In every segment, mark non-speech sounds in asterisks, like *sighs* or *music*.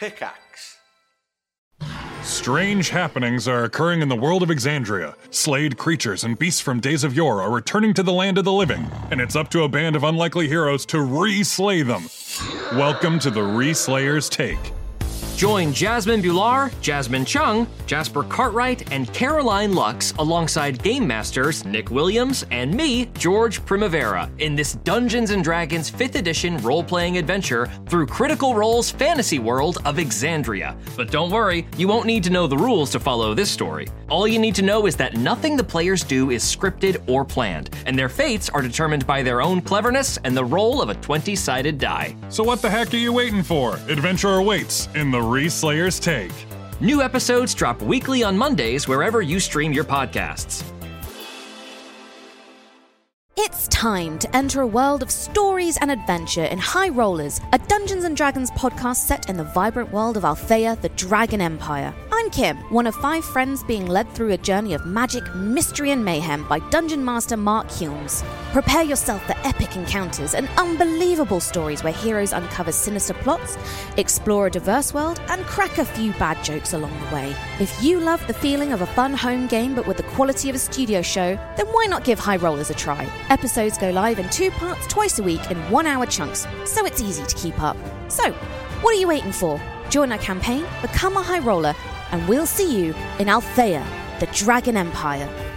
Pickaxe. Strange happenings are occurring in the world of Exandria. Slayed creatures and beasts from days of yore are returning to the land of the living, and it's up to a band of unlikely heroes to re slay them. Welcome to the Re Slayer's Take. Join Jasmine Bhullar, Jasmine Chung, Jasper Cartwright, and Caroline Lux alongside Game Masters Nick Williams and me, George Primavera, in this Dungeons and Dragons 5th edition role playing adventure through Critical Role's fantasy world of Exandria. But don't worry, you won't need to know the rules to follow this story. All you need to know is that nothing the players do is scripted or planned, and their fates are determined by their own cleverness and the roll of a 20 sided die. So, what the heck are you waiting for? Adventure awaits in the Slayer's Take. New episodes drop weekly on Mondays wherever you stream your podcasts. It's time to enter a world of stories and adventure in High Rollers, a Dungeons and Dragons podcast set in the vibrant world of Althea, the Dragon Empire. I'm Kim, one of five friends being led through a journey of magic, mystery, and mayhem by Dungeon Master Mark Hulmes. Prepare yourself for epic encounters and unbelievable stories where heroes uncover sinister plots, explore a diverse world, and crack a few bad jokes along the way. If you love the feeling of a fun home game but with the quality of a studio show, then why not give High Rollers a try? Episodes go live in two parts twice a week in one hour chunks, so it's easy to keep up. So, what are you waiting for? Join our campaign, become a High Roller, and we'll see you in Althea, the Dragon Empire.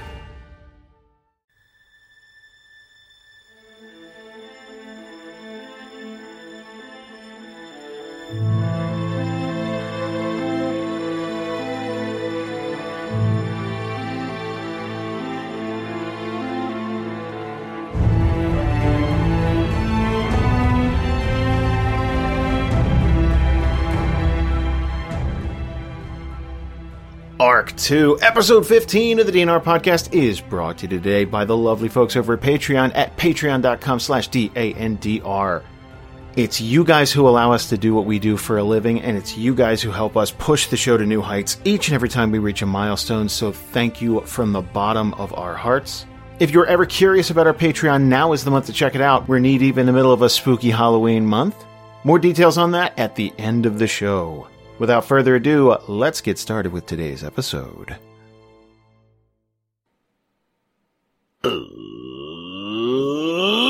Arc 2, Episode 15 of the DNR podcast is brought to you today by the lovely folks over at Patreon at patreon.com slash D-A-N-D-R. It's you guys who allow us to do what we do for a living, and it's you guys who help us push the show to new heights each and every time we reach a milestone, so thank you from the bottom of our hearts. If you're ever curious about our Patreon, now is the month to check it out. We're knee deep in the middle of a spooky Halloween month. More details on that at the end of the show. Without further ado, let's get started with today's episode.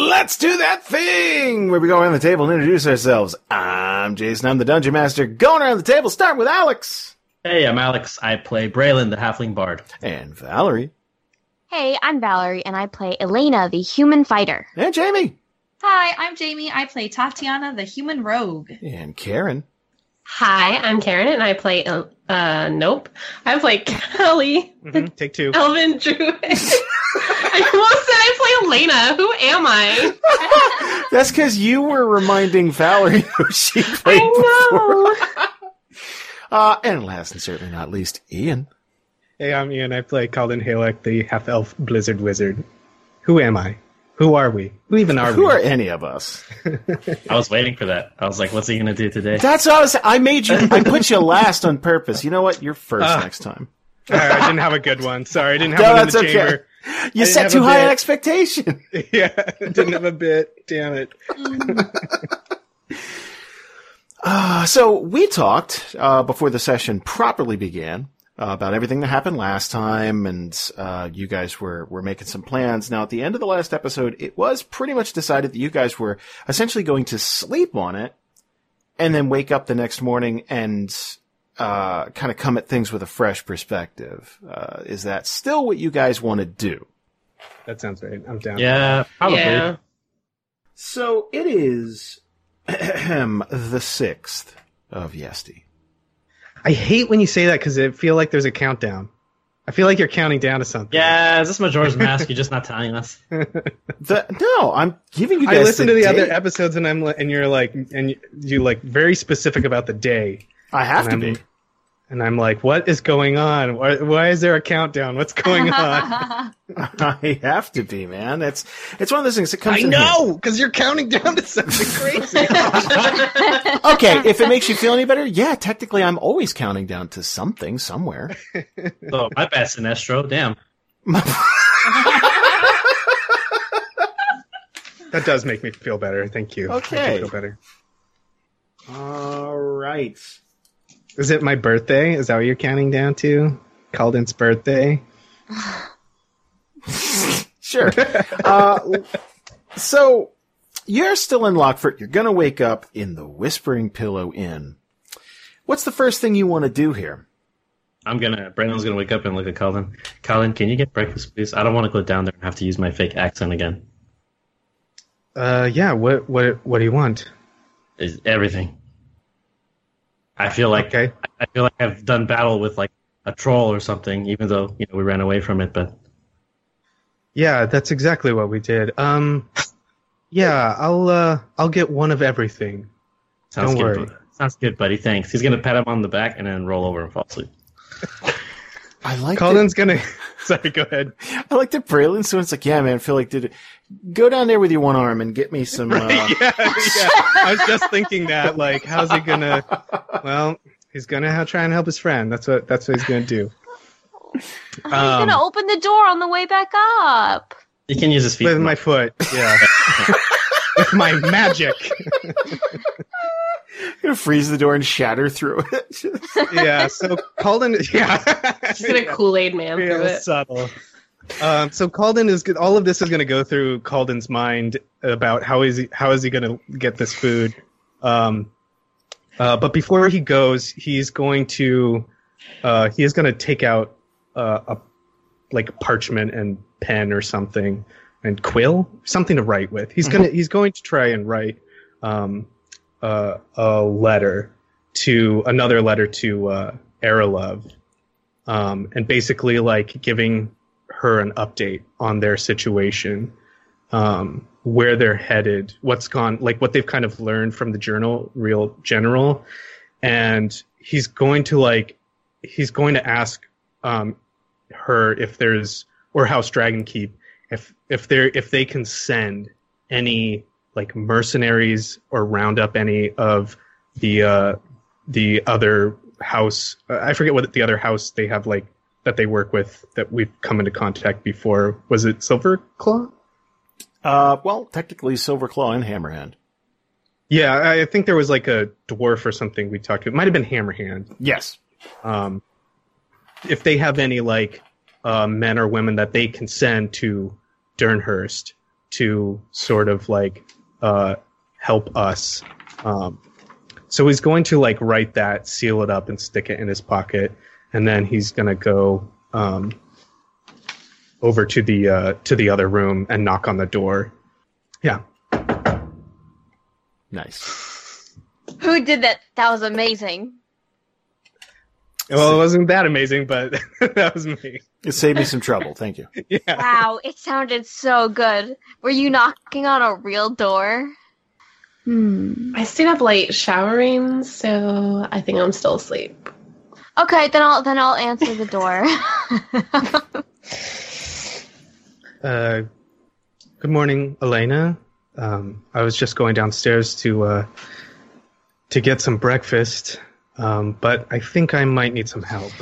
Let's do that thing where we go around the table and introduce ourselves. I'm Jason, I'm the Dungeon Master. Going around the table, start with Alex. Hey, I'm Alex. I play Braylon, the Halfling Bard. And Valerie. Hey, I'm Valerie, and I play Elena, the human fighter. And Jamie. Hi, I'm Jamie. I play Tatiyana, the human rogue. And Karen. Hi, I'm Karen, and I play. Uh, nope. I play Kallie. Mm-hmm. Take two. Elvin Druid. *laughs* I almost said I play Elena. Who am I? *laughs* That's because you were reminding Valerie who she played I know. *laughs* Uh, and last and certainly not least, Ian. Hey, I'm Ian. I play Kalden Halek, the half elf blizzard wizard. Who am I? Who are we? Who even are we? Who we? are any of us? *laughs* I was waiting for that. I was like, what's he going to do today? That's what I was. I made you. I put you last on purpose. You know what? You're first Ah. next time. Sorry, I didn't have a good one. Sorry, I didn't have No, one in that's the okay. chamber. You set have too a high an bit. expectation. *laughs* *laughs* Yeah, I didn't have a bit. Damn it. Uh, so we talked uh, before the session properly began uh, about everything that happened last time, and uh, you guys were were making some plans. Now, at the end of the last episode, it was pretty much decided that you guys were essentially going to sleep on it, and then wake up the next morning and uh, kind of come at things with a fresh perspective. Uh, is that still what you guys want to do? That sounds right. I'm down. Yeah, probably. Yeah. So it is *clears throat* the sixth of Yesti. I hate when you say that because I feel like there's a countdown. I feel like you're counting down to something. Yeah, is this Majora's Mask? You're just not telling us. *laughs* The, no, I'm giving you guys. I listen to the date. other episodes and I'm and you're like and you, you like very specific about the day. I have to and be. I'm- And I'm like, what is going on? Why, why is there a countdown? What's going on? *laughs* *laughs* I have to be, man. It's it's one of those things that comes. I in know because you're counting down to something crazy. *laughs* Okay, if it makes you feel any better, yeah. Technically, I'm always counting down to something somewhere. Oh, my bad, Sinestro. Damn. that does make me feel better. Thank you. I do Okay. feel better. All right. Is it my birthday? Is that what you're counting down to? Kalden's birthday? *laughs* Sure. uh, so you're still in Lockford. You're going to wake up in the Whispering Pillow Inn. What's the first thing you want to do here? I'm gonna. Braylon's gonna wake up and look at Colin. Colin, can you get breakfast, please? I don't want to go down there and have to use my fake accent again. Uh, yeah. What what what do you want? Is everything. I feel like Okay. I feel like I've done battle with like a troll or something, even though you know we ran away from it. But Yeah, that's exactly what we did. Um, yeah, I'll uh, I'll get one of everything. sounds Don't good. worry. bu- Sounds good, buddy. Thanks. He's gonna pat him on the back and then roll over and fall asleep. *laughs* I like that, gonna. *laughs* Sorry, go ahead. I like that Braylon. So it's like, yeah, man, I feel like did it. Go down there with your one arm and get me some. *laughs* Uh, yeah, yeah. I was just thinking that. Like, how's he gonna? Well, he's gonna ha- try and help his friend. That's what. That's what he's gonna do. He's gonna open the door on the way back up. He can use his feet. With my foot. Yeah. *laughs* With my magic. gonna freeze the door and shatter through it. Yeah. So Kalden. Yeah. Just gonna Kool Aid Man real through it. subtle. Um, so Kalden is good. All of this is going to go through Kalden's mind about how is he how is he going to get this food. Um, uh, but before he goes, he's going to uh, he is going to take out uh, a like parchment and pen or something and quill something to write with. He's gonna he's going to try and write um, uh, a letter to another letter to uh, Aralove um, and basically like giving her an update on their situation, um, where they're headed, what's gone, like what they've kind of learned from the journal, real general, and he's going to like he's going to ask um, her if there's or House Dragonkeep if if they if they can send any like mercenaries or round up any of the uh, the other house. I forget what the other house they have like that they work with that we've come into contact before. Was it Silverclaw? uh, well, technically, Silverclaw and Hammerhand. Yeah, I think there was like a dwarf or something we talked to. It might have been Hammerhand. Yes. Um, if they have any like uh, men or women that they can send to Durnhurst to sort of like uh, help us. Um, so he's going to like write that, seal it up, and stick it in his pocket, and then he's gonna go um, over to the uh, to the other room and knock on the door. Yeah, Nice. Who did that? That was amazing. well, it wasn't that amazing, but *laughs* that was me. It saved me some trouble. Thank you. *laughs* Yeah. Wow, it sounded so good. Were you knocking on a real door? Hmm. I stayed up late showering, so I think I'm still asleep. Okay, then I'll then I'll answer the door. *laughs* Uh, good morning, Elena. Um, I was just going downstairs to uh, to get some breakfast, um, but I think I might need some help.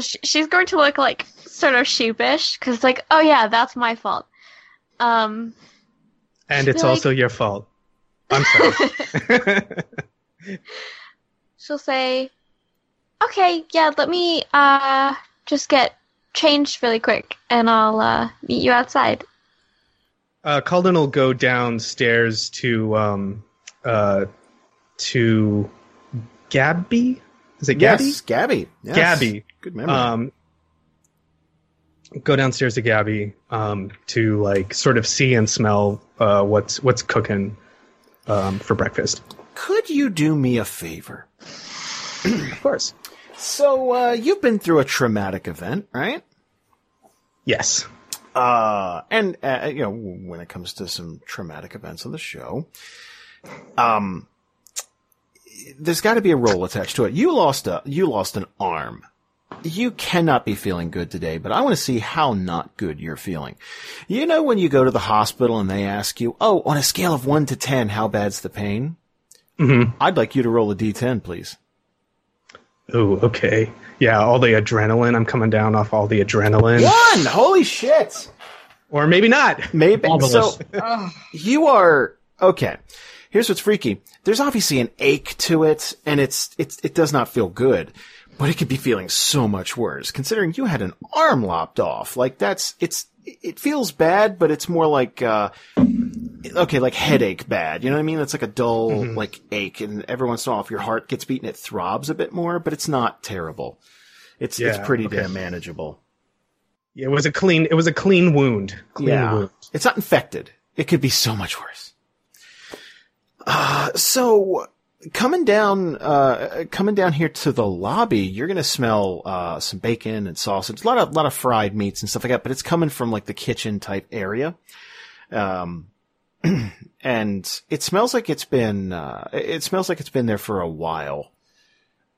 She's going to look like sort of sheepish because like, oh yeah, that's my fault. Um, And it's be like- also your fault. I'm sorry. *laughs* *laughs* she'll say, "Okay, yeah, let me uh just get changed really quick, and I'll uh meet you outside." uh, Kalden will go downstairs to um, uh, to Gabby. Is it Gabby? Yes, Gabby. Yes. Gabby. Good memory. um, go downstairs to Gabby um, to like sort of see and smell uh, what's what's cooking um, for breakfast. Could you do me a favor? Of course. So, uh, you've been through a traumatic event, right? Yes. Uh, and, uh, you know, when it comes to some traumatic events on the show, um, there's got to be a role attached to it. You lost a, you lost an arm. You cannot be feeling good today, but I want to see how not good you're feeling. You know, when you go to the hospital and they ask you, oh, on a scale of one to 10, how bad's the pain? Mm-hmm. I'd like you to roll a d10, please. Oh, okay. Yeah, all the adrenaline. I'm coming down off all the adrenaline. One! Holy shit! Or maybe not. Maybe. Marvelous. So, you are, okay. here's what's freaky. There's obviously an ache to it, and it's it's it does not feel good, but it could be feeling so much worse. Considering you had an arm lopped off, like that's it's it feels bad, but it's more like uh okay, like headache bad. You know what I mean? It's like a dull like ache, and every once in a while, if your heart gets beaten, it throbs a bit more, but it's not terrible. It's Yeah, it's pretty okay. damn manageable. It was a clean. It was a clean wound. Clean yeah, wound. it's not infected. It could be so much worse. Uh, so coming down, uh, coming down here to the lobby, you're gonna smell uh some bacon and sausage, a lot of lot of fried meats and stuff like that. But it's coming from like the kitchen type area. Um, *clears throat* and it smells like it's been uh, it smells like it's been there for a while.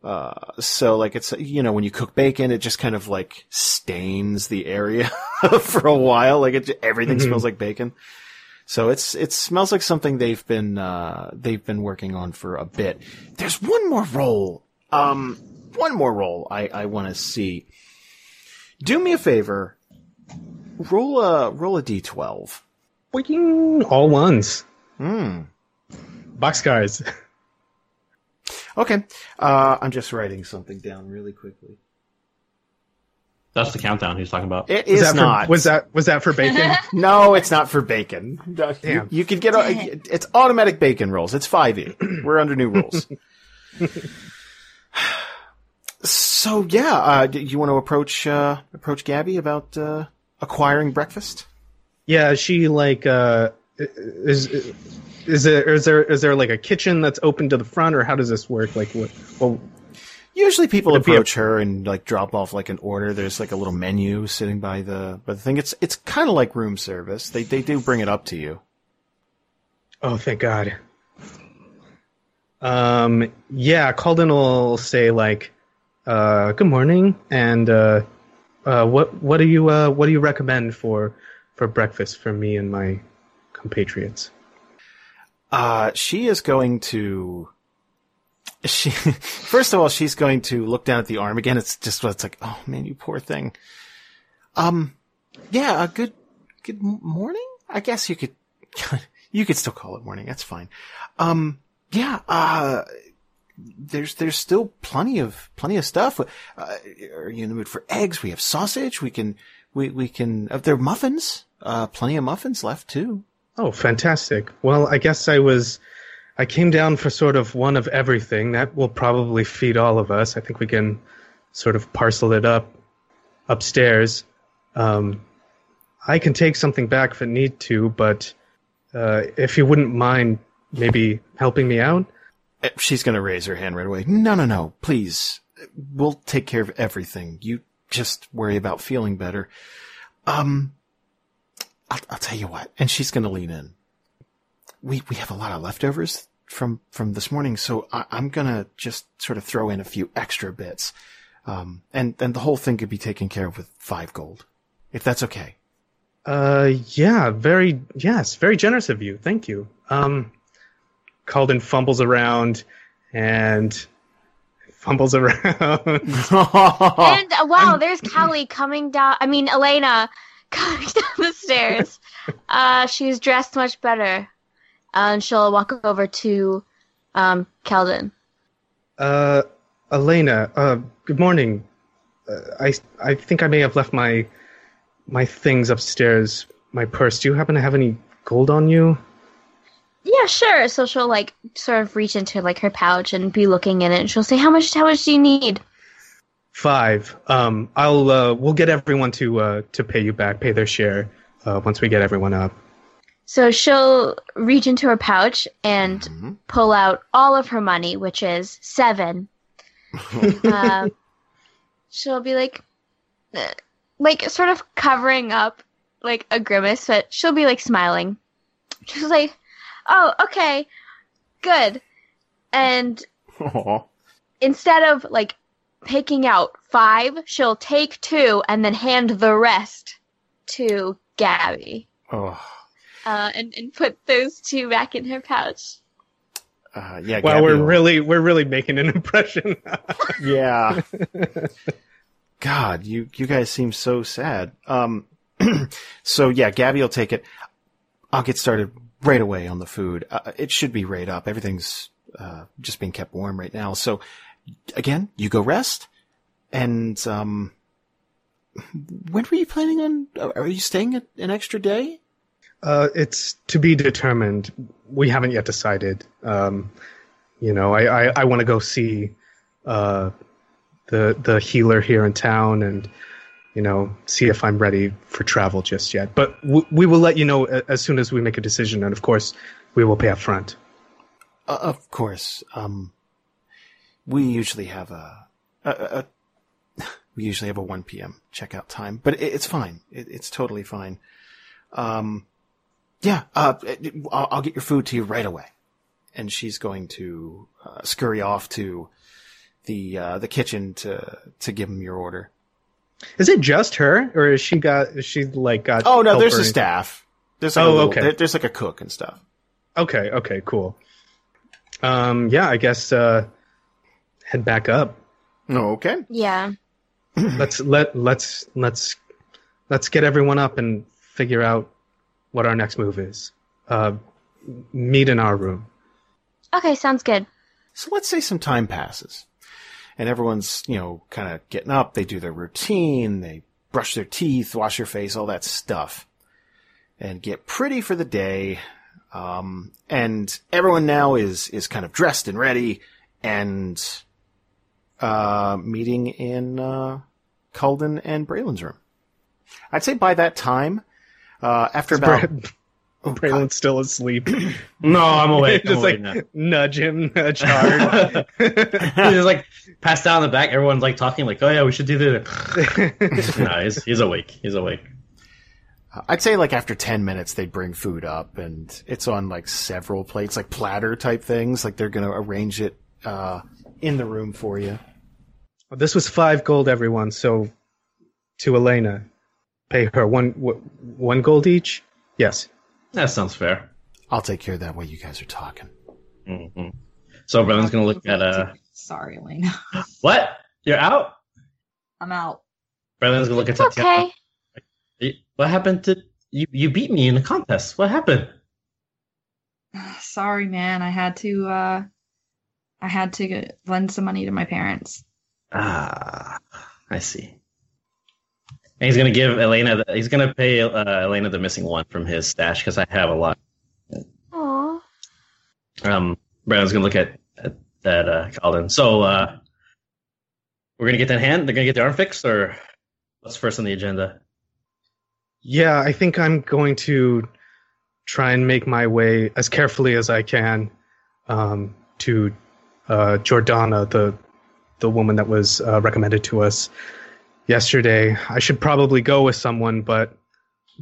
Uh, so like it's you know when you cook bacon, it just kind of like stains the area *laughs* for a while. Like it, everything Mhm. smells like bacon. So it's it smells like something they've been uh, they've been working on for a bit. There's one more roll. Um, one more roll I I want to see. Do me a favor. Roll a roll a d12. Boing, all ones. Hmm. Boxcars. Okay. Uh, I'm just writing something down really quickly. That's the countdown he's talking about. It Was is that for, not. was that was that for bacon? *laughs* No, it's not for bacon. Damn. you could get a, it's automatic bacon rolls. It's 5e. We're under new rules. *laughs* so yeah, uh, do you want to approach uh, approach Gabby about uh, acquiring breakfast? Yeah, she like uh is is there is there is there like a kitchen that's open to the front or how does this work? Like what? Well, Usually people be a- approach her and like drop off like an order. There's like a little menu sitting by the by the thing. It's it's kind of like room service. They they do bring it up to you. oh, thank God. Um, yeah, Kalden will say like, uh, "Good morning," and uh, uh, what what do you uh, what do you recommend for for breakfast for me and my compatriots? Uh, she is going to. She *laughs* first of all, she's going to look down at the arm again. It's just it's like, oh man, you poor thing. Um, yeah, uh, good good morning. I guess you could *laughs* you could still call it morning. That's fine. Um, yeah. Uh, there's there's still plenty of plenty of stuff. Uh, are you in the mood for eggs? We have sausage. We can we we can. Uh, there are muffins. Uh, plenty of muffins left too. Oh, fantastic. Well, I guess I was. I came down for sort of one of everything. That will probably feed all of us. I think we can sort of parcel it up upstairs. Um, I can take something back if I need to, but uh, if you wouldn't mind maybe helping me out. Uh, She's going to raise her hand right away. No, no, no. Please. We'll take care of everything. You just worry about feeling better. Um, I'll, I'll tell you what. And she's going to lean in. We, we have a lot of leftovers from, from this morning. So I, I'm going to just sort of throw in a few extra bits. Um, and, and the whole thing could be taken care of with five gold. If that's okay. Uh, yeah, very yes, very generous of you. Thank you. Um, Kalden fumbles around and fumbles around. *laughs* And uh, wow, there's Kallie coming down. I mean, Elena *laughs* coming down the stairs. Uh, she's dressed much better, and she'll walk over to um, Kalden. Uh, Elena, uh, good morning. Uh, I I think I may have left my my things upstairs. My purse. Do you happen to have any gold on you? Yeah, sure. So she'll like sort of reach into like her pouch and be looking in it. And she'll say, "How much? How much do you need?" Five. Um, I'll uh, we'll get everyone to uh to pay you back, pay their share. Uh, once we get everyone up. So she'll reach into her pouch and Mhm. pull out all of her money, which is seven. uh, *laughs* she'll be like, uh, like sort of covering up like a grimace, but she'll be like smiling. She's like, "Oh, okay, good." And Aw. instead of like picking out five, she'll take two and then hand the rest to Gabby, Oh, uh, and and put those two back in her pouch. uh, yeah. Wow, Gabby we're will- really we're really making an *laughs* impression. Yeah. *laughs* God, you you guys seem so sad. Um, *clears throat* so yeah, Gabby will take it. I'll get started right away on the food. Uh, it should be right up. Everything's uh, just being kept warm right now. So again, you go rest. And um, when were you planning on? Are you staying an extra day? Uh, it's to be determined. We haven't yet decided. Um, you know, I, I, I want to go see uh, the the healer here in town and you know see if I'm ready for travel just yet. But w- we will let you know as soon as we make a decision, and of course, we will pay up front. Uh, of course. Um, we usually have a, a, a *laughs* we usually have a 1 p.m. checkout time, but it, it's fine. It, it's totally fine. Um, yeah, uh, I'll, I'll, get your food to you right away. And she's going to uh, scurry off to the uh, the kitchen to to give him your order. Is it just her, or is she got? Is she like got? Oh no, there's a staff. There's like oh, a little, okay. there, there's like a cook and stuff. Okay, okay, cool. Um, yeah, I guess uh, head back up. Oh, okay. Yeah. *clears throat* let's let let's let's let's get everyone up and figure out what our next move is. Uh, meet in our room. Okay, sounds good. So let's say some time passes, and everyone's you know kind of getting up. They do their routine. They brush their teeth, wash their face, all that stuff, and get pretty for the day. Um, and everyone now is is kind of dressed and ready, and uh, meeting in uh, Kalden and Braylon's room. I'd say by that time, uh, after about oh, Braylon's still asleep. *clears throat* no, I'm awake. *laughs* just I'm like awake nudge him, nudge *laughs* hard. *laughs* Just like pass down the back. Everyone's like talking, like, "Oh yeah, we should do this." no, he's he's awake. He's awake. I'd say like after 10 minutes, they'd bring food up and it's on like several plates, like platter type things. Like they're going to arrange it, uh, in the room for you. This was five gold, everyone. So to Elena, pay her one, one gold each. Yes. That sounds fair. I'll take care of that while you guys are talking. Mm-hmm. So Braylon's going to look at, uh, Sorry, Elena. *laughs* what? You're out? I'm out. Braylon's going to look at It's Tatiyana. okay. What happened to you? You beat me in the contest. What happened? *sighs* Sorry, man. I had to. uh I had to lend some money to my parents. Ah, I see. And he's gonna give Elena. The, he's gonna pay uh, Elena the missing one from his stash because I have a lot. Aww. Um, Braylon's gonna look at at that uh, Kalden. So uh, we're gonna get that hand. They're gonna get their arm fixed, or what's first on the agenda? Yeah, I think I'm going to try and make my way as carefully as I can um, to uh, Jordana, the the woman that was uh, recommended to us yesterday. I should probably go with someone, but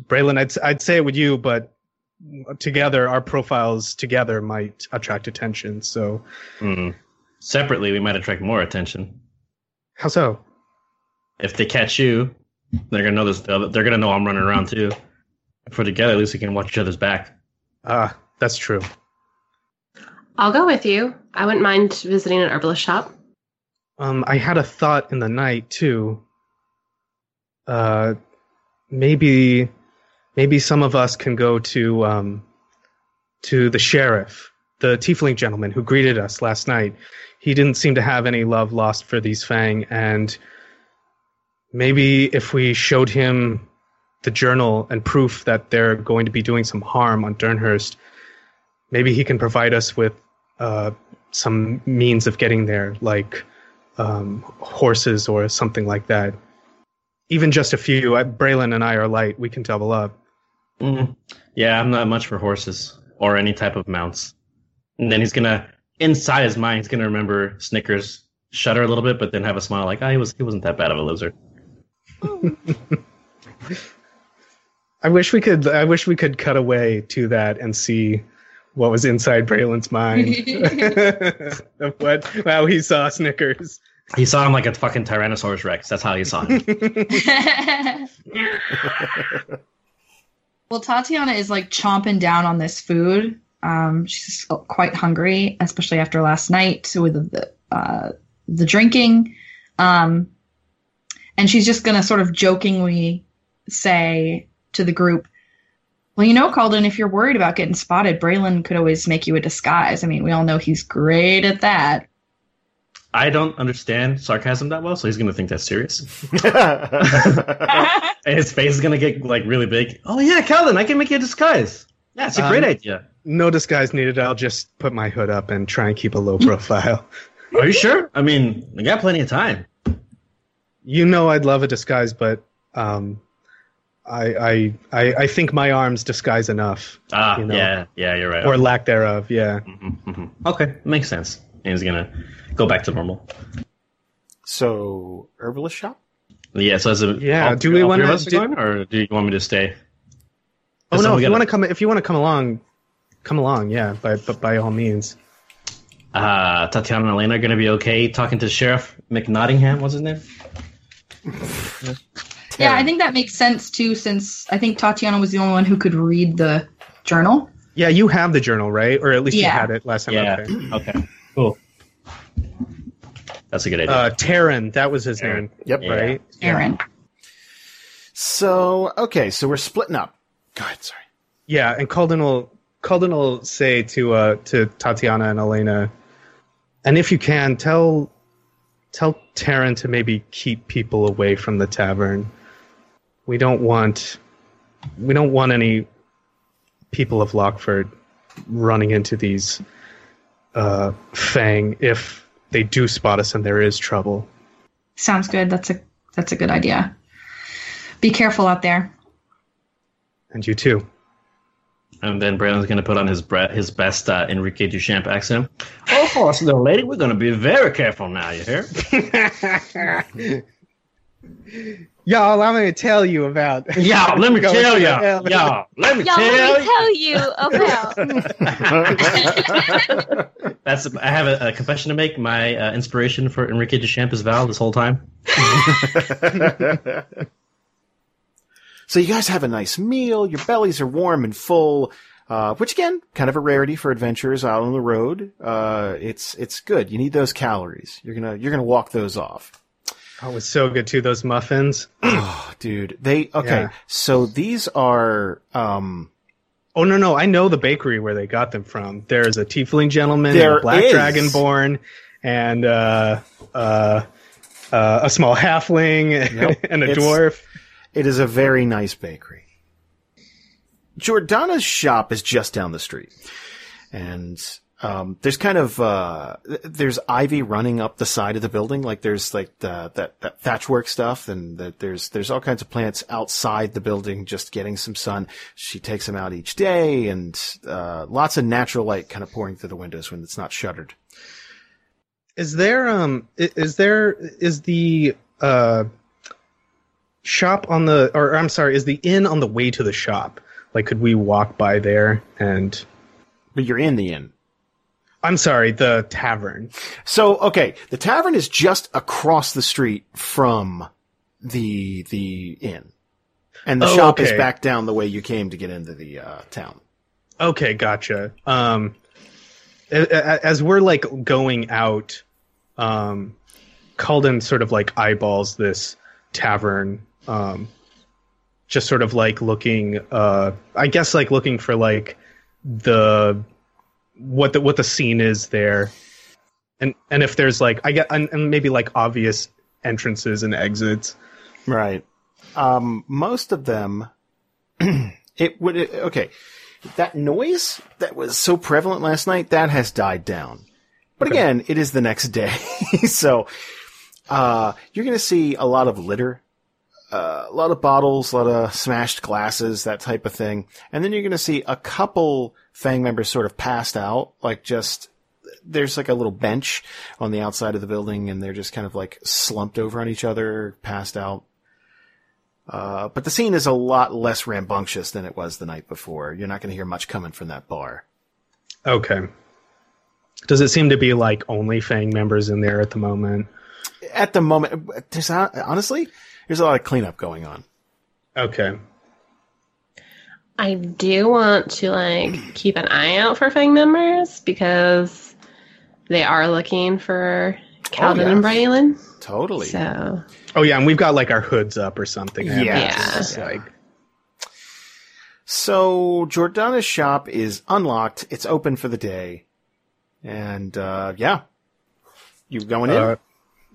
Braylon, I'd I'd say it with you, but together our profiles together might attract attention. So Hmm. Separately, we might attract more attention. how so? If they catch you, they're gonna know this. They're gonna know I'm running around too. If we're together, at least we can watch each other's back. Ah, that's true. I'll go with you. I wouldn't mind visiting an herbalist shop. Um, I had a thought in the night too. Uh, maybe, maybe some of us can go to um, to the sheriff, the tiefling gentleman who greeted us last night. He didn't seem to have any love lost for these Fang, and maybe if we showed him the journal and proof that they're going to be doing some harm on Durnhurst, maybe he can provide us with uh, some means of getting there, like um, horses or something like that. Even just a few. I, Braylon and I are light. We can double up. Mm. Yeah, I'm not much for horses or any type of mounts. And then he's gonna, inside his mind, he's gonna remember Snickers, shudder a little bit, but then have a smile like, "Oh, he was he wasn't that bad of a loser." *laughs* I wish we could. I wish we could cut away to that and see what was inside Braylon's mind. *laughs* *laughs* of what? Wow, he saw Snickers. He saw him like a fucking Tyrannosaurus Rex. That's how he saw him. *laughs* well, Tatiyana is like chomping down on this food. Um, she's quite hungry, especially after last night with the uh, the drinking. Um, and she's just gonna sort of jokingly say to the group, Well, you know, Kalden, if you're worried about getting spotted, Braylon could always make you a disguise. I mean, we all know he's great at that. I don't understand sarcasm that well, so he's gonna think that's serious. *laughs* and his face is gonna get like really big. Oh yeah, Calvin, I can make you a disguise. Yeah, it's a great Um, idea. No disguise needed. I'll just put my hood up and try and keep a low profile. *laughs* Are you sure? I mean, we got plenty of time. You know I'd love a disguise, but um, I, I I I think my arms disguise enough, Ah, You know. yeah, yeah, you're right. or lack thereof. Yeah. Mhm, mhm. Okay, makes sense. And he's gonna go back to normal. So, herbalist shop? Yeah. So as a Yeah, all do we wanna- of us are do- going, or do you want me to stay? Oh no! If you gotta- want to come, if you want to come along, come along. Yeah, by but by all means. Uh, Tatiyana and Elena are gonna be okay talking to Sheriff McNottingham. What's his name? *laughs* Yeah, I think that makes sense too, since I think Tatiyana was the only one who could read the journal. Yeah, you have the journal, right? Or at least you had it last time. Yeah. Okay. *clears throat* Okay. Cool. That's a good idea. Uh, Taryn, that was his Taryn. name, Yep. Yeah. right? Aaron. So, okay, so we're splitting up. Go ahead, sorry. Yeah, and Kalden will Kalden will say to uh to Tatiyana and Elena, and if you can tell tell Taryn to maybe keep people away from the tavern. We don't want we don't want any people of Lockford running into these uh Fang if they do spot us and there is trouble. Sounds good. That's a that's a good idea. Be careful out there. And you too. And then Braylon's going to put on his bre- his best uh, Enrique Duchamp accent. Oh, horse, little lady, we're going to be very careful now. You hear? *laughs* Y'all, I'm gonna tell you about *laughs* Yeah, let me *laughs* Go tell to you. hell. Yeah, let me Y'all, let me you. tell you about. *laughs* That's I have a, a confession to make. My uh, inspiration for Enrique Duchamp is Val this whole time. So you guys have a nice meal. Your bellies are warm and full, uh, which again, kind of a rarity for adventurers out on the road. Uh, it's it's good. You need those calories. You're gonna you're gonna walk those off. Oh, it was so good too, those muffins. *clears throat* Oh, dude, they okay. Yeah. So these are um, Oh no, no, I know the bakery where they got them from. There's a tiefling gentleman, There and a black is. dragonborn, and uh, uh, uh, a small halfling *laughs* Yep. and a It's- dwarf. It is a very nice bakery. Jordana's shop is just down the street. And um, there's kind of uh, there's ivy running up the side of the building, like there's like the, that that thatchwork stuff, and that there's there's all kinds of plants outside the building, just getting some sun. She takes them out each day, and uh, lots of natural light kind of pouring through the windows when it's not shuttered. Is there um is there is the uh shop on the or I'm sorry, is the inn on the way to the shop? Like could we walk by there and But you're in the inn. I'm sorry, the tavern. So, okay, the tavern is just across the street from the the inn, and the Oh, shop is back down the way you came to get into the uh, town. Okay, gotcha. Um, as we're like going out, um, Kalden sort of like eyeballs this tavern, um, just sort of like looking, uh, I guess like looking for like the what the what the scene is there, and and if there's like I get and, and maybe like obvious entrances and exits. Right. Um, most of them, *clears throat* it would okay. That noise that was so prevalent last night that has died down, but again, it is the next day, *laughs* so uh, you're going to see a lot of litter uh, a lot of bottles, a lot of smashed glasses, that type of thing. And then you're going to see a couple Fang members sort of passed out, like just, there's like a little bench on the outside of the building and they're just kind of like slumped over on each other, passed out. Uh, but the scene is a lot less rambunctious than it was the night before. You're not going to hear much coming from that bar. Okay. Does it seem to be like only Fang members in there at the moment? At the moment, there's not, honestly, there's a lot of cleanup going on. Okay. I do want to like keep an eye out for Fang members because they are looking for Kalden yeah. and Braylon. Totally. So Oh yeah, and we've got like our hoods up or something. I Yeah. imagine. Yeah. Like So Jordana's shop is unlocked. It's open for the day, and uh, yeah, you going in? Uh,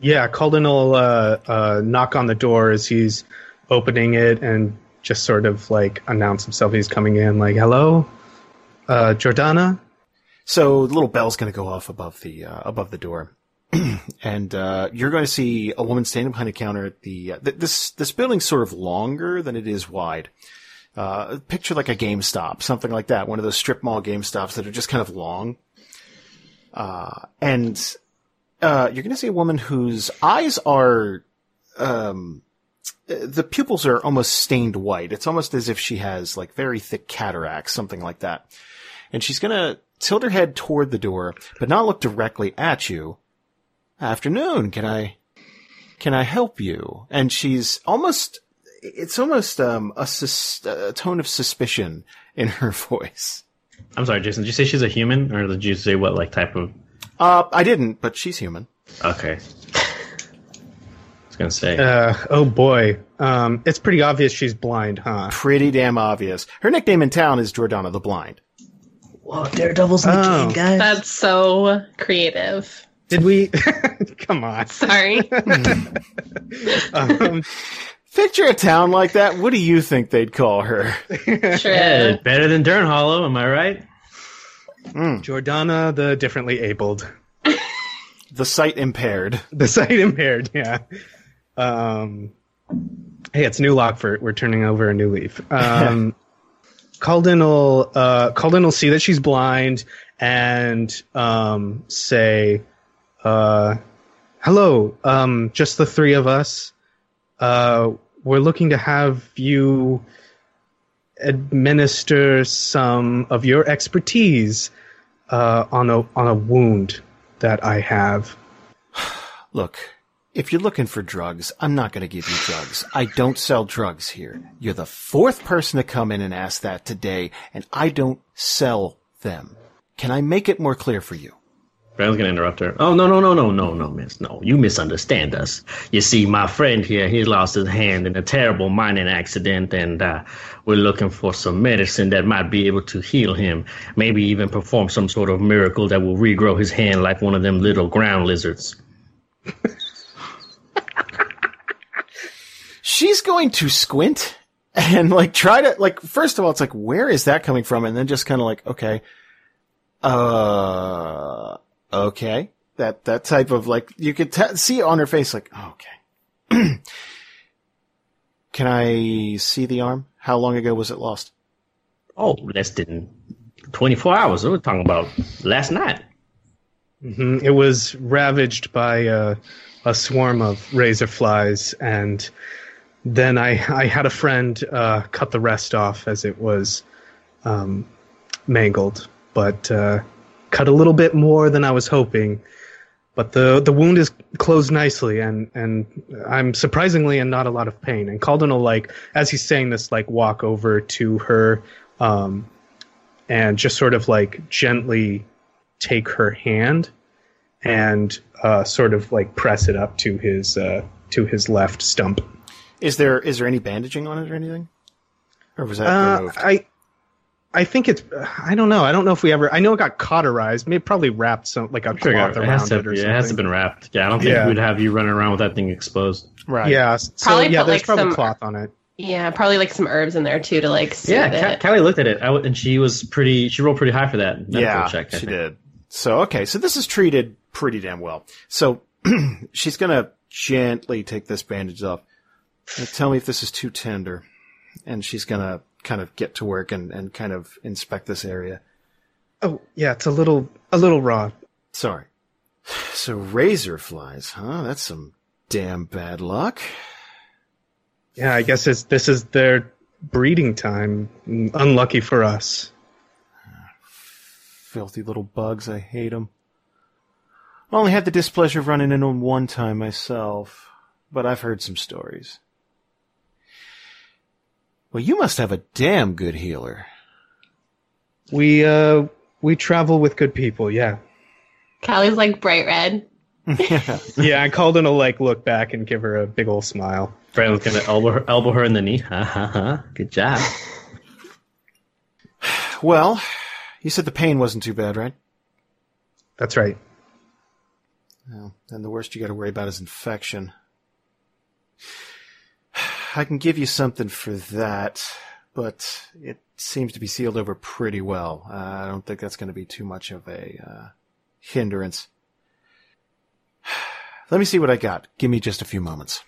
yeah, Kalden will uh, uh, knock on the door as he's opening it and just sort of like announce himself. He's coming in, like, "Hello, uh, Jordana." So the little bell's going to go off above the uh, above the door, *clears throat* and uh, you're going to see a woman standing behind a counter at the uh, th- this this building's sort of longer than it is wide. Picture like a GameStop, something like that, one of those strip mall GameStops that are just kind of long. And uh, you're going to see a woman whose eyes are um, the pupils are almost stained white. It's almost as if she has like very thick cataracts, something like that. And she's going to tilt her head toward the door, but not look directly at you. Afternoon, can I, can I help you? And she's almost, it's almost, um, a, sus- a tone of suspicion in her *laughs* voice. I'm sorry, Jason. Did you say she's a human, or did you say what like type of? Uh, I didn't, but she's human. Okay. I was gonna say. Uh, oh boy, um, it's pretty obvious she's blind, huh? Pretty damn obvious. Her nickname in town is Jordana the Blind. Whoa, Daredevil's in the Oh. game, guys. That's so creative. Did we? *laughs* Come on. Sorry. *laughs* Um, Picture a town like that. What do you think they'd call her? Sure. Yeah, better than Dern Hollow, am I right? Jordana, the differently abled, *laughs* The sight impaired. the sight impaired. Yeah. Um, hey, it's new Lockford. We're turning over a new leaf. Um, *laughs* Kalden will uh, Kalden will see that she's blind and um, say, uh, "Hello, um, just the three of us. Uh, we're looking to have you administer some of your expertise uh, on a on a wound that I have." *sighs* Look, if you're looking for drugs, I'm not going to give you drugs. I don't sell drugs here. You're the fourth person to come in and ask that today, and I don't sell them. Can I make it more clear for you? Braylon's gonna interrupt her. Oh no no no no no no miss no you misunderstand us. You see, my friend here he lost his hand in a terrible mining accident, and uh, we're looking for some medicine that might be able to heal him. Maybe even perform some sort of miracle that will regrow his hand like one of them little ground lizards. She's going to squint and like try to like first of all it's like where is that coming from and then just kind of like okay uh okay that that type of like you could t- see on her face like oh, okay *clears throat* can i see the arm how long ago was it lost Oh, less than twenty four hours. We're talking about last night. Mhm. It was ravaged by uh, a swarm of razor flies, and then I, I had a friend uh, cut the rest off as it was um, mangled, but uh, cut a little bit more than I was hoping. But the the wound is closed nicely, and and I'm surprisingly in not a lot of pain. And Kalden will like, as he's saying this, like walk over to her, um, and just sort of like gently take her hand and uh, sort of like press it up to his uh, to his left stump. is there is there any bandaging on it or anything or was that Uh, removed I I think it's I don't know. I don't know if we ever. I know it got cauterized. Maybe probably wrapped some like a Sure, cloth it, around has to, it or yeah, something. it has to been wrapped. Yeah, I don't think Yeah. we'd have you running around with that thing exposed. right Yeah. So Probably yeah, put, there's like, probably some- cloth on it. yeah, probably like some herbs in there too to like soothe Yeah, it. Ca- Kallie looked at it, I w- and she was pretty. She rolled pretty high for that medical yeah, check. I she think. did. So okay, so this is treated pretty damn well. So *clears throat* she's gonna gently take this bandage off. And tell me if this is too tender, and she's gonna kind of get to work and, and kind of inspect this area. Oh yeah, it's a little a little raw. Sorry. So razor flies, huh? That's some damn bad luck. Yeah, I guess it's, this is their breeding time. Unlucky for us. Filthy little bugs, I hate them. I only had the displeasure of running into them one time myself, but I've heard some stories. Well, you must have a damn good healer. We uh we travel with good people. Yeah. Kallie's like bright red. *laughs* Yeah, I called in to like look back and give her a big old smile. Braylon's gonna elbow her, elbow her in the knee. Ha ha ha! Good job. *sighs* Well, you said the pain wasn't too bad, right? That's right. Well, then the worst you got to worry about is infection. I can give you something for that, but it seems to be sealed over pretty well. Uh, I don't think that's going to be too much of a uh, hindrance. *sighs* Let me see what I got. Give me just a few moments.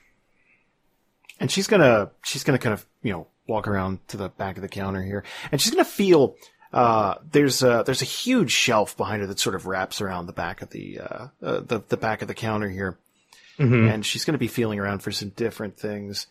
And she's gonna, she's gonna kind of, you know, walk around to the back of the counter here, and she's gonna feel. Uh, there's a there's a huge shelf behind her that sort of wraps around the back of the uh, uh the the back of the counter here, Mhm. and she's gonna be feeling around for some different things.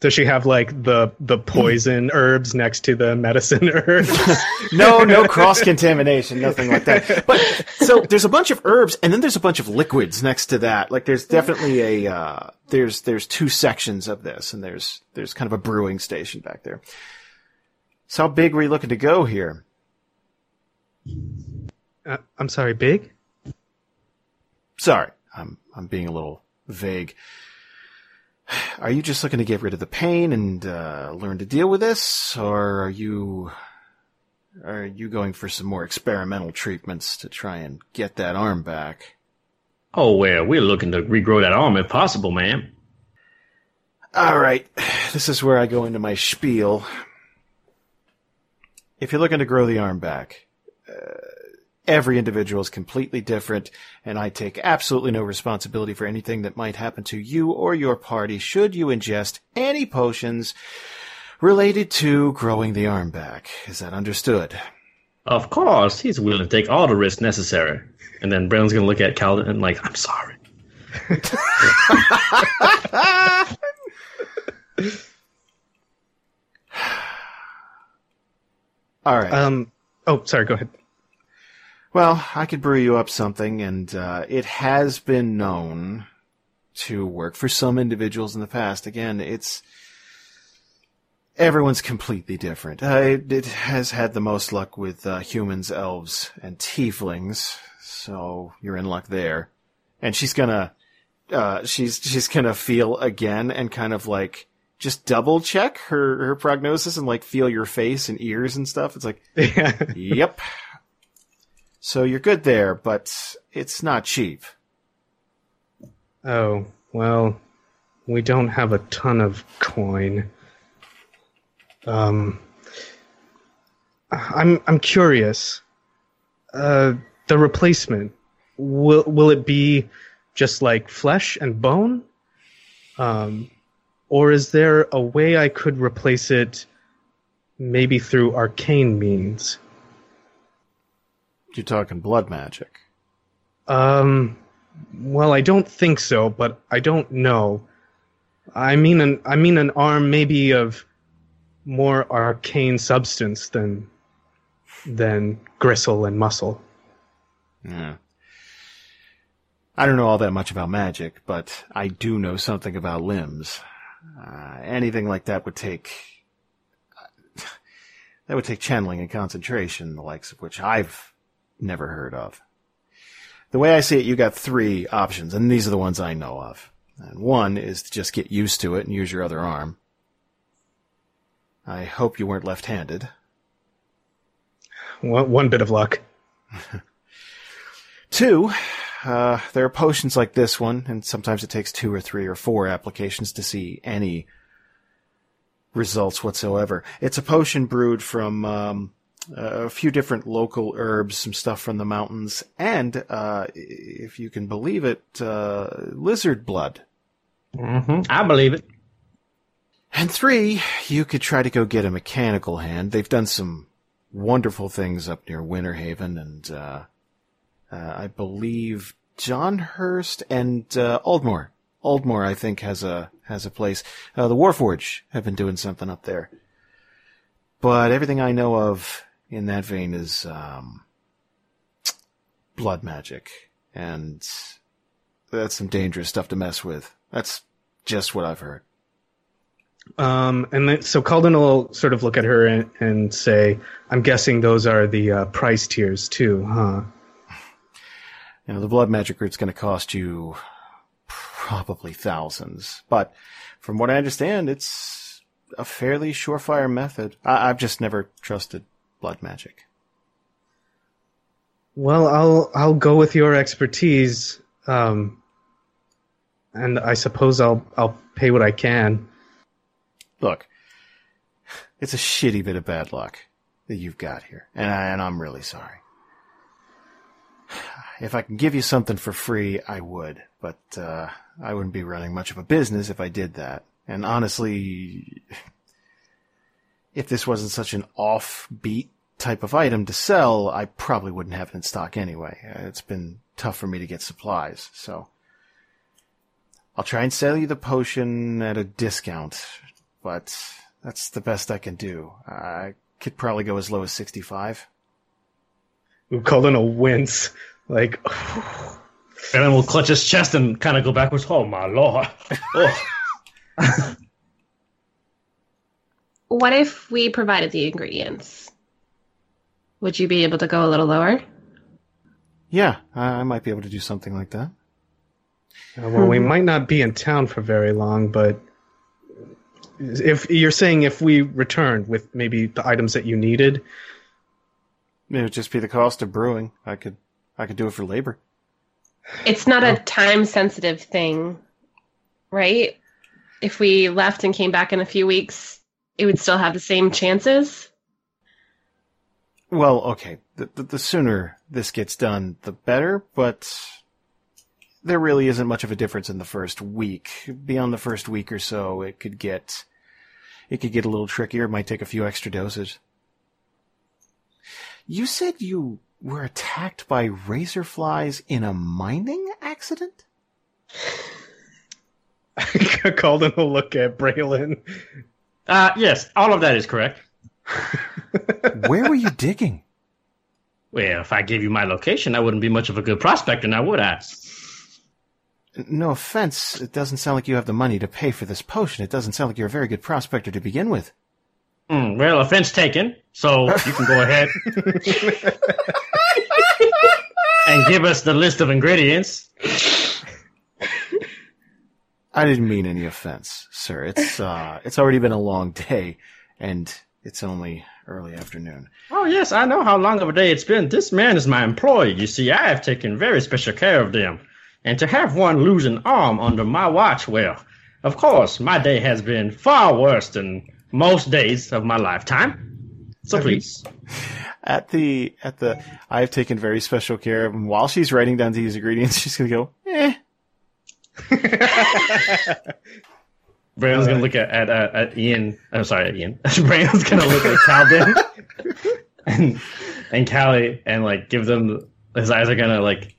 Does she have like the the poison herbs next to the medicine *laughs* herbs? *laughs* no, no cross contamination, nothing like that. But so there's a bunch of herbs, and then there's a bunch of liquids next to that. Like there's definitely a uh, there's there's two sections of this, and there's there's kind of a brewing station back there. So how big were you looking to go here? Uh, I'm sorry, big. Sorry, I'm I'm being a little vague. Are you just looking to get rid of the pain and uh, learn to deal with this, or are you are you going for some more experimental treatments to try and get that arm back? Oh, well, we're looking to regrow that arm if possible, ma'am. All right, this is where I go into my spiel. If you're looking to grow the arm back, uh, every individual is completely different, and I take absolutely no responsibility for anything that might happen to you or your party should you ingest any potions related to growing the arm back. Is that understood? Of course, he's willing to take all the risks necessary. And then Brandon's gonna look at Calvin and like, I'm sorry. *laughs* All right. Um. Oh, sorry. Go ahead. Well, I could brew you up something, and uh, it has been known to work for some individuals in the past. Again, it's everyone's completely different. Uh, it, it has had the most luck with uh, humans, elves, and tieflings, so you're in luck there. And she's gonna, uh, she's she's gonna feel again and kind of like just double check her her prognosis and like feel your face and ears and stuff. It's like, *laughs* yep. So you're good there, but it's not cheap. Oh well, we don't have a ton of coin. Um, I'm I'm curious. Uh, the replacement will will it be just like flesh and bone? Um, or is there a way I could replace it, maybe through arcane means? You're talking blood magic. Um, well, I don't think so, but I don't know. I mean, an I mean an arm maybe of more arcane substance than than gristle and muscle. Yeah. I don't know all that much about magic, but I do know something about limbs. Uh, anything like that would take *laughs* that would take channeling and concentration, the likes of which I've never heard of. The way I see it, you got three options, and these are the ones I know of. And one is to just get used to it and use your other arm. I hope you weren't left-handed. One, one bit of luck. *laughs* Two, uh, there are potions like this one, and sometimes it takes two or three or four applications to see any results whatsoever. It's a potion brewed from um, a few different local herbs, some stuff from the mountains, and uh, if you can believe it, uh, lizard blood. Mm-hmm. I believe it. And three, you could try to go get a mechanical hand. They've done some wonderful things up near Winter Haven, and uh, uh, I believe Donhurst and uh, Aldmore. Aldmore, I think, has a has a place. Uh, the Warforge have been doing something up there, but everything I know of in that vein is um, blood magic, and that's some dangerous stuff to mess with. That's just what I've heard. Um, and then, so Kalden will sort of look at her and, and say, "I'm guessing those are the uh, price tiers too, huh?" You know, the blood magic root's going to cost you probably thousands, but from what I understand, it's a fairly surefire method. I- I've just never trusted blood magic. Well, I'll I'll go with your expertise, um, and I suppose I'll I'll pay what I can. Look, it's a shitty bit of bad luck that you've got here, and, I, and I'm really sorry. If I can give you something for free, I would, but uh, I wouldn't be running much of a business if I did that. And honestly, if this wasn't such an offbeat type of item to sell, I probably wouldn't have it in stock anyway. Uh, It's been tough for me to get supplies, so I'll try and sell you the potion at a discount, but that's the best I can do. I could probably go as low as 65. Colin will call in a wince, like, *sighs* Baron will clutch his chest and kind of go backwards. Oh my lord! *laughs* *laughs* *laughs* Oh. What if we provided the ingredients? Would you be able to go a little lower? Yeah, I I might be able to do something like that. Uh, well, we might not be in town for very long, but if you're saying if we returned with maybe the items that you needed, It would just be the cost of brewing. I could, I could do it for labor. It's not a time sensitive thing, right? If we left and came back in a few weeks, it would still have the same chances. Well, okay, the, the, the sooner this gets done, the better, but there really isn't much of a difference in the first week. Beyond the first week or so, it could get, it could get a little trickier. It might take a few extra doses. You said you were attacked by razor flies in a mining accident? *laughs* Kalden will look at Braylon. Uh, yes, all of that is correct. *laughs* Where were you digging? Well, if I gave you my location, I wouldn't be much of a good prospector, now would I? No offense, it doesn't sound like you have the money to pay for this potion. It doesn't sound like you're a very good prospector to begin with. Hmm, well, offense taken. So you can go ahead *laughs* and give us the list of ingredients. I didn't mean any offense, sir. It's uh it's already been a long day and it's only early afternoon. Oh, yes, I know how long of a day it's been. This man is my employee. You see, I have taken very special care of them. And to have one lose an arm under my watch, well, of course, my day has been far worse than most days of my lifetime. So please. At the at the I've taken very special care of him. While she's writing down these ingredients, *laughs* she's gonna go, eh. *laughs* Brandon's gonna look at at, uh, at Ian. I'm sorry, at Ian. *laughs* Brandon's gonna look at Calvin *laughs* and and Kallie and like give them. His eyes are gonna like.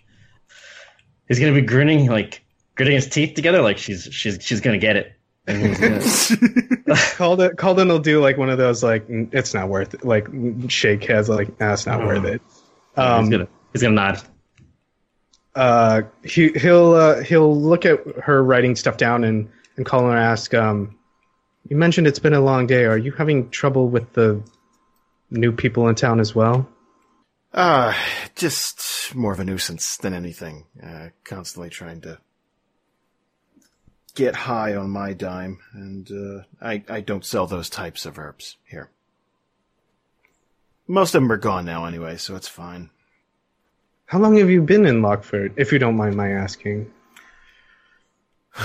He's gonna be grinning, like gritting his teeth together, like she's she's she's gonna get it. He's gonna, Kalden, Kalden will do like one of those like "Mm, it's not worth it, like shake heads, like nah, it's not worth it. he's Um, gonna he's gonna nod. Uh, he he'll uh, he'll look at her writing stuff down and and call her and ask. Um, you mentioned it's been a long day. Are you having trouble with the new people in town as well? Uh just more of a nuisance than anything. Uh constantly trying to get high on my dime, and uh I, I don't sell those types of herbs here. Most of them are gone now anyway, so it's fine. How long have you been in Lockford, if you don't mind my asking? *sighs*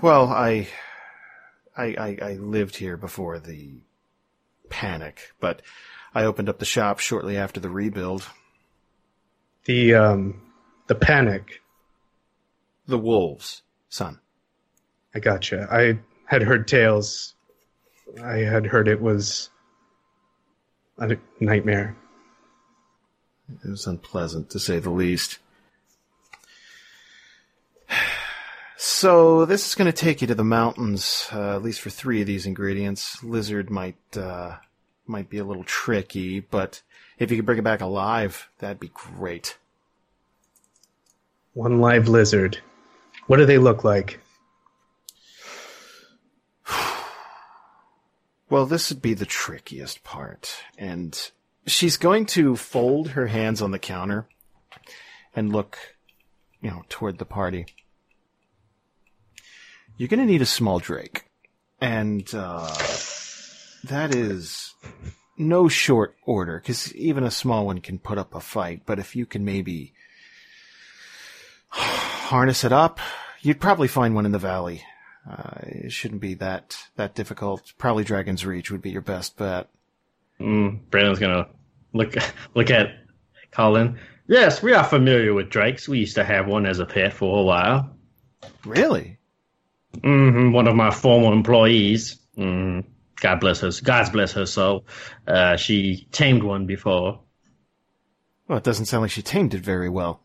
Well, I, I, I, I lived here before the panic, but I opened up the shop shortly after the rebuild. The um, the panic. The wolves, son. I gotcha. I had heard tales. I had heard it was a nightmare. It was unpleasant, to say the least. So this is going to take you to the mountains, uh, at least for three of these ingredients. Lizard might uh, might be a little tricky, but if you could bring it back alive, that'd be great. One live lizard. What do they look like? *sighs* Well, this would be the trickiest part, and she's going to fold her hands on the counter and look, you know, toward the party. You're going to need a small drake. and uh, that is no short order because even a small one can put up a fight. But if you can maybe *sighs* harness it up, you'd probably find one in the valley. Uh, it shouldn't be that that difficult. Probably Dragon's Reach would be your best bet. Mm, Brandon's gonna look *laughs* look at Colin. Yes, we are familiar with drakes. We used to have one as a pet for a while. Really? hmm One of my former employees. Mm, God bless her. God bless her soul. Uh, she tamed one before. Well, it doesn't sound like she tamed it very well.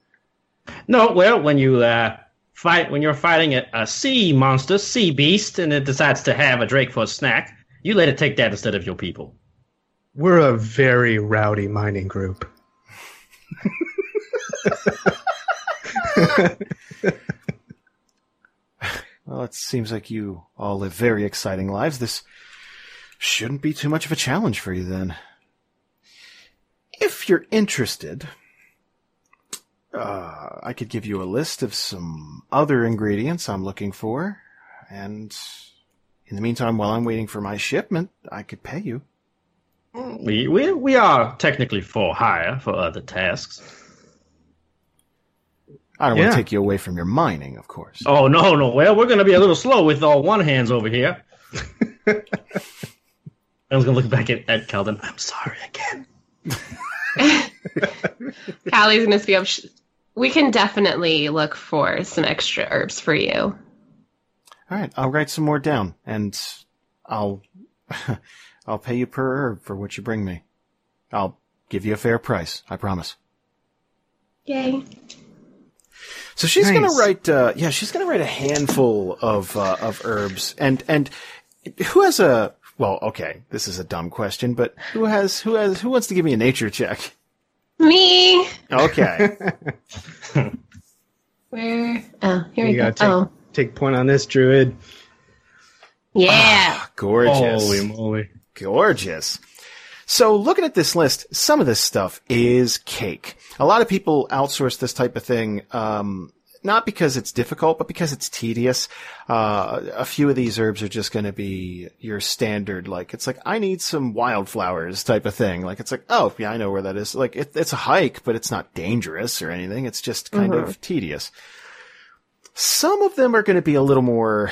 No, well, when you uh, fight, when you're fighting a, a sea monster, sea beast, and it decides to have a drake for a snack, you let it take that instead of your people. We're a very rowdy mining group. Well, it seems like you all live very exciting lives. This shouldn't be too much of a challenge for you then. If you're interested, uh, I could give you a list of some other ingredients I'm looking for, and in the meantime, while I'm waiting for my shipment, I could pay you. We we we are technically for hire for other tasks. I don't want to take you away from your mining, of course. Oh no no! Well, we're gonna be a little slow with all one hands over here. *laughs* I was gonna look back at, at Kalden. I'm sorry again. *laughs* Kallie's gonna speak up. We can definitely look for some extra herbs for you. All right, I'll write some more down, and I'll *laughs* I'll pay you per herb for what you bring me. I'll give you a fair price. I promise. Yay. So she's Nice. gonna write, uh, yeah, she's gonna write a handful of uh, of herbs, and and who has a well, okay, this is a dumb question, but who has who has who wants to give me a nature check? Me. Okay, *laughs* Where? Oh, here You we go. take, Oh, take point on this, Druid. yeah. gorgeous, Holy moly! Gorgeous. So looking at this list, some of this stuff is cake. A lot of people outsource this type of thing, um, not because it's difficult, but because it's tedious. Uh, a few of these herbs are just going to be your standard, like, it's like, I need some wildflowers type of thing. Like, it's like, oh, yeah, I know where that is. Like, it, it's a hike, but it's not dangerous or anything. It's just kind of tedious. Some of them are going to be a little more,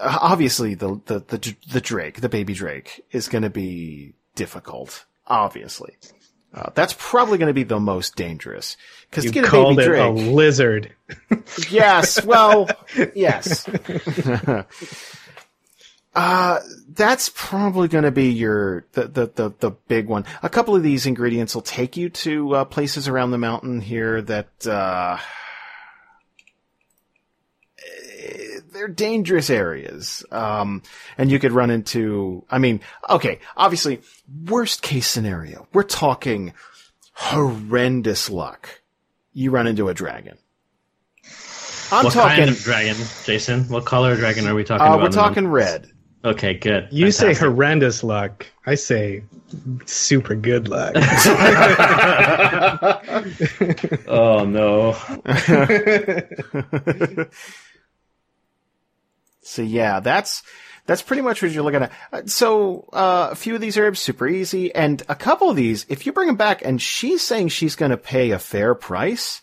obviously the, the, the, the Drake, the baby Drake is going to be difficult, obviously. Uh, that's probably going to be the most dangerous because You to get a called baby it Drake. a lizard. *laughs* Yes, well, yes. *laughs* uh, that's probably going to be your, the, the, the, the big one. A couple of these ingredients will take you to, uh, places around the mountain here that, uh, eh, they're dangerous areas. Um, and you could run into, I mean, okay, obviously, worst case scenario, we're talking horrendous luck. You run into a dragon. I'm what talking, kind of dragon, Jason? What color dragon are we talking uh, about? we're in the talking red. Okay, good. You say horrendous luck. I say super good luck. *laughs* *laughs* Oh no! *laughs* So yeah, that's that's pretty much what you're looking at. Uh, So uh, a few of these herbs super easy, and a couple of these, if you bring them back, and she's saying she's going to pay a fair price,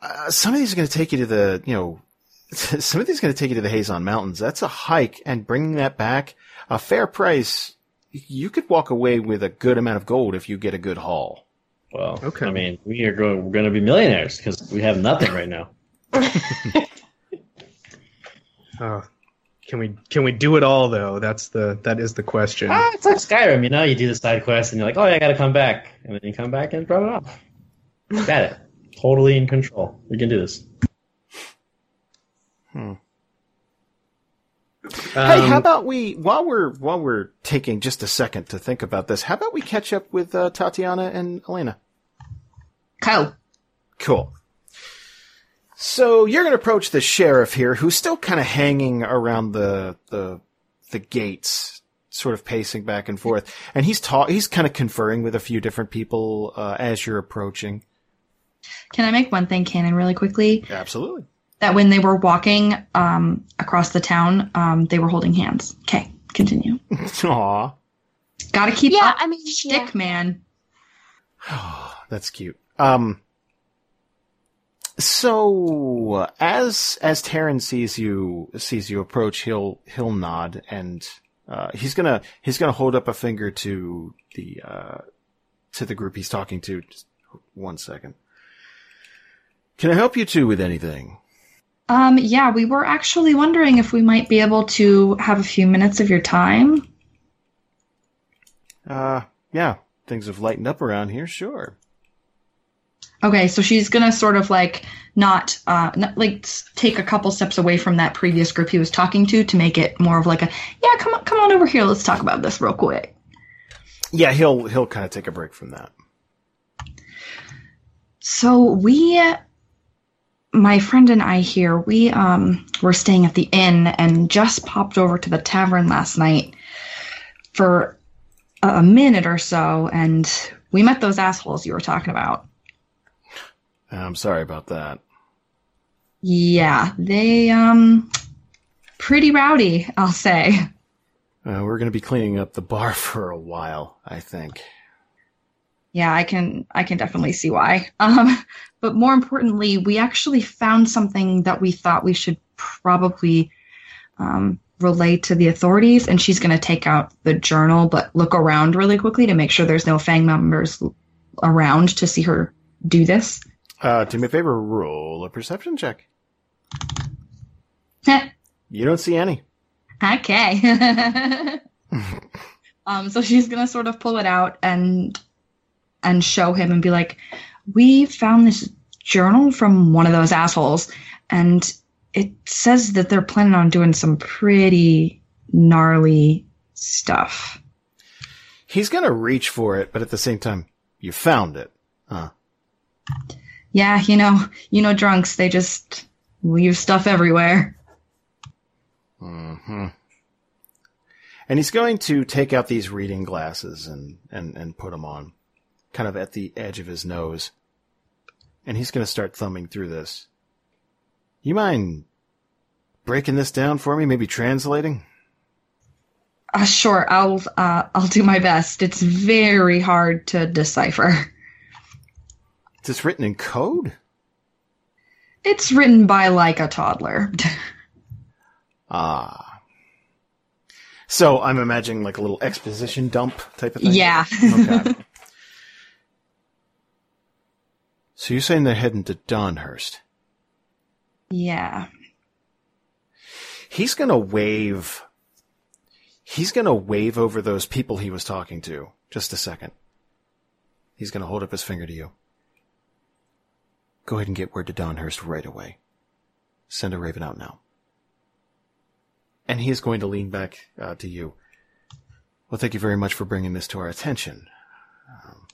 uh, some of these are going to take you to the you know, *laughs* some of these are going to take you to the Hazon Mountains. That's a hike, and bringing that back a fair price, you could walk away with a good amount of gold if you get a good haul. Well, Okay. I mean, we are going. We're going to be millionaires because we have nothing right now. *laughs* *laughs* Oh, can we can we do it all though? That's the that is the question. Ah, it's like Skyrim, you know. You do the side quest, and you're like, "Oh, yeah, I got to come back," and then you come back and drop it off. Got it. Totally in control. We can do this. hey, how Um, about we while we're while we're taking just a second to think about this, how about we catch up with uh, Tatiyana and Elena? Kyle. Cool. So you're going to approach the sheriff here, who's still kind of hanging around the the the gates, sort of pacing back and forth, and he's ta- he's kind of conferring with a few different people uh, as you're approaching. Can I make one thing canon really quickly? Absolutely. that when they were walking um, across the town, um, they were holding hands. Okay, continue. *laughs* Aw. Got to keep Yeah, up I mean, stick, yeah. man. *sighs* That's cute. Um. So as as Taryn sees you sees you approach, he'll he'll nod and uh, he's gonna he's gonna hold up a finger to the uh, to the group he's talking to. Just one second. Can I help you two with anything? Um, yeah, we were actually wondering if we might be able to have a few minutes of your time. Uh, yeah, things have lightened up around here. Sure. Okay, so she's gonna sort of like not, uh, not like take a couple steps away from that previous group he was talking to to make it more of like a yeah, come on, come on over here, let's talk about this real quick. Yeah, he'll he'll kind of take a break from that. So we, my friend and I here, we um were staying at the inn and just popped over to the tavern last night for a, a minute or so, and we met those assholes you were talking about. I'm sorry about that. Yeah, they um pretty rowdy, I'll say. Uh, we're going to be cleaning up the bar *laughs* for a while, I think. Yeah, I can I can definitely see why. Um, but more importantly, we actually found something that we thought we should probably um, relay to the authorities. And she's going to take out the journal, but look around really quickly to make sure there's no Fang members around to see her do this. Uh, do me a favor, roll a perception check. *laughs* You don't see any. okay. *laughs* um, so she's gonna sort of pull it out and and show him and be like, "We found this journal from one of those assholes, and it says that they're planning on doing some pretty gnarly stuff." He's going to reach for it, but at the same time, you found it. Huh. Yeah, you know, you know, drunks they just leave stuff everywhere. hmm And he's going to take out these reading glasses and, and, and put them on, kind of at the edge of his nose. And he's going to start thumbing through this. You mind breaking this down for me? Maybe translating? Uh, sure, I'll uh, I'll do my best. It's very hard to decipher. Is this written in code? It's written by like a toddler. *laughs* Ah. So I'm imagining like a little exposition dump type of thing? yeah. Okay. *laughs* so you're saying they're heading to Donhurst? yeah. He's gonna wave. He's gonna wave over those people he was talking to. Just a second. He's gonna hold up his finger to you. Go ahead and get word to Donhurst right away. Send a raven out now. And he is going to lean back uh, to you. Well, thank you very much for bringing this to our attention. Um,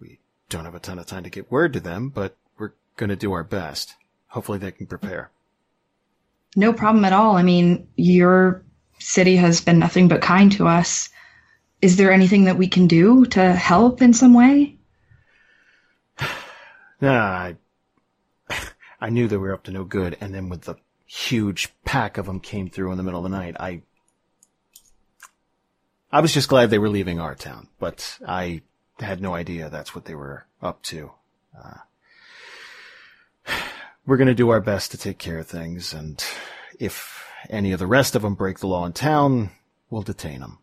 we don't have a ton of time to get word to them, but we're going to do our best. Hopefully they can prepare. No problem at all. I mean, your city has been nothing but kind to us. Is there anything that we can do to help in some way? *sighs* Nah, I, I knew they were up to no good, and then with the huge pack of them came through in the middle of the night, I, I was just glad they were leaving our town, but I had no idea that's what they were up to. Uh, we're gonna do our best to take care of things, and if any of the rest of them break the law in town, we'll detain them.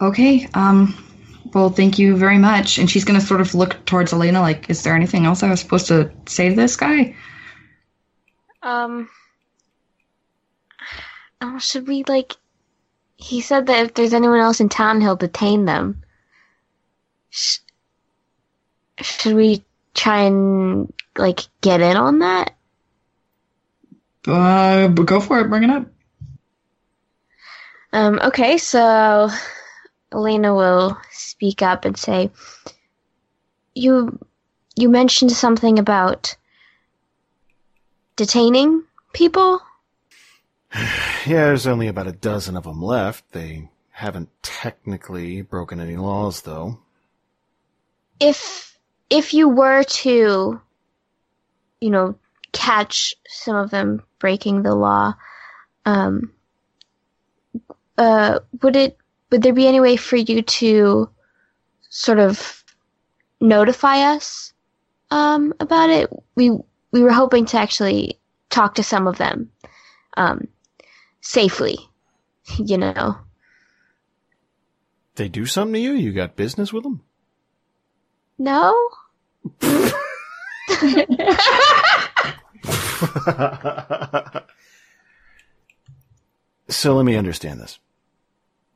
Okay. Um. Well, thank you very much. And she's gonna sort of look towards Elena, like, is there anything else I was supposed to say to this guy? Um. Oh, should we like? He said that if there's anyone else in town, he'll detain them. Sh- should we try and like get in on that? Uh, go for it. Bring it up. Um. Okay, so Elena will speak up and say, "You, you mentioned something about detaining people." *sighs* Yeah, there's only about a dozen of them left. They haven't technically broken any laws, though. if if you were to you know catch some of them breaking the law, um, uh, would it would there be any way for you to sort of notify us um, about it? We we were hoping to actually talk to some of them um, safely, you know. They do something to you? You got business with them? No. *laughs* *laughs* so let me understand this.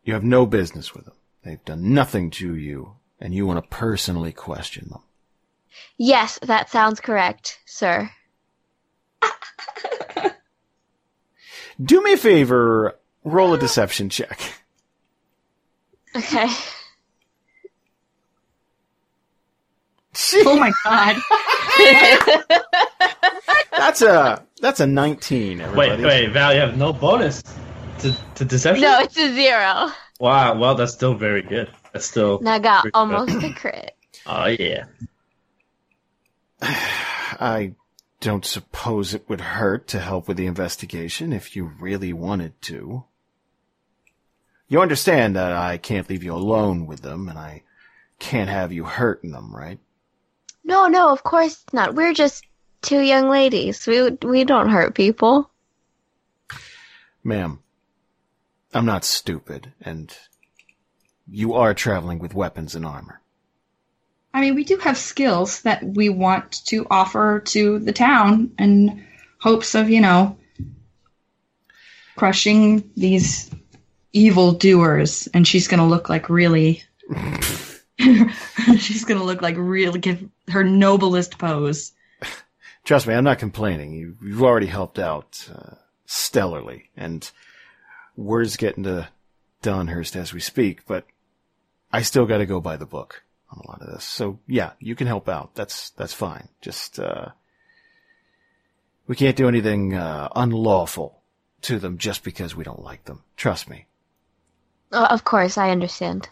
You have no business with them. They've done nothing to you, and you want to personally question them. Yes, that sounds correct, sir. *laughs* Do me a favor, roll a deception check. Okay. Oh my god. *laughs* That's a that's a 19, everybody. Wait, wait, Val, you have no bonus to, to deception? No, it's a zero. Wow, well, that's still very good. That's still. And I got pretty good. almost a crit. Oh, yeah. *sighs* I don't suppose it would hurt to help with the investigation if you really wanted to. You understand that I can't leave you alone with them, and I can't have you hurting them, right? No, no, of course not. We're just two young ladies. We we don't hurt people. Ma'am, I'm not stupid, and you are traveling with weapons and armor. I mean, we do have skills that we want to offer to the town in hopes of, you know, crushing these evil doers. And she's going to look like really. *laughs* she's going to look like really, give her noblest pose. Trust me, I'm not complaining. You, you've already helped out uh, stellarly, and word's getting to Donhurst as we speak, but I still got to go by the book on a lot of this. So yeah, you can help out. That's that's fine. Just uh, we can't do anything uh, unlawful to them just because we don't like them. Trust me. Uh, of course, I understand.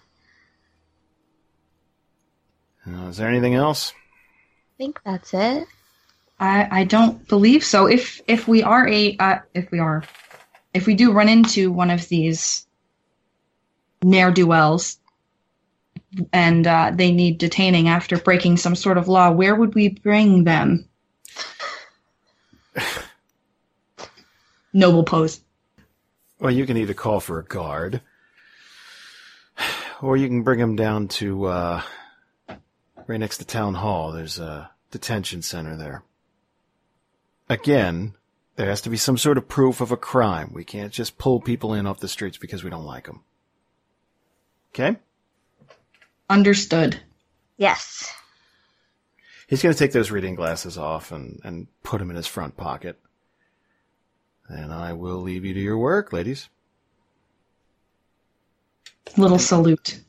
Uh, is there anything else? I think that's it. I, I don't believe so. If if we are a uh, if we are if we do run into one of these ne'er do wells and uh, they need detaining after breaking some sort of law, where would we bring them? *sighs* Noble pose. Well, you can either call for a guard, or you can bring them down to uh, right next to town hall. There's a detention center there. Again, there has to be some sort of proof of a crime. We can't just pull people in off the streets because we don't like them. Okay? Understood. Yes. He's going to take those reading glasses off and, and put them in his front pocket. And I will leave you to your work, ladies. Little salute.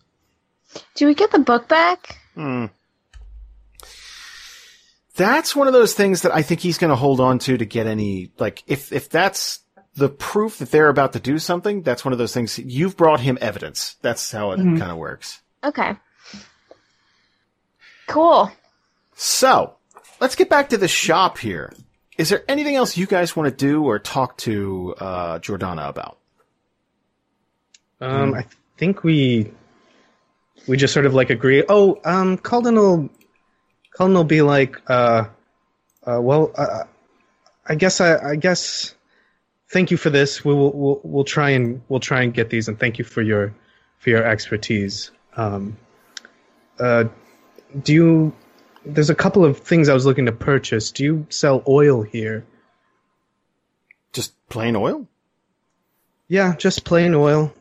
Do we get the book back? Hmm. That's one of those things that I think he's going to hold on to to get any, like, if, if that's the proof that they're about to do something, that's one of those things. You've brought him evidence. That's how it Mhm. kind of works. Okay. Cool. So, let's get back to the shop here. Is there anything else you guys want to do or talk to, uh, Jordana about? Um, I think we we just sort of like agree. Oh, um, Kalden Kalden will be like, uh, uh, well, uh, I guess I, I guess thank you for this. We will we'll, we'll try and we'll try and get these, and thank you for your for your expertise. Um, uh, do you? There's a couple of things I was looking to purchase. Do you sell oil here? Just plain oil? Yeah, just plain oil.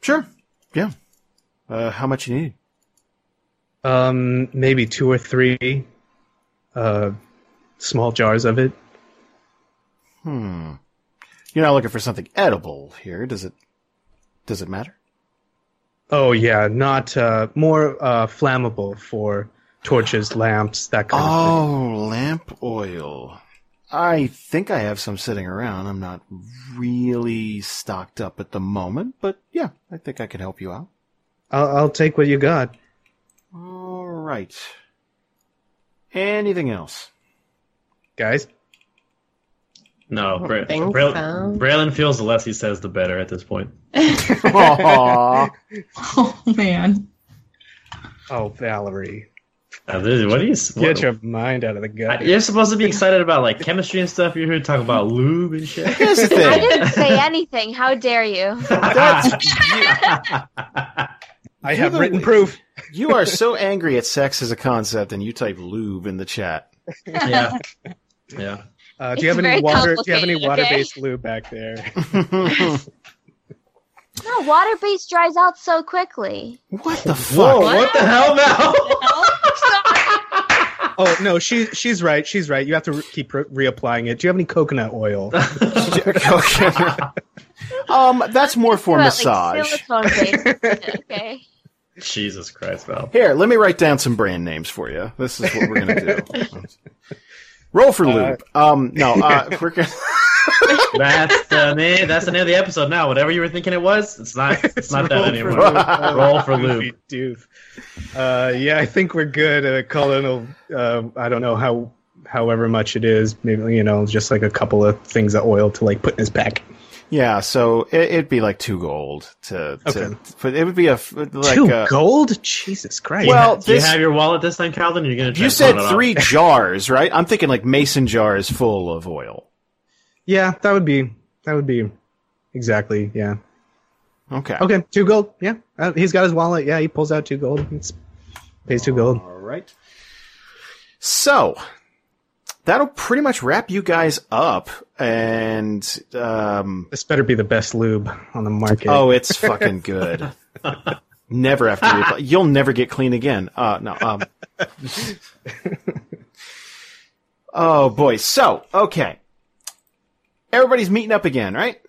Sure. Yeah. Uh, how much you need? Um, maybe two or three uh, small jars of it. Hmm. You're not looking for something edible here, does it? Does it matter? Oh yeah, not uh, more uh, flammable for torches, lamps, that kind of thing. Oh, lamp oil. I think I have some sitting around. I'm not really stocked up at the moment, but yeah, I think I can help you out. I'll, I'll take what you got. All right. Anything else? Guys, No, Bra- Bra- so. Braylon feels the less he says, the better at this point. *laughs* Aw. Oh man. Oh, Valerie, Uh, this- what are you? get What, your mind out of the gut. you're supposed to be excited about like chemistry and stuff. You're here to talk about lube and shit. Here's the I didn't say anything. How dare you? *laughs* I have written way- proof. You are so angry at sex as a concept, and you type lube in the chat. yeah, yeah. Uh, do you have any water? Do you have any water-based lube back there? *laughs* No, water based dries out so quickly. what the fuck? Whoa! What the hell now? Oh no, she she's right. She's right. You have to re- keep re- reapplying it. Do you have any coconut oil? *laughs* um, that's more for But, massage. Like, *laughs* okay. Jesus Christ, Val. Here, let me write down some brand names for you. This is what we're gonna do. *laughs* Roll for lube. Um, no, uh, we're gonna. That's the name. That's the name of the episode. Now, whatever you were thinking it was, it's not. *laughs* It's not that Roll for anymore. Roll for Goofy Uh, yeah, I think we're good. Uh, Colin will. Uh, I don't know how, however much it is. Maybe you know, just like a couple of things of oil to like put in his pack. Yeah, so it, it'd be like two gold to. to Okay. But it would be a like Two a, gold? Jesus Christ! Well, Do you this- have your wallet this time, Calvin? You're gonna. Try You said count it off? three jars, right? I'm thinking like mason jars full of oil. Yeah, that would be that would be exactly yeah. Okay. Okay, two gold. Yeah, uh, he's got his wallet. Yeah, he pulls out two gold. He pays two gold. All right. So that'll pretty much wrap you guys up, and um, This better be the best lube on the market. oh, it's fucking good. *laughs* never have to. You'll never get clean again. Uh, no. Um. *laughs* oh boy. So okay. Everybody's meeting up again, right?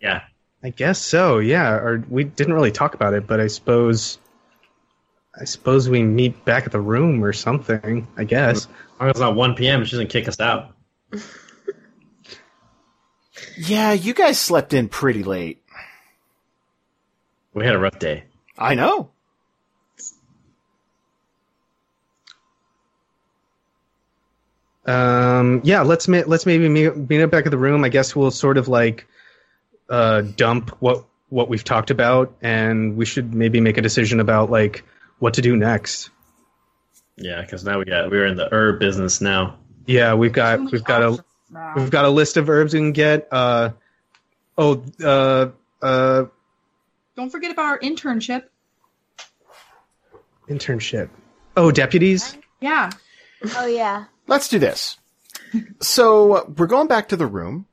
Yeah. I guess so. Yeah, or we didn't really talk about it, but I suppose, I suppose we meet back at the room or something. I guess. As long as it's not 1 p.m., she doesn't kick us out. *laughs* Yeah, you guys slept in pretty late. We had a rough day. I know. Um, yeah, let's ma- let's maybe meet, meet up back at the room. I guess we'll sort of like uh, dump what what we've talked about, and we should maybe make a decision about like what to do next. Yeah, because now we got we're in the herb business now. Yeah, we've got we've got a we've got a list of herbs we can get. Uh, oh, uh, uh, Don't forget about our internship. internship. Oh, deputies. Yeah. Oh yeah. Let's do this. So uh, we're going back to the room,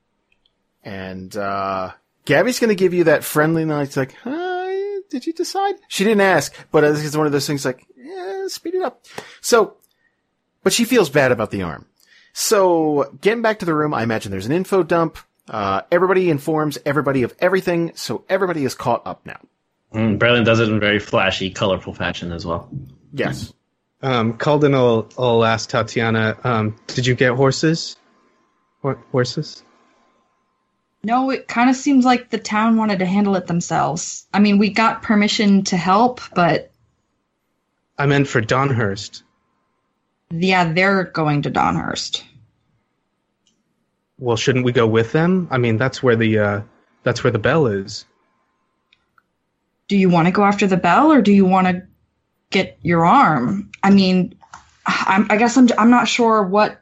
and uh, Gabby's going to give you that friendly night. Like, hi, did you decide? She didn't ask, but this is one of those things. Like, yeah, speed it up. So, but she feels bad about the arm. So getting back to the room, I imagine there's an info dump. Uh, everybody informs everybody of everything, so everybody is caught up now. Mm, Braylon does it in very flashy, colorful fashion as well. Yes. Um, Kalden will, will ask Tatiyana, um, did you get horses? What horses? No, it kind of seems like the town wanted to handle it themselves. I mean, we got permission to help, but I meant for Donhurst. yeah, they're going to Donhurst. Well, shouldn't we go with them? I mean, that's where the uh, that's where the bell is. Do you want to go after the bell or do you want to get your arm? I mean, I'm, I guess I'm, I'm not sure what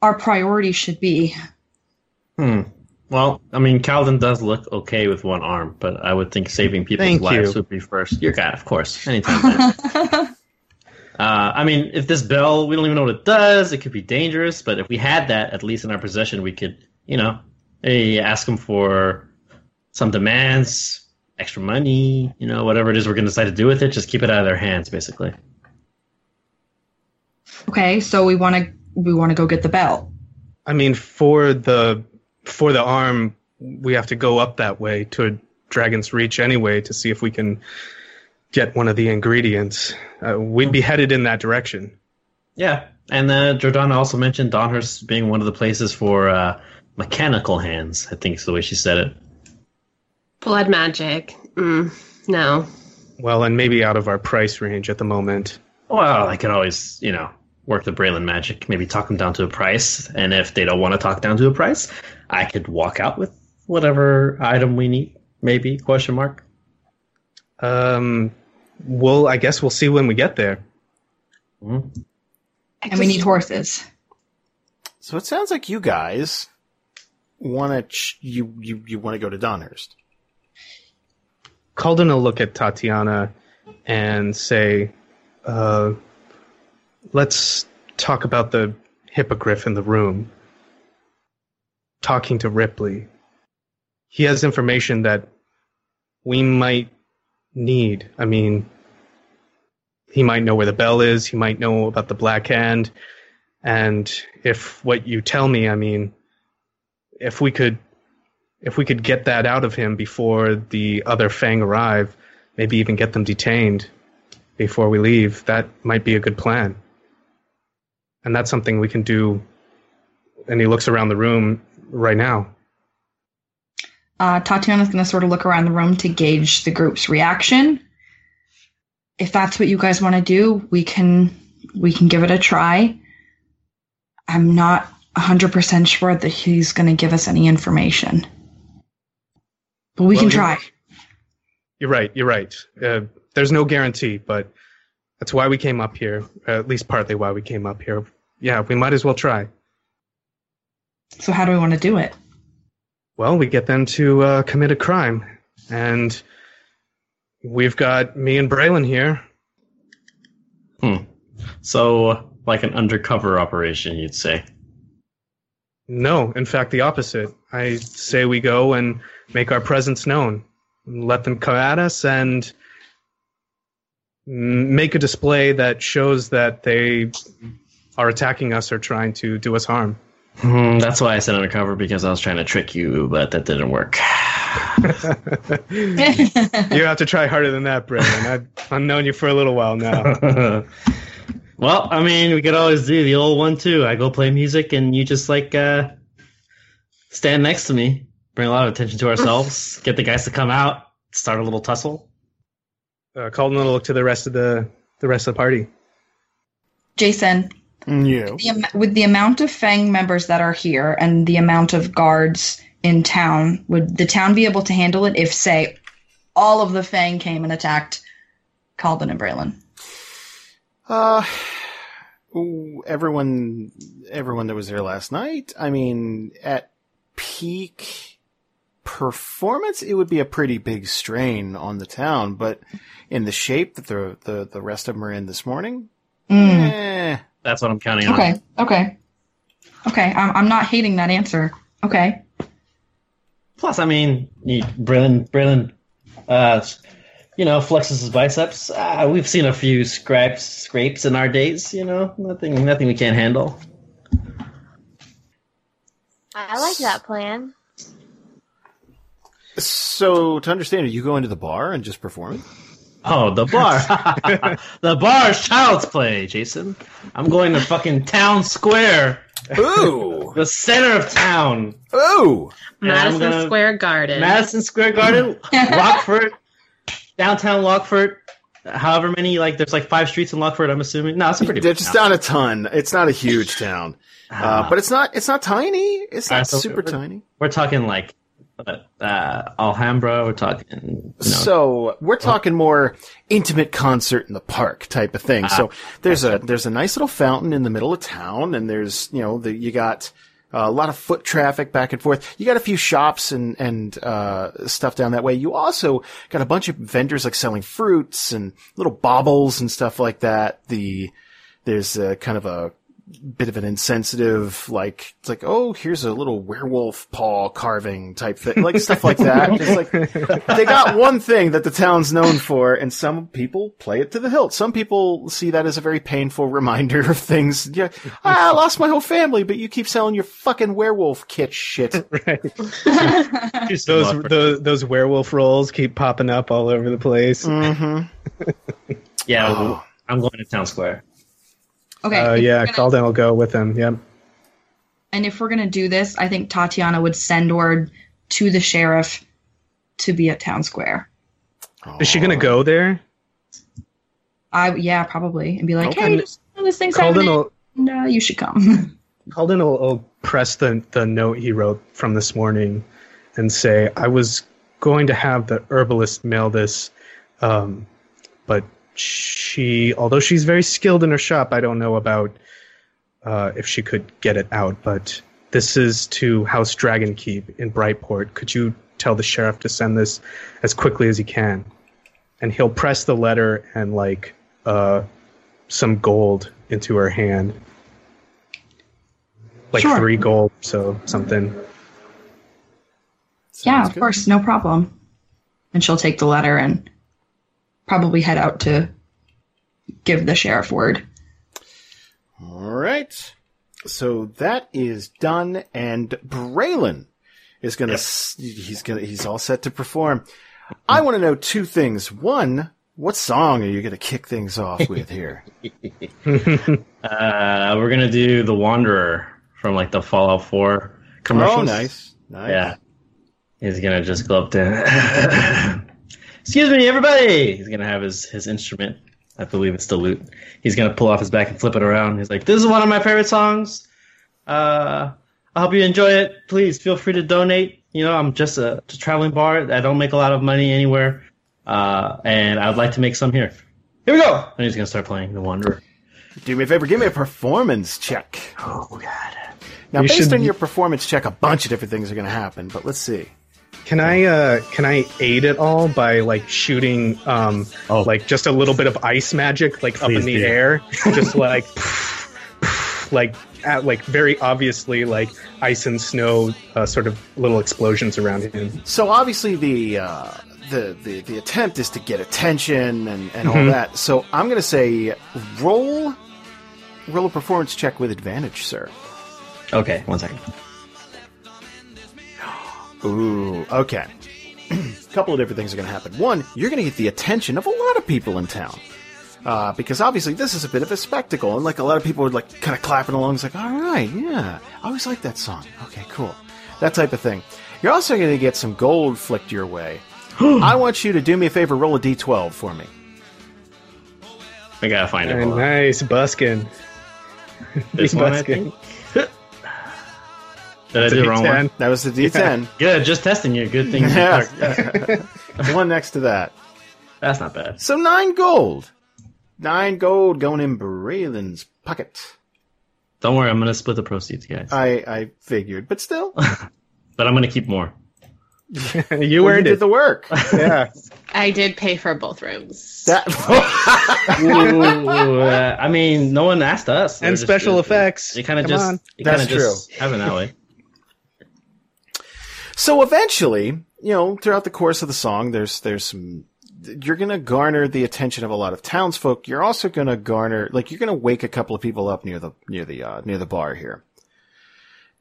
our priority should be. Hmm. Well, I mean, Calvin does look okay with one arm, but I would think saving people's Thank lives you. would be first. Your guy, of course. Anytime. *laughs* uh, I mean, if this bell, we don't even know what it does. It could be dangerous, but if we had that at least in our possession, we could, you know, hey, ask him for some demands, extra money, you know, whatever it is we're going to decide to do with it. Just keep it out of their hands, basically. Okay, so we want to we want to go get the bell. I mean, for the for the arm, we have to go up that way to Dragon's Reach anyway to see if we can get one of the ingredients. Uh, we'd be headed in that direction. Yeah, and uh, Jordana also mentioned Donhurst being one of the places for uh, mechanical hands. I think is the way she said it. Blood magic. Mm, no. Well, and maybe out of our price range at the moment. Well, I can always, you know, work the Braylon magic. Maybe talk them down to a price, and if they don't want to talk down to a price, I could walk out with whatever item we need. Maybe question mark. Um, well, I guess we'll see when we get there. Mhm. And we need horses. So it sounds like you guys want to ch- you you you want to go to Donhurst. Kalden will look at Tatiyana and say, uh, let's talk about the hippogriff in the room. Talking to Ripley. He has information that we might need. I mean, he might know where the bell is, he might know about the Black Hand. And if what you tell me, I mean, if we could if we could get that out of him before the other Fang arrive, maybe even get them detained before we leave, that might be a good plan. And that's something we can do. And he looks around the room right now. Uh, Tatiyana's going to sort of look around the room to gauge the group's reaction. If that's what you guys want to do, we can we can give it a try. I'm not 100% sure that he's going to give us any information. But we Well, can try. You're right. You're right. Uh, there's no guarantee, but that's why we came up here. At least partly why we came up here. Yeah, we might as well try. So how do we want to do it? Well, we get them to uh, commit a crime, and we've got me and Braylon here. Hmm. So, like an undercover operation, you'd say. No, in fact, the opposite. I say we go and make our presence known, let them come at us, and m- make a display that shows that they are attacking us or trying to do us harm. Hmm, that's why I said undercover because I was trying to trick you, but that didn't work. *laughs* *laughs* you have to try harder than that, Braylon. I've, I've known you for a little while now. *laughs* well, I mean, we could always do the old one too. I go play music, and you just like uh, stand next to me, bring a lot of attention to ourselves, get the guys to come out, start a little tussle. Uh, Kalden will look to the rest of the the rest of the party. Jason, You. the, with the amount of Fang members that are here and the amount of guards in town, would the town be able to handle it if, say, all of the Fang came and attacked Calvin and Braylon? Uh, ooh, everyone, everyone that was there last night. I mean, at peak performance, it would be a pretty big strain on the town. But in the shape that the the, the rest of them are in this morning, Mm. eh, That's what I'm counting on. Okay, okay. Okay, I'm, I'm not hating that answer. Okay. Plus, I mean, you, Braylon, Braylon, uh, you know, flexes his biceps. Uh, we've seen a few scrapes, scrapes in our days. You know, nothing, nothing we can't handle. I like that plan. So to understand it, you go into the bar and just perform it. Oh, the bar, *laughs* the bar is child's play, Jason. I'm going to fucking town square, Ooh, *laughs* the center of town, ooh. And Madison gonna- Square Garden. Madison Square Garden, *laughs* Lockford, downtown Lockford. However many, like, there's like five streets in Lockford. I'm assuming. No, it's a pretty. They're just town. not a ton. It's not a huge *sighs* town, uh, but it's not. It's not tiny. It's not so super we're- tiny. We're talking like uh, uh, Alhambra. We're talking. You know, So we're talking more intimate concert in the park type of thing. so there's a there's a nice little fountain in the middle of town, and there's you know the you got a lot of foot traffic back and forth. You got a few shops and and uh, stuff down that way. You also got a bunch of vendors like selling fruits and little baubles and stuff like that. The there's a kind of a bit of an insensitive, like it's like, oh, here's a little werewolf paw carving type thing, like stuff like that. *laughs* It's like they got one thing that the town's known for, and some people play it to the hilt. Some people see that as a very painful reminder of things. Yeah, "Ah, I lost my whole family, but you keep selling your fucking werewolf kit shit. *laughs* Right. *laughs* Those those those werewolf rolls keep popping up all over the place. hmm yeah, Oh. I'm going to town square. Okay. Uh, yeah, we're gonna- Kalden will go with him. Yep. And if we're going to do this, I think Tatiyana would send word to the sheriff to be at town square. Is she gonna go there? I yeah, probably, and be like, Okay. "Hey, just know this thing's Kalden happening." will and uh, you should come. *laughs* Kalden will, will press the, the note he wrote from this morning and say, I was going to have the herbalist mail this, um, but she, although she's very skilled in her shop, I don't know about uh, if she could get it out. But this is to House Dragonkeep in Brightport. Could you tell the sheriff to send this as quickly as he can? And he'll press the letter and like uh, some gold into her hand like Sure. three gold, so something. yeah, Sounds of good. course, no problem. And she'll take the letter and probably head out to give the sheriff word. All right. So that is done, and Braylon is gonna. s He's gonna. He's all set to perform. I want to know two things. One, what song are you gonna kick things off *laughs* with here? *laughs* Uh, we're gonna do the Wanderer from like the Fallout 4 commercials. oh, nice, nice. Yeah. He's gonna just go up to *laughs* Excuse me, everybody! He's gonna have his, his instrument. I believe it's the lute. He's gonna pull off his back and flip it around. He's like, This is one of my favorite songs. Uh I hope you enjoy it. Please feel free to donate. You know, I'm just a, just a traveling bar. I don't make a lot of money anywhere. Uh, and I would like to make some here. Here we go! And he's gonna start playing The Wanderer. Do me a favor. Give me a performance check. Oh god. Now, You based should- on your performance check, a bunch of different things are gonna happen. But let's see. Can I uh can I aid it all by like shooting um Oh. like just a little bit of ice magic like up in the do. air, *laughs* just like like at, like very obviously like ice and snow uh, sort of little explosions around him. So obviously the uh, the, the the attempt is to get attention and, and all Mhm. that. So I'm going to say roll roll a performance check with advantage, sir. Okay, one second. Ooh, okay. a *clears throat* couple of different things are going to happen. One, you're going to get the attention of a lot of people in town. Uh, because obviously this is a bit of a spectacle, and like a lot of people are like kind of clapping along. It's like, all right, yeah, I always like that song. Okay, cool, that type of thing. You're also going to get some gold flicked your way. *gasps* I want you to do me a favor, roll a d12 for me. I gotta find it. And nice buskin. This *laughs* one, I buskin. Think. Did I It's a do the wrong one? D10. That was the d10. Good, *laughs* just testing you. Good thing. Yeah. *laughs* One next to that. That's not bad. So nine gold. Nine gold going in Braylon's pocket. Don't worry, I'm gonna split the proceeds, guys. I, I figured, but still, *laughs* but I'm gonna keep more. you well, you earned did it. the work. yeah. I did pay for both rooms. That Ooh, uh, I mean, no one asked us. They're And just- special they- effects. It kind of just. on. They That's kinda just have it that way. So eventually, you know, throughout the course of the song, there's there's some. You're gonna garner the attention of a lot of townsfolk. You're also gonna garner, like, you're gonna wake a couple of people up near the near the uh, near the bar here,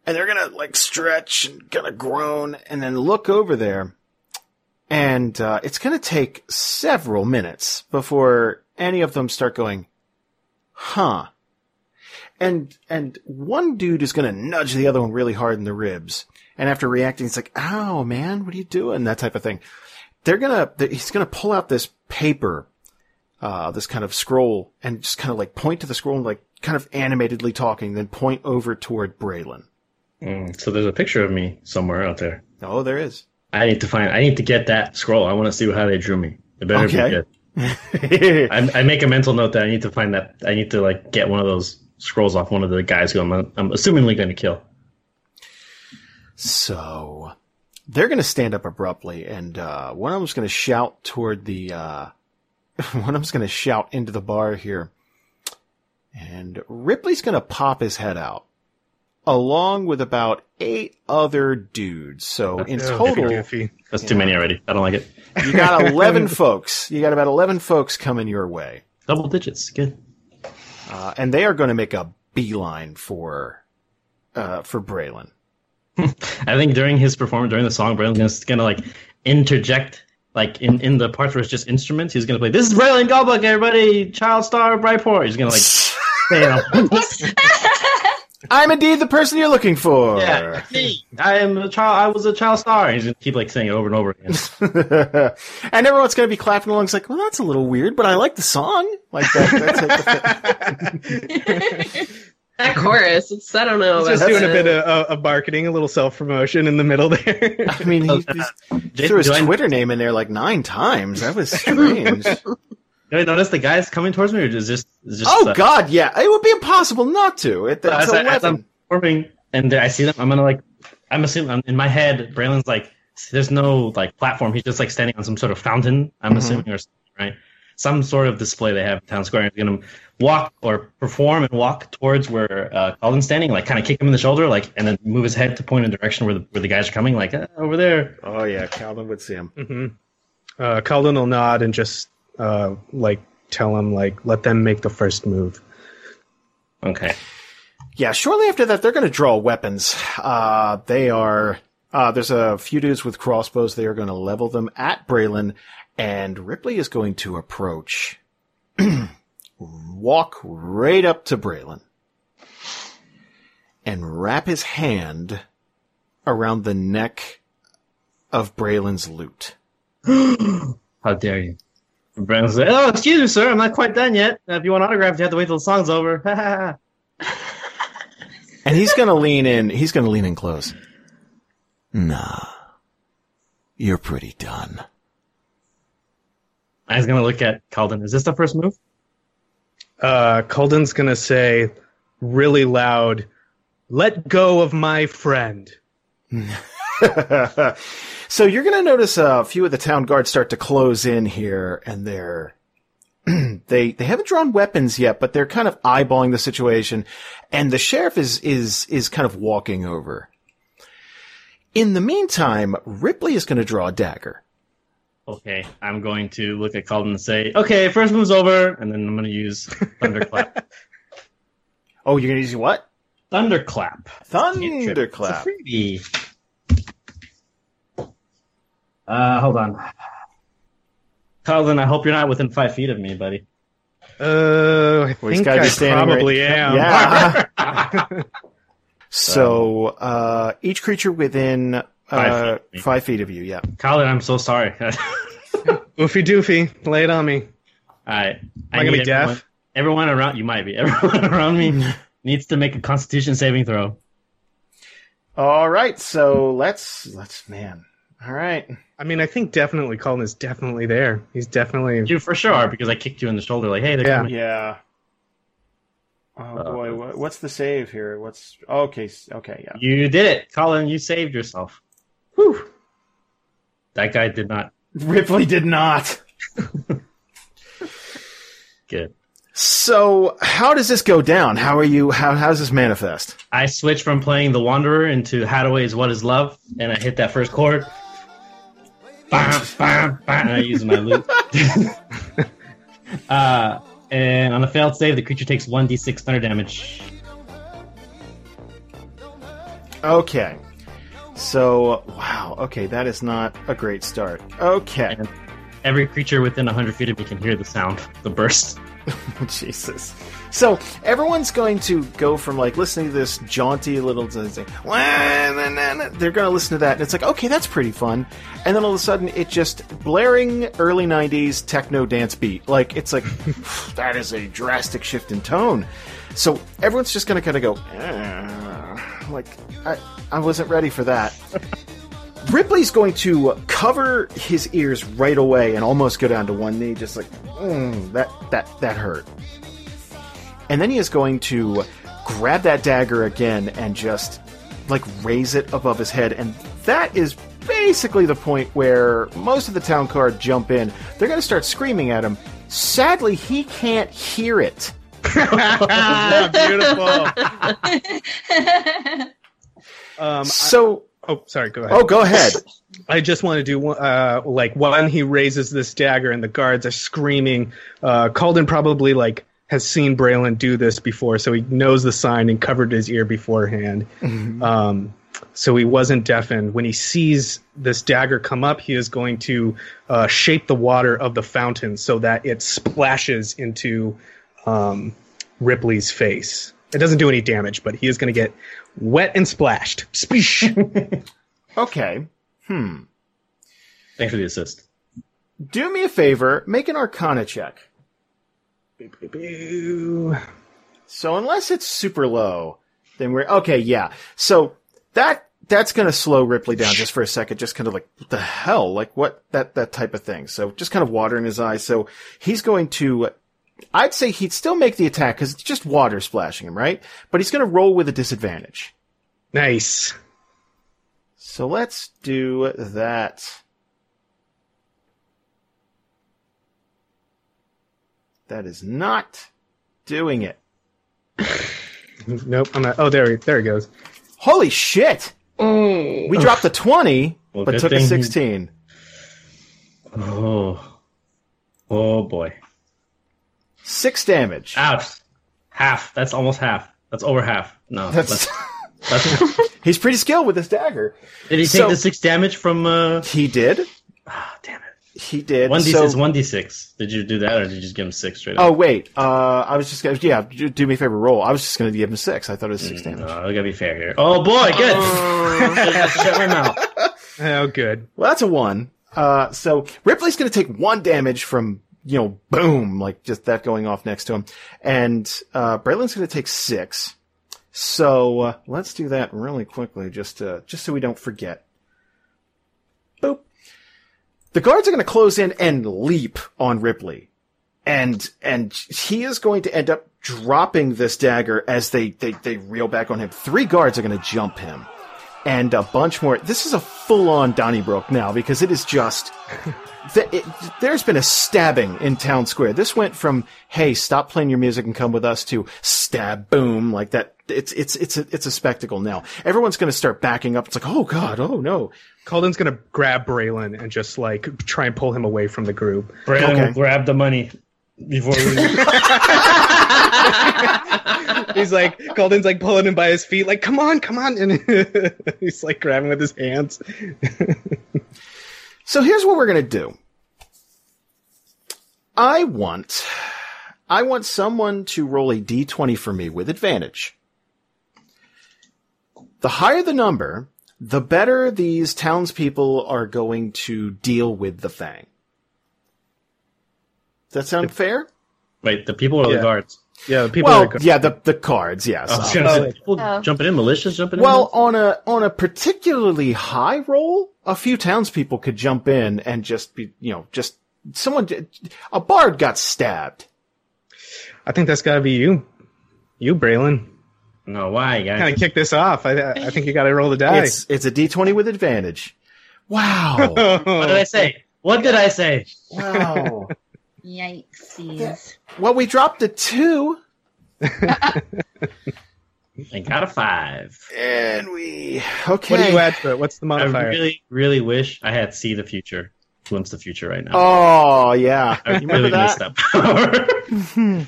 and they're gonna like stretch and kind of groan, and then look over there, and uh, it's gonna take several minutes before any of them start going, "Huh." And and one dude is gonna nudge the other one really hard in the ribs, and after reacting, he's like, "Ow, man, what are you doing?" That type of thing. They're gonna, he's gonna pull out this paper, uh, this kind of scroll, and just kind of like point to the scroll and like kind of animatedly talking, then point over toward Braylon. Mm, so there's a picture of me somewhere out there. Oh, there is. I need to find. I need to get that scroll. I want to see how they drew me. It better Okay. be good. *laughs* I, I make a mental note that I need to find that. I need to like get one of those scrolls off one of the guys who I'm, I'm assumingly going to kill. So they're going to stand up abruptly, and uh, one of them's going to shout toward the. Uh, *laughs* one of them's going to shout into the bar here, and Ripley's going to pop his head out, along with about eight other dudes. So in total, goofy. That's too many already. I don't like it. you got *laughs* eleven folks. You got about eleven folks coming your way, Double digits. Good. uh, and they are going to make a beeline for uh, for Braylon. *laughs* I think during his performance, during the song, Braylon's gonna, gonna like interject, like in, in the parts where it's just instruments. He's gonna play, "This is Braylon Goldbuck, everybody, child star, of Brightport." He's gonna like, *laughs* say it. *laughs* I'm indeed the person you're looking for. yeah, me. I am a child. I was a child star. He's gonna keep like saying it over and over again. and everyone's going to be clapping along. It's like, well, that's a little weird, but I like the song. Like that. That's it. That chorus, it's, I don't know. He's just doing a bit of, of marketing, a little self promotion in the middle there. *laughs* I mean, he, he threw his I- Twitter name in there like nine times. That was strange. Do I notice the guys coming towards me, or is just, is just oh uh, God, yeah, it would be impossible not to. It, as, it's I, a as weapon. I'm performing and I see them, I'm gonna like, I'm assuming I'm, in my head, Braylon's like, there's no like platform. He's just like standing on some sort of fountain. I'm Mhm. assuming, or right? Some sort of display they have in town square. He's gonna walk or perform and walk towards where uh, Kalden's standing, like kind of kick him in the shoulder, like, and then move his head to point in the direction where the where the guys are coming, like uh, over there. Oh yeah, Calvin would see him. hmm Uh, Kalden will nod and just uh, like tell him like let them make the first move. Okay. Yeah, shortly after that, they're going to draw weapons. Uh, they are. Uh, there's a few dudes with crossbows. They are going to level them at Braylon, and Ripley is going to approach, *clears throat* walk right up to Braylon, and wrap his hand around the neck of Braylon's lute. *gasps* How dare you? And Braylon's like, oh, excuse me, sir, I'm not quite done yet. If you want autographs, you have to wait till the song's over. *laughs* And he's going to lean in. He's going to lean in close. Nah, you're pretty done. I was gonna look at Kalden. Is this the first move? Uh, Kalden's gonna say really loud, "Let go of my friend." *laughs* so you're going to notice a few of the town guards start to close in here, and they're *clears throat* they they haven't drawn weapons yet, but they're kind of eyeballing the situation, and the sheriff is is is kind of walking over. In the meantime, Ripley is going to draw a dagger. Okay, I'm going to look at Kalden and say, okay, first move's over, and then I'm gonna use Thunderclap. *laughs* Oh, you're going to use what? Thunderclap. Thunderclap. It's a freebie. Uh, hold on. Kalden, I hope you're not within five feet of me, buddy. Uh, I Well, he's think gotta be I standing probably right- am. Yeah. *laughs* *laughs* So uh, each creature within Five feet. five feet of you. Yeah. Colin, I'm so sorry. *laughs* Oofy doofy, lay it on me. right. Am I gonna be need deaf? everyone, everyone around you might be. *laughs* Everyone around me *laughs* needs to make a Constitution saving throw. All right. So let's let's man. All right. I mean, I think definitely Colin is definitely there. He's definitely. You for sure are because I kicked you in the shoulder. Like, hey, they're Yeah. coming. Yeah. Oh Uh, boy, what, what's the save here? What's okay? Okay, yeah. You did it, Colin. You saved yourself. Whew. That guy did not. *laughs* Ripley did not. *laughs* Good. So how does this go down? How are you? How how does this manifest? I switched from playing the Wanderer into Haddaway's What Is Love, and I hit that first chord. Bam, bam, bam, and I use my loop. *laughs* uh, and on a failed save, the creature takes 1d6 thunder damage. Okay. So wow. Okay, that is not a great start. Okay. And every creature within 100 feet of me can hear the sound, the burst. *laughs* Jesus. So everyone's going to go from like listening to this jaunty little to say, "Wah, na, na, na." they're going to listen to that, and it's like, okay, that's pretty fun. And then all of a sudden, it just blaring early '90s techno dance beat. Like it's like *laughs* that is a drastic shift in tone. So everyone's just going to kind of go, "Ah," like I, I wasn't ready for that. Ripley's going to cover his ears right away and almost go down to one knee, just like mm, that. That that hurt. And then he is going to grab that dagger again and just like raise it above his head, and that is basically the point where most of the town guard jump in. They're going to start screaming at him. Sadly, he can't hear it. *laughs* Beautiful. *laughs* Um, So, oh, sorry. Go ahead. oh, go ahead. *laughs* I just want to do one- uh, like when he raises this dagger and the guards are screaming. Uh, Kalden probably like has seen Braylon do this before, so he knows the sign and covered his ear beforehand. Um, so he wasn't deafened. When he sees this dagger come up, he is going to uh, shape the water of the fountain so that it splashes into um, Ripley's face. It doesn't do any damage, but he is going to get wet and splashed. Splish. *laughs* Okay. Hmm. Thanks for the assist. Do me a favor. Make an Arcana check. So unless it's super low, then we're okay. Yeah. So that that's going to slow Ripley down just for a second. Just kind of like what the hell, like what that that type of thing. So just kind of water in his eyes. So he's going to. I'd say he'd still make the attack because it's just water splashing him, right? But he's going to roll with a disadvantage. Nice. So let's do that. That is not doing it. *laughs* Nope. I'm not. Oh, there, he there it goes. Holy shit! Mm. We dropped a 20, Well, but took a thing- 16. Oh. Oh boy. Six damage. Ouch. Half. That's almost half. That's over half. No. That's, That's, that's, *laughs* he's pretty skilled with this dagger. did he take So- the six damage from? uh He did. ah, Damn it. He did. One d So- six. One d six. Did you do that, or did you just give him six straight Oh up? wait, uh, I was just gonna, yeah, do do me a favor, roll. I was just gonna give him six. I thought it was six damage. No, I gotta be fair here. Oh boy, good. *laughs* Shut my mouth. *laughs* Oh, good. Well, that's a one. Uh, so Ripley's gonna take one damage from, you know, boom, like just that going off next to him. And, uh, Braylon's gonna take six. So, uh, let's do that really quickly, just, uh, just so we don't forget. Boop. The guards are gonna close in and leap on Ripley. And, and he is going to end up dropping this dagger as they, they, they reel back on him. Three guards are gonna jump him and a bunch more. This is a full-on Donnybrook now because it is just. *laughs* th- it, there's been a stabbing in town square. This went from "Hey, stop playing your music and come with us" to "Stab, boom!" Like that. It's it's it's a it's a spectacle now. Everyone's going to start backing up. It's like, oh god, oh no. Kalden's gonna grab Braylon and just like try and pull him away from the group. Braylon Okay. will grab the money before we. *laughs* He's like, Kalden's like pulling him by his feet, like, come on, come on. And *laughs* he's like grabbing with his hands. *laughs* So here's what we're going to do. I want I want someone to roll a d20 for me with advantage. The higher the number, the better these townspeople are going to deal with the Fang. Does that sound fair? Wait, the people or Yeah. the guards? Yeah, the people Well, are go- yeah, the the cards, yes. I was Oh, say, people Oh. jumping in, malicious jumping in. well, on a on a particularly high roll, a few townspeople could jump in and just be, you know, just someone. A bard got stabbed. I think that's gotta be you. You, Braylon. no, why, guys? Kind of kick this off. I, I think you gotta roll the die. It's it's a d twenty with advantage. Wow! *laughs* What did I say? What did I say? wow! *laughs* Yikes. Well, we dropped a two, *laughs* I got a five. and we okay. what do you add to it? What's the modifier? I really, really wish I had see the future, glimpse the future right now. Oh yeah, I you really remember that? that power. *laughs*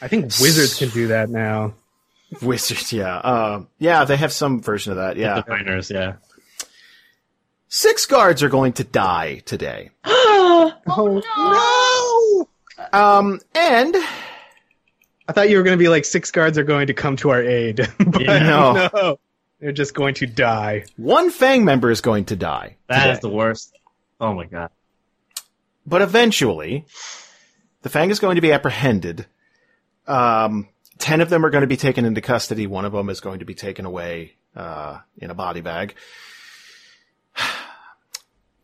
I think wizards can do that now. Wizards, yeah, uh, yeah, they have some version of that. Yeah, the Diviners, yeah. six guards are going to die today. *gasps* Oh, Um, and I thought you were going to be like six guards are going to come to our aid, *laughs* but Yeah. No. no, they're just going to die. one Fang member is going to die. That is today. the worst. Oh my god. But eventually, the Fang is going to be apprehended. Um, ten of them are going to be taken into custody. One of them is going to be taken away uh, in a body bag.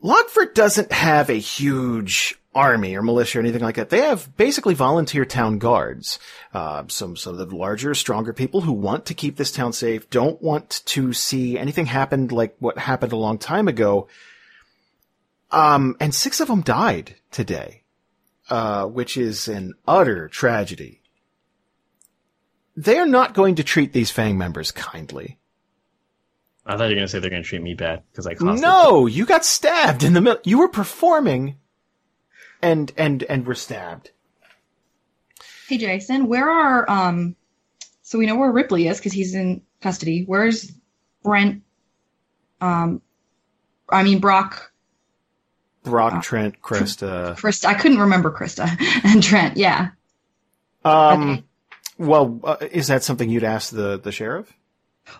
Logford doesn't have a huge army or militia or anything like that. They have basically volunteer town guards. Uh, some some of the larger, stronger people who want to keep this town safe, don't want to see anything happen like what happened a long time ago. Um, and six of them died today, uh, which is an utter tragedy. They are not going to treat these Fang members kindly. I thought you were gonna say they're gonna treat me bad because I cost No, you got stabbed in the middle. You were performing, and and and were stabbed. Hey Jason, where are um? So we know where Ripley is because he's in custody. Where's Brent? Um, I mean Brock, Brock, Oh. Trent, Krista. Krista. I couldn't remember Krista *laughs* and Trent. Yeah. Um, Okay. well, uh, is that something you'd ask the the sheriff?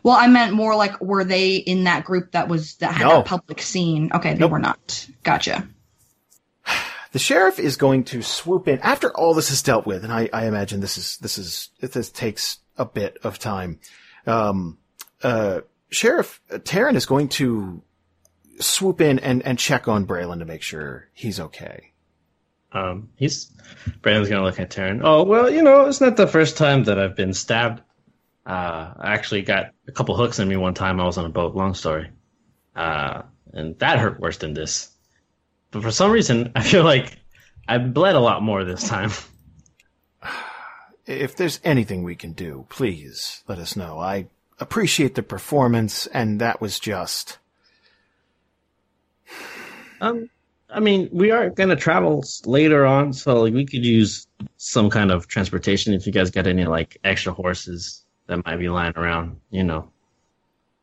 Well, I meant more like were they in that group that was that had No. that public scene? Okay, they Nope. were not. Gotcha. *sighs* The sheriff is going to swoop in after all this is dealt with, and I, I imagine this is this is this takes a bit of time. Um, uh, Sheriff Taryn is going to swoop in and, and check on Braylon to make sure he's okay. Um, he's Brandon's gonna look at Taryn. Oh well, you know, it's not the first time that I've been stabbed. Uh, I actually got a couple hooks in me one time. I was on a boat. Long story. Uh, and that hurt worse than this. But for some reason, *laughs* I feel like I bled a lot more this time. *laughs* If there's anything we can do, please let us know. I appreciate the performance, and that was just. Um, I mean, we are gonna travel later on, so like we could use some kind of transportation if you guys got any like extra horses that might be lying around. You know,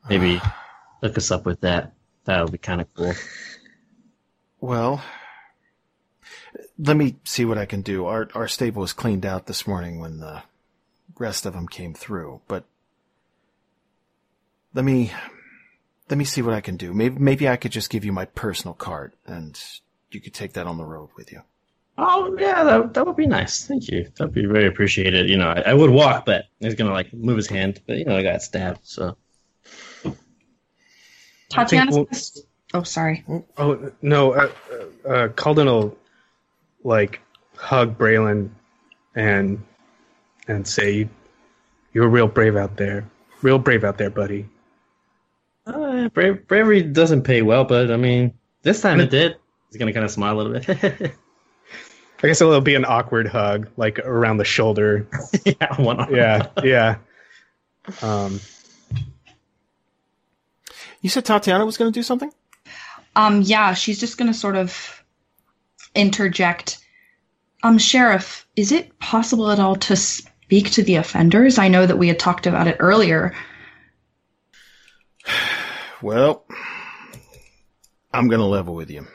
maybe *sighs* hook us up with that. That would be kind of cool. Well, let me see what I can do. Our our stable was cleaned out this morning when the rest of them came through, but let me let me see what I can do. Maybe maybe I could just give you my personal card and you could take that on the road with you. Oh yeah, that that would be nice. Thank you. That'd be very appreciated. You know, I, I would walk, but he's gonna like move his hand. But you know, I got stabbed, so Tatiyana's. we'll- oh, sorry. Oh no, uh, uh, uh, Kalden will like hug Braylon and and say, "You're real brave out there, real brave out there, buddy." uh, bra- bravery doesn't pay well. But I mean, this time it did. He's gonna kind of smile a little bit. *laughs* I guess it'll be an awkward hug, like around the shoulder. *laughs* yeah, one arm. Yeah, yeah. Um, You said Tatiyana was going to do something? Um, yeah, she's just gonna sort of interject. Um, Sheriff, is it possible at all to speak to the offenders? I know that we had talked about it earlier. *sighs* Well, I'm going to level with you.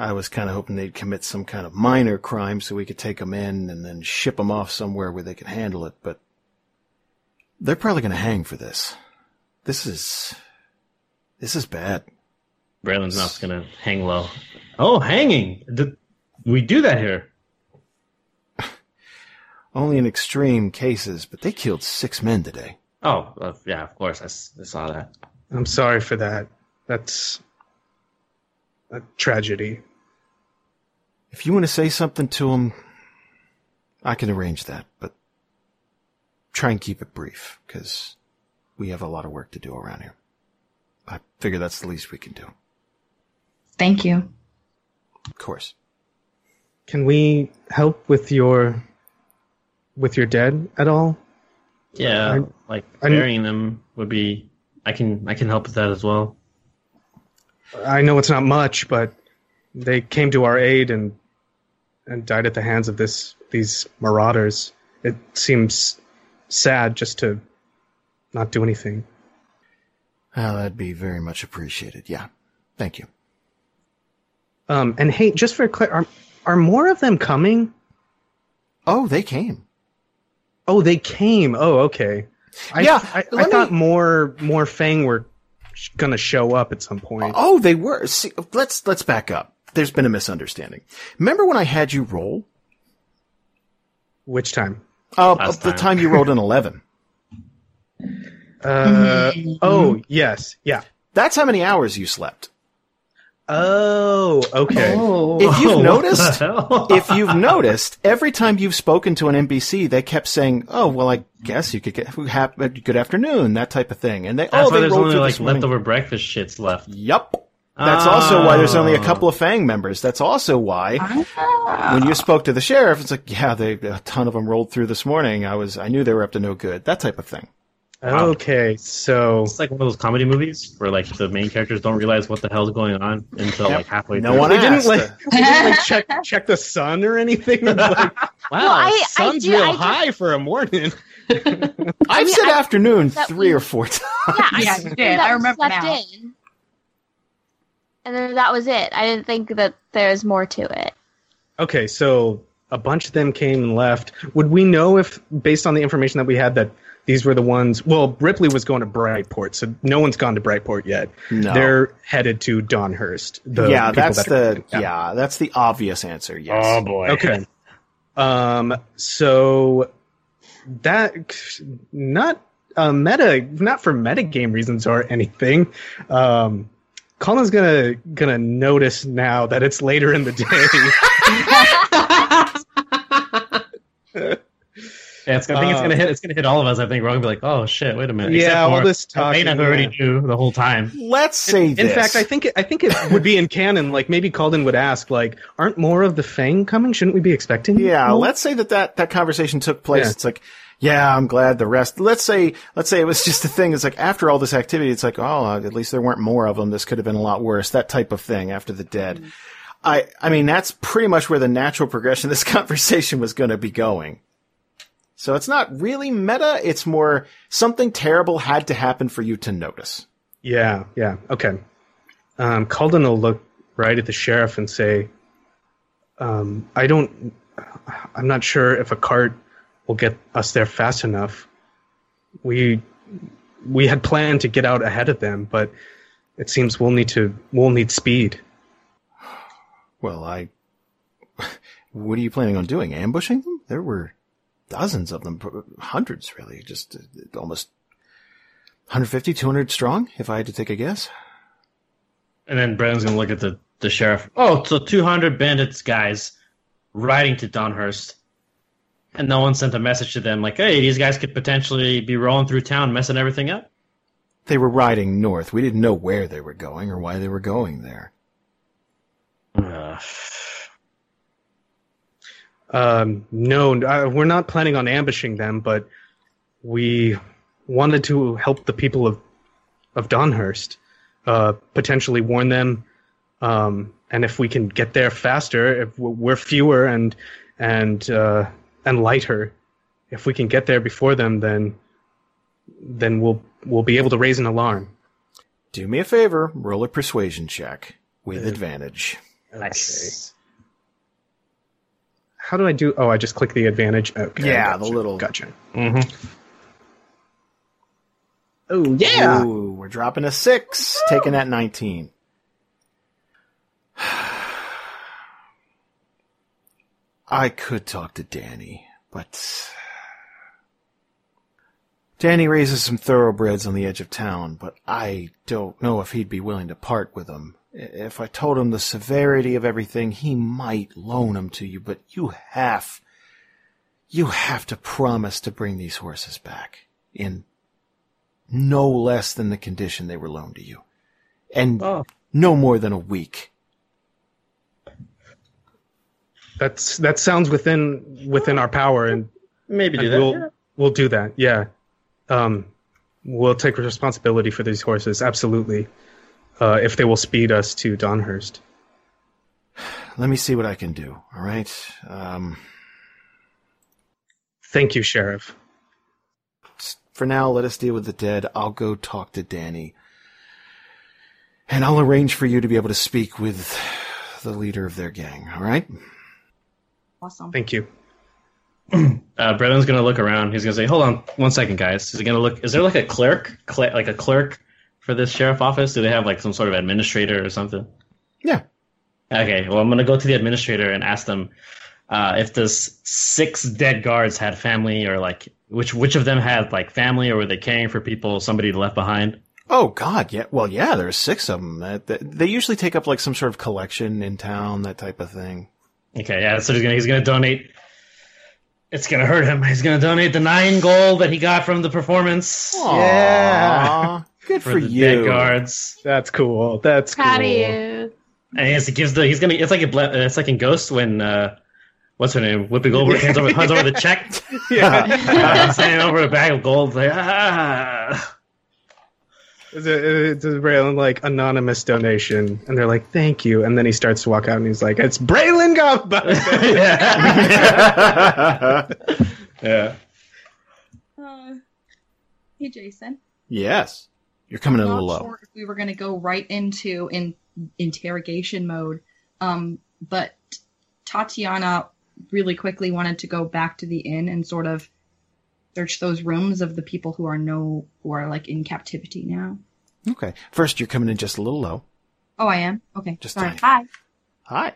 I was kind of hoping they'd commit some kind of minor crime so we could take them in and then ship them off somewhere where they could handle it, but they're probably going to hang for this. This is this is bad. Braylon's mouth's gonna hang low. Oh, hanging! Did we do that here? *laughs* Only in extreme cases, but they killed six men today. Oh, uh, yeah, of course. I saw that. I'm sorry for that. That's a tragedy. If you want to say something to him, I can arrange that, but try and keep it brief, because we have a lot of work to do around here. I figure that's the least we can do. Thank you. Of course. Can we help with your with your dead at all? Yeah, I'm- like I'm- burying them would be. I can I can help with that as well. I know it's not much, but they came to our aid and and died at the hands of this these marauders. It seems sad just to not do anything. Well, that'd be very much appreciated. Yeah. Thank you. Um, and hey, just for clear, are are more of them coming? Oh, they came. Oh, they came. Oh, okay. I, Yeah, I, I me- thought more more Fang were gonna show up at some point. Oh, they were. See, let's let's back up. There's been a misunderstanding. Remember when I had you roll? Which time? Uh, Last the time. time you rolled an 11. *laughs* Uh, oh, yes, yeah. That's how many hours you slept. Oh, okay. If you've Oh, *laughs* noticed, *laughs* if you've noticed, every time you've spoken to an NPC, they kept saying, "Oh, well, I guess you could get hap- good afternoon," that type of thing, and they That's oh, why they there's rolled only through like morning. leftover breakfast shits left. Yup. That's also why there's only a Oh. couple of Fang members. That's also why Ah. when you spoke to the sheriff, it's like, yeah, they, a ton of them rolled through this morning. I was, I knew they were up to no good. That type of thing. Okay, so It's like one of those comedy movies where like the main characters don't realize what the hell's going on until Yep. like halfway No through. one they didn't like, *laughs* they didn't like check check the sun or anything. *laughs* Like, wow, Well, I- I sun's real I just- high for a morning. *laughs* I've mean, said I- afternoon three we- or four times. Yeah, I Yeah, just you knew did. that I remember slept now. in. And then that was it. I didn't think that there was more to it. Okay, so a bunch of them came and left. Would we know if, based on the information that we had, that these were the ones. Well, Ripley was going to Brightport, so no one's gone to Brightport yet. No. They're headed to Donhurst. The yeah, that's that are- the yeah. that's the obvious answer. Yes. Oh boy. Okay. Um. So that not uh, meta, not for meta game reasons or anything. Um, Colin's gonna gonna notice now that it's later in the day. Yeah, it's, I think it's gonna hit. It's gonna hit all of us. I think we're gonna be like, "Oh shit, wait a minute." Yeah, Except all for this talking, Elena, who already knew the whole time. Let's say in this. fact, I think it, I think it would be in canon. Like maybe Kalden would ask, like, "Aren't more of the Fang coming? Shouldn't we be expecting?" Yeah, more?" let's say that, that that conversation took place. Yeah. It's like, yeah, I'm glad the rest. Let's say, let's say it was *laughs* just a thing. It's like after all this activity, it's like, oh, at least there weren't more of them. This could have been a lot worse. That type of thing after the dead. I, I mean, that's pretty much where the natural progression of this *laughs* conversation was going to be going. So it's not really meta. It's more something terrible had to happen for you to notice. Yeah, yeah, okay. Um, Kalden will look right at the sheriff and say, um, "I don't. I'm not sure if a cart will get us there fast enough. We we had planned to get out ahead of them, but it seems we'll need to we'll need speed. Well, I, *laughs* what are you planning on doing? Ambushing them? There were dozens of them, hundreds really, just uh, almost 150, 200 strong, if I had to take a guess. And then Brandon's gonna look at the the sheriff. Oh, so 200 bandits guys riding to Donhurst, and no one sent a message to them like, "Hey, these guys could potentially be rolling through town, messing everything up." They were riding north. We didn't know where they were going or why they were going there. Ugh. Um, no, uh, we're not planning on ambushing them, but we wanted to help the people of of Donhurst, uh, potentially warn them. Um, and if we can get there faster, if we're fewer and and uh, and lighter, if we can get there before them, then then we'll we'll be able to raise an alarm. Do me a favor, roll a persuasion check with advantage. Nice. How do I do? Oh, I just click the advantage. Okay, Yeah, gotcha, the little- Gotcha. Mm-hmm. Oh yeah. Ooh, we're dropping a six, taking that 19. I could talk to Danny, but Danny raises some thoroughbreds on the edge of town, but I don't know if he'd be willing to part with them. If I told him the severity of everything, he might loan them to you, but you have, you have to promise to bring these horses back in no less than the condition they were loaned to you. And Oh. no more than a week. That's that sounds within within our power, and, Maybe do and that. we'll yeah. we'll do that. Yeah, um, we'll take responsibility for these horses. Absolutely, uh, if they will speed us to Donhurst. Let me see what I can do. All right. Um, Thank you, Sheriff. for now, let us deal with the dead. I'll go talk to Danny. And I'll arrange for you to be able to speak with the leader of their gang. All right? Awesome. Thank you. *clears throat* Uh, Brennan's gonna look around. He's gonna say, "Hold on, one second, guys." Is he gonna look? Is there like a clerk, Cl- like a clerk for this sheriff office? Do they have like some sort of administrator or something? Yeah. Okay. Well, I'm gonna go to the administrator and ask them uh, if this six dead guards had family or like which which of them had like family or were they caring for people somebody left behind? Oh God, yeah. Well, yeah. There's six of them. That, that, they usually take up like some sort of collection in town, that type of thing. Okay. Yeah. So he's gonna he's gonna donate. It's gonna hurt him. He's gonna donate the nine gold that he got from the performance Yeah. Good for, for, the you. dead guards. That's cool. That's Proud cool. of you. And he to gives the he's gonna it's like a ble- uh, it's like in Ghost when uh what's her name Whoopi Goldberg hands over hands over the check *laughs* Yeah, *laughs* uh, he's handing over a bag of gold like ah it's a, it's a real like anonymous donation, and they're like, "Thank you," and then he starts to walk out, and he's like, "It's Braylon Gumbo." *laughs* yeah yeah Uh, hey, Jason. yes. You're coming in a little low. sure if we were going to go right into in interrogation mode, um, but Tatiyana really quickly wanted to go back to the inn and sort of search those rooms of the people who are no who are like in captivity now. Okay. First, you're coming in just a little low. Oh, I am. Okay, Just sorry. tiny. Hi. Hi.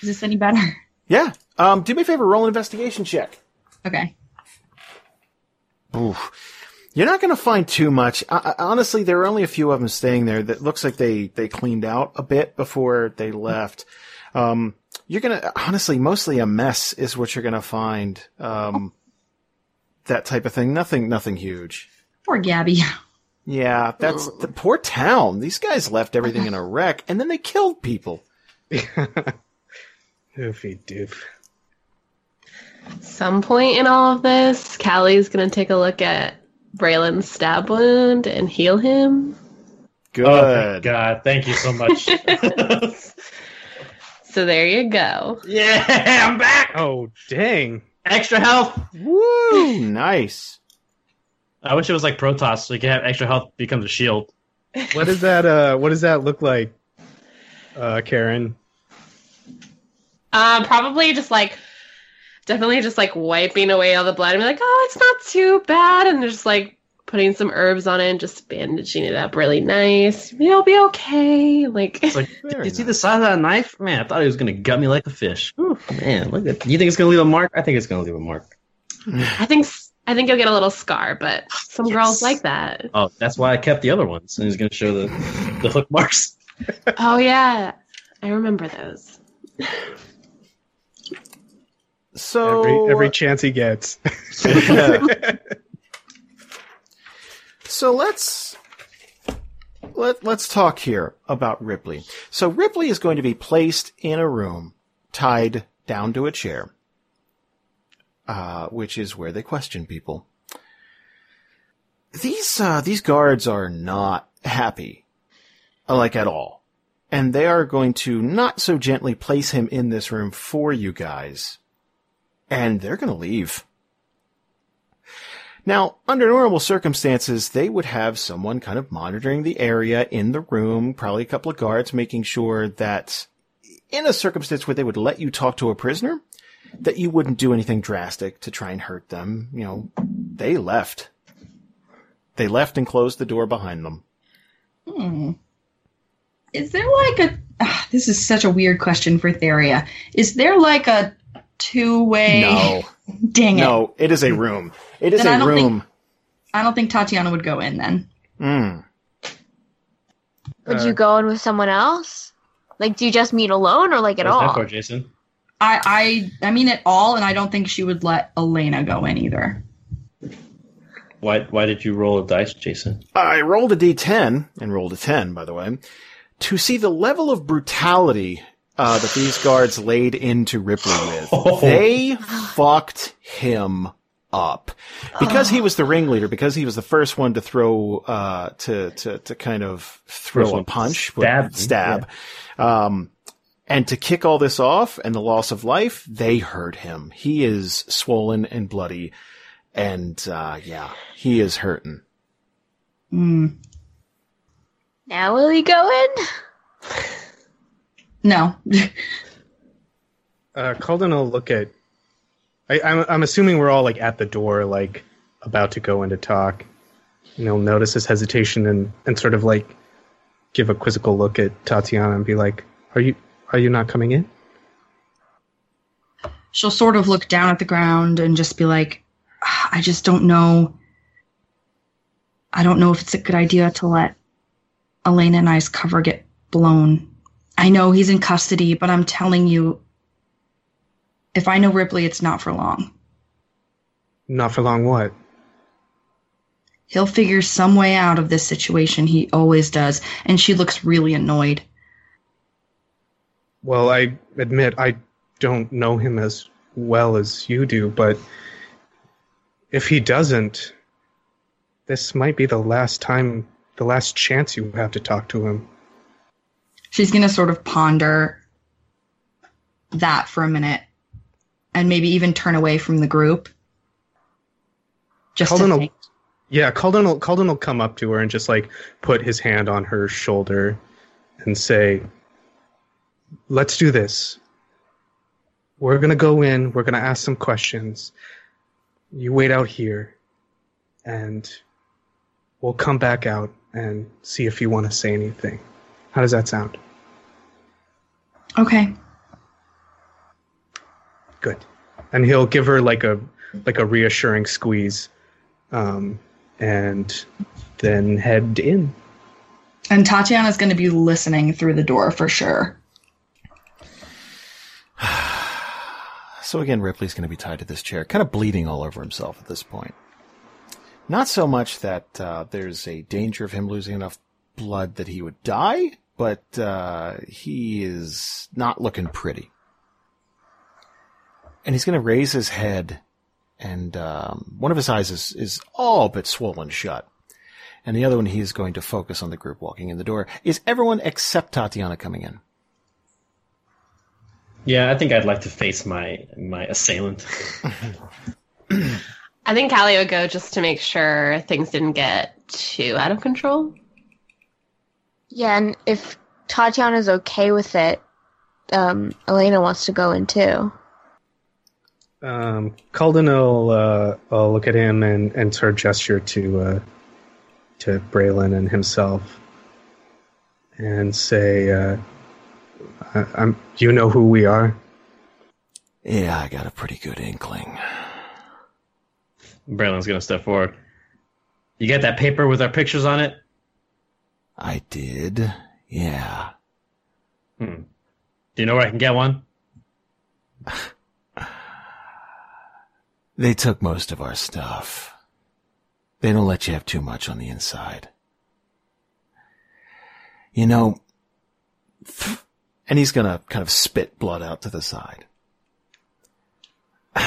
Is this any better? Yeah. Um, do me a favor, roll an investigation check. Okay. Oof. You're not going to find too much. I, I, honestly, there are only a few of them staying there that looks like they, they cleaned out a bit before they left. Um, you're going to, honestly, mostly a mess is what you're going to find. Um, that type of thing. Nothing, nothing huge. Poor Gabby. *laughs* Yeah, that's mm. the poor town. These guys left everything in a *laughs* wreck and then they killed people. *laughs* Oofy doof. Some point in all of this, Kallie's gonna take a look at Braylon's stab wound and heal him. Good. Oh, thank God. Thank you so much. So there you go. yeah, I'm back. Oh, dang. Extra health. Woo! Nice. I wish it was like Protoss, so you can have extra health becomes a shield. What does that uh what does that look like? Uh Karen. Um, probably just like, definitely just like wiping away all the blood and be like, oh, it's not too bad, and just like putting some herbs on it and just bandaging it up really nice. You'll be okay. Like, It's like, Very *laughs* you see the size of that knife? Man, I thought he was gonna gut me like a fish. Ooh, man, look at. You think it's gonna leave a mark? I think it's gonna leave a mark. I think I think you'll get a little scar, but some Yes. girls like that. Oh, that's why I kept the other ones, and he's gonna show the the hook marks. *laughs* Oh yeah, I remember those. So Every every chance he gets. *laughs* So let's let let's talk here about Ripley. So Ripley is going to be placed in a room, tied down to a chair, uh, which is where they question people. These uh, these guards are not happy, uh, like at all, and they are going to not so gently place him in this room for you guys, and they're going to leave. Now, under normal circumstances, they would have someone kind of monitoring the area in the room, probably a couple of guards making sure that in a circumstance where they would let you talk to a prisoner, that you wouldn't do anything drastic to try and hurt them. You know, they left. They left and closed the door behind them. Hmm. Is there like a? ah, this is such a weird question for Theria. Is there like a two-way? No, Dang it! no, it is a room. It is Then I a don't think- room. I don't think Tatiyana would go in then. Mm. Would Uh, you go in with someone else? Like, do you just meet alone or like at all? for, Jason? I, I, I mean it all, and I don't think she would let Elena go in either. Why why did you roll a dice, Jason? I rolled a d10 and rolled a 10, by the way, to see the level of brutality uh, that these guards laid into Ripley with. *laughs* Oh. They fucked him up because he was the ringleader. Because he was the first one to throw uh, to to to kind of throw First a punch, stab with- me, stab, um, and to kick all this off and the loss of life. They hurt him. He is swollen and bloody, and uh, yeah, he is hurting. Hmm. Now will he go in? *laughs* No. *laughs* Uh Kalden will look at I, I'm I'm assuming we're all like at the door, like about to go in to talk. And he'll notice his hesitation and, and sort of like give a quizzical look at Tatiyana and be like, Are you are you not coming in? She'll sort of look down at the ground and just be like, "Ah, I just don't know. I don't know if it's a good idea to let Elena and I's cover get blown. I know he's in custody, but I'm telling you, if I know Ripley, it's not for long. Not for long what? He'll figure some way out of this situation. He always does. And she looks really annoyed. Well, I admit I don't know him as well as you do, but if he doesn't, this might be the last time, the last chance you have to talk to him. She's going to sort of ponder that for a minute and maybe even turn away from the group. Just to will, yeah, Kalden will, Kalden will come up to her and just like put his hand on her shoulder and say, "Let's do this. We're gonna go in. We're gonna ask some questions. You wait out here. and we'll come back out and see if you want to say anything. How does that sound? Okay. Good. And he'll give her like a like a reassuring squeeze, um, and then head in. And Tatiyana's going to be listening through the door for sure. *sighs* So again, Ripley's going to be tied to this chair, kind of bleeding all over himself at this point. Not so much that uh, there's a danger of him losing enough blood that he would die, but uh, he is not looking pretty. And he's going to raise his head, and um, one of his eyes is, is all but swollen shut. And the other one, he is going to focus on the group walking in the door. Is everyone except Tatiyana coming in? Yeah, I think I'd like to face my my assailant. *laughs* I think Kallie would go just to make sure things didn't get too out of control. Yeah, and if Tatiyana's okay with it, um, Elena wants to go in too. Um, Kalden will, uh, will look at him and, and sort of gesture to uh, to Braylon and himself, and say, uh, I, "I'm. You know who we are." Yeah, I got a pretty good inkling. Braylon's gonna step forward. You got that paper with our pictures on it? I did. Yeah. Hmm. Do you know where I can get one? They took most of our stuff. They don't let you have too much on the inside. You know, and he's gonna kind of spit blood out to the side. *sighs*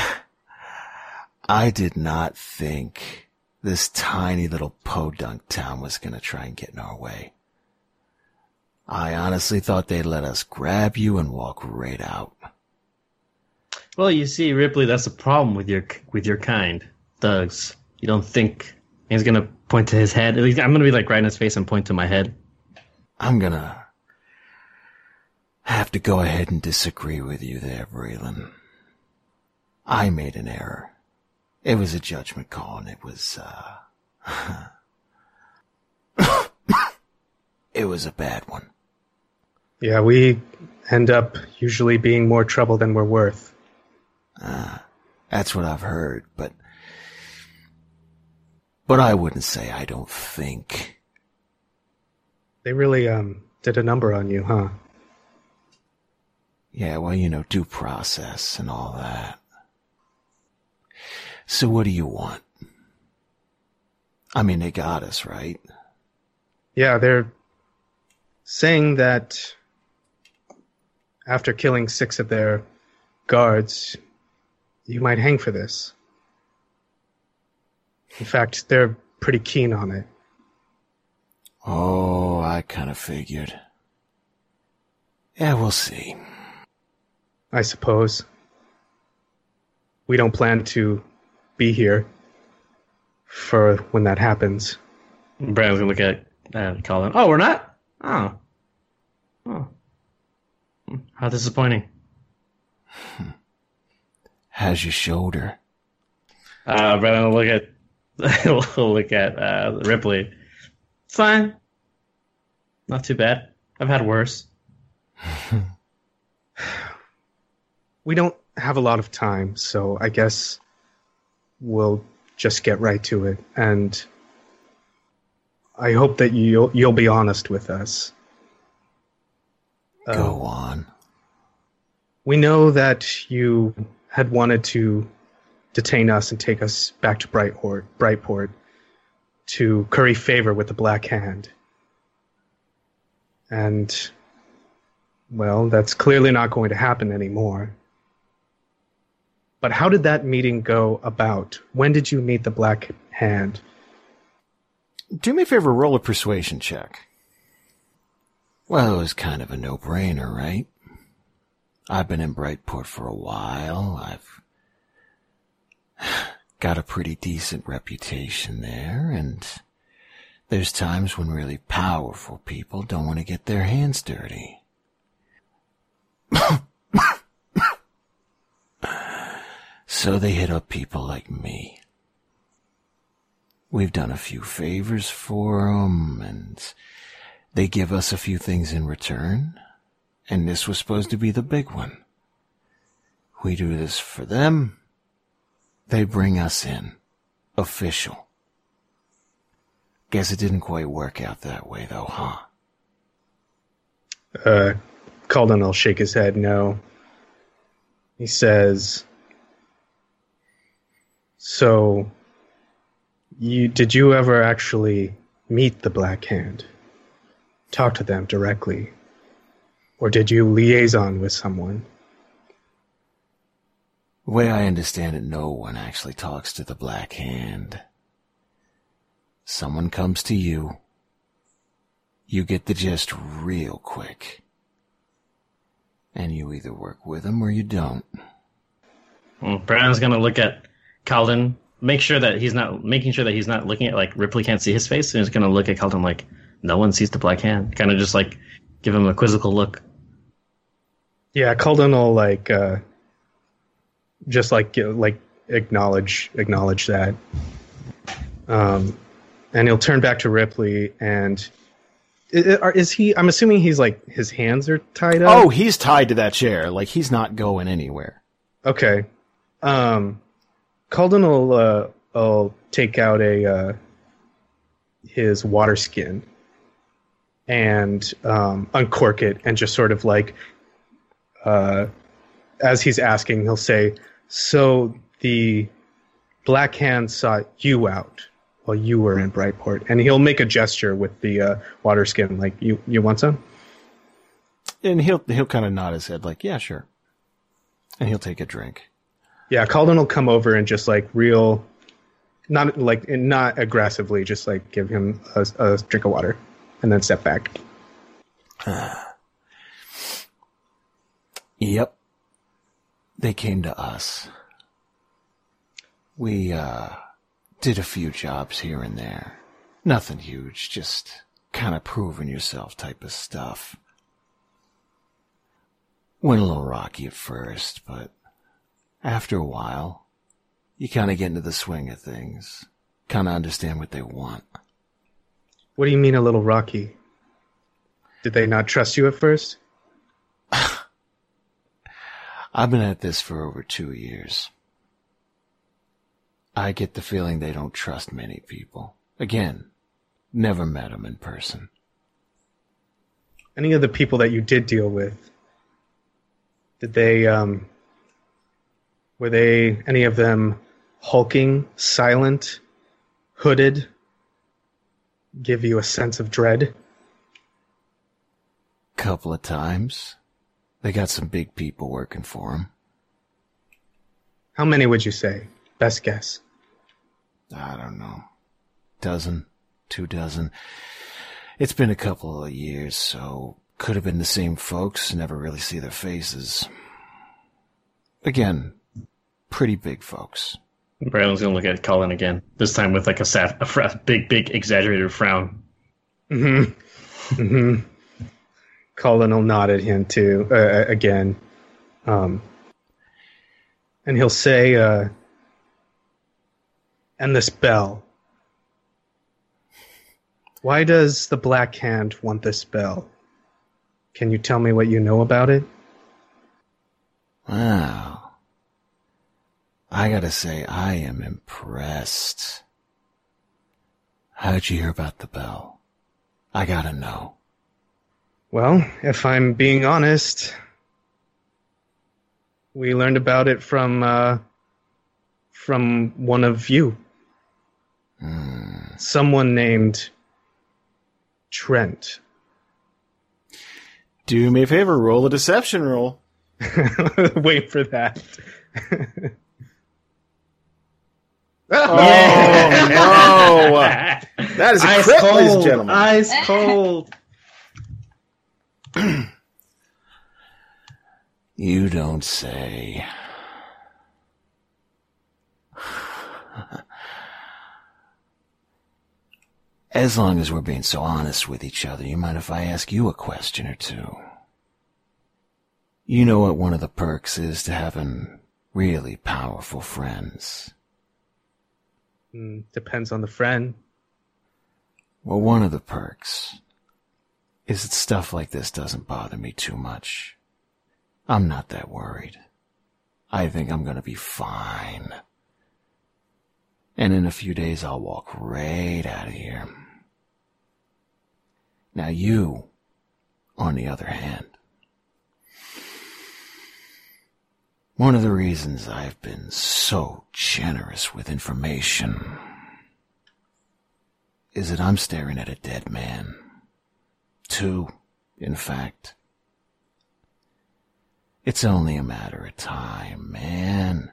I did not think this tiny little podunk town was gonna try and get in our way. I honestly thought they'd let us grab you and walk right out. Well, you see, Ripley, that's the problem with your with your kind, thugs. You don't think he's gonna point to his head. At least I'm gonna be like right in his face and point to my head. I'm gonna have to go ahead and disagree with you there, Braylon. I made an error. It was a judgment call and it was, uh, *coughs* it was a bad one. Yeah, we end up usually being more trouble than we're worth. Uh, that's what I've heard, but, but I wouldn't say I don't think. They really um did a number on you, huh? Yeah, well, you know, due process and all that. So what do you want? I mean, they got us, right? Yeah, they're saying that after killing six of their guards, you might hang for this. In fact, they're pretty keen on it. Oh, I kind of figured. Yeah, we'll see. I suppose. We don't plan to be here for when that happens. Braylon's gonna look at uh, Kalden. Oh, we're not. Oh. Oh. How disappointing. *laughs* How's your shoulder? Uh, Braylon will look at *laughs* will look at uh, Ripley. It's fine. Not too bad. I've had worse. *laughs* We don't have a lot of time, so I guess we'll just get right to it. And I hope that you'll you'll be honest with us. Go um, on. We know that you had wanted to detain us and take us back to Brightport, Brightport to curry favor with the Black Hand. And, well, that's clearly not going to happen anymore. But how did that meeting go about? When did you meet the Black Hand? Do me a favor, roll a persuasion check. Well, it was kind of a no-brainer, right? I've been in Brightport for a while. I've *sighs* got a pretty decent reputation there, and there's times when really powerful people don't want to get their hands dirty. *coughs* *coughs* *laughs* so they hit up people like me. We've done a few favors for 'em, and they give us a few things in return, and this was supposed to be the big one. We do this for them, they bring us in. Official. Guess it didn't quite work out that way though, huh? Uh, Kalden will shake his head no. He says, So, you did you ever actually meet the Black Hand? Talk to them directly? Or did you liaison with someone? The way I understand it, no one actually talks to the Black Hand. Someone comes to you. You get the gist real quick. And you either work with them or you don't. Well, Braylon's gonna look at Kalden, make sure that he's not making sure that he's not looking at like Ripley can't see his face, and he's gonna look at Kalden like no one sees the black hand. Kind of just like give him a quizzical look. Yeah, Kalden will like uh, just like like acknowledge acknowledge that, um, and he'll turn back to Ripley and i- i- are- is he? I'm assuming he's like his hands are tied up. Oh, he's tied to that chair. Like he's not going anywhere. Okay. Um, Kalden will uh, will take out a uh, his water skin and um, uncork it and just sort of like uh, as he's asking, he'll say, "So the Black Hand sought you out while you were in Brightport," and he'll make a gesture with the uh, water skin, like, "You you want some?" And he'll he'll kind of nod his head like, "Yeah, sure." And he'll take a drink. Yeah, Kalden will come over and just like real, not like not aggressively, just like give him a, a drink of water, and then step back. *sighs* Yep. They came to us. We, uh, did a few jobs here and there. Nothing huge, just kind of proving yourself type of stuff. Went a little rocky at first, but after a while, you kind of get into the swing of things. Kind of understand what they want. What do you mean a little rocky? Did they not trust you at first? *sighs* I've been at this for over two years. I get the feeling they don't trust many people. Again, never met them in person. Any of the people that you did deal with, did they, um, were they any of them hulking, silent, hooded, give you a sense of dread? Couple of times. They got some big people working for them. How many would you say? Best guess. I don't know. Dozen, two dozen. It's been a couple of years, so could have been the same folks, never really see their faces. Again, pretty big folks. Braylon's gonna look at Kalden again. This time with like a, sat- a fr- big, big, exaggerated frown. Mm-hmm. mm-hmm. Kalden will nod at him too uh, again, um, and he'll say, uh, "And this bell. Why does the Black Hand want this bell? Can you tell me what you know about it?" Wow. I gotta say, I am impressed. How'd you hear about the bell? I gotta know. Well, if I'm being honest, we learned about it from uh, from one of you. Someone named Trent. Do me a favor, roll a deception roll. *laughs* Wait for that. *laughs* Oh, no! That is a crit, ladies and gentlemen. Ice cold. *clears throat* You don't say. *sighs* As long as we're being so honest with each other, you mind if I ask you a question or two? You know what one of the perks is to having really powerful friends. Mm, depends on the friend. Well, one of the perks is that stuff like this doesn't bother me too much. I'm not that worried. I think I'm gonna be fine. And in a few days I'll walk right out of here. Now you, on the other hand, one of the reasons I've been so generous with information is that I'm staring at a dead man. Two, in fact. It's only a matter of time, man.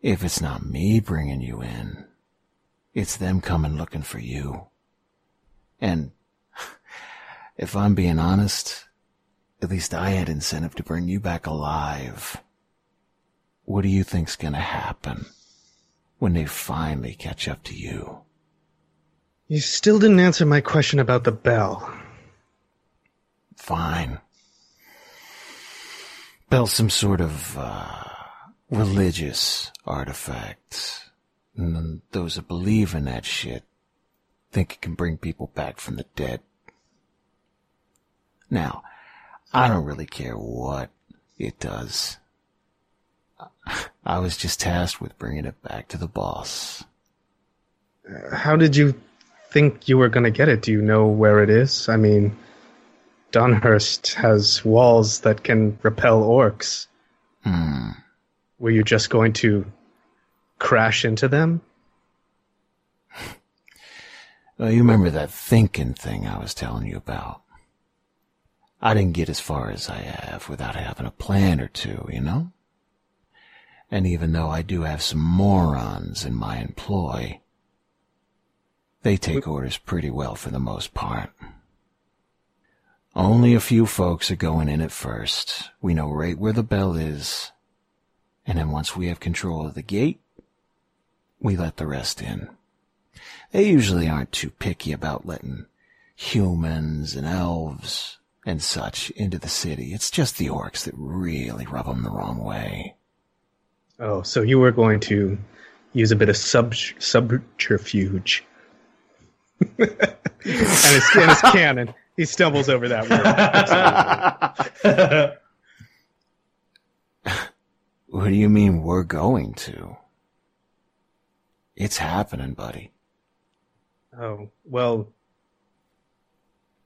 If it's not me bringing you in, it's them coming looking for you. And if I'm being honest, at least I had incentive to bring you back alive. What do you think's gonna happen when they finally catch up to you? You still didn't answer my question about the bell. Fine. Bell's some sort of, uh, religious artifact. And those that believe in that shit think it can bring people back from the dead. Now, I don't really care what it does. I was just tasked with bringing it back to the boss. How did you think you were going to get it? Do you know where it is? I mean, Donhurst has walls that can repel orcs. Hmm. Were you just going to crash into them? Well, you remember that thinking thing I was telling you about? I didn't get as far as I have without having a plan or two, you know? And even though I do have some morons in my employ, they take orders pretty well for the most part. Only a few folks are going in at first. We know right where the bell is. And then once we have control of the gate, we let the rest in. They usually aren't too picky about letting humans and elves and such into the city. It's just the orcs that really rub them the wrong way. Oh, so you were going to use a bit of sub subterfuge. *laughs* and, it's, and it's canon. He stumbles over that word. *laughs* What do you mean we're going to? It's happening, buddy. Oh, well,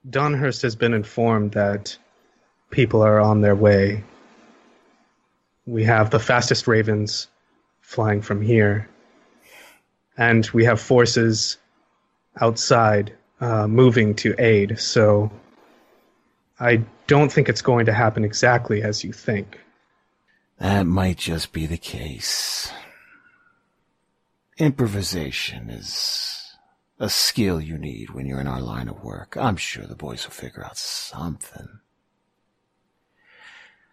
Donhurst has been informed that people are on their way. We have the fastest ravens flying from here, and we have forces outside uh, moving to aid, so I don't think it's going to happen exactly as you think. That might just be the case. Improvisation is a skill you need when you're in our line of work. I'm sure the boys will figure out something.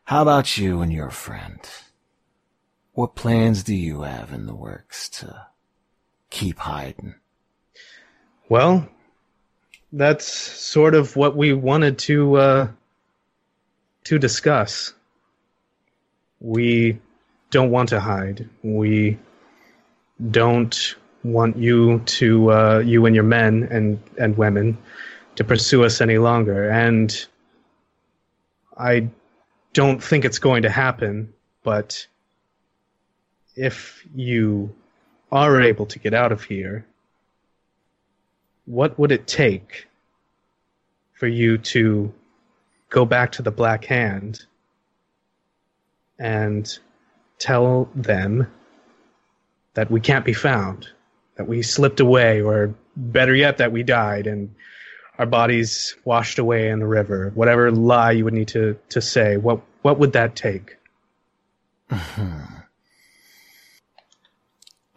How about you and your friend? What plans do you have in the works to keep hiding? Well, that's sort of what we wanted to uh, to discuss. We don't want to hide. We don't want you to uh, you and your men and and women to pursue us any longer. And I don't think it's going to happen. But if you are able to get out of here, what would it take for you to go back to the Black Hand and tell them that we can't be found, that we slipped away, or better yet, that we died and our bodies washed away in the river? Whatever lie you would need to, to say, what what would that take? *sighs*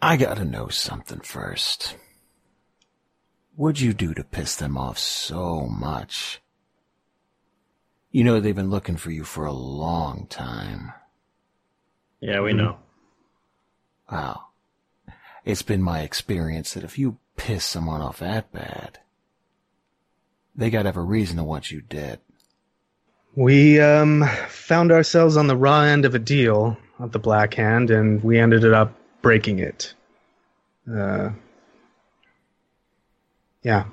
I gotta know something first. What'd you do to piss them off so much? You know they've been looking for you for a long time. Yeah, we know. Wow. It's been my experience that if you piss someone off that bad, they gotta have a reason to want you dead. We um, found ourselves on the raw end of a deal of the Black Hand, and we ended up breaking it. Uh, yeah,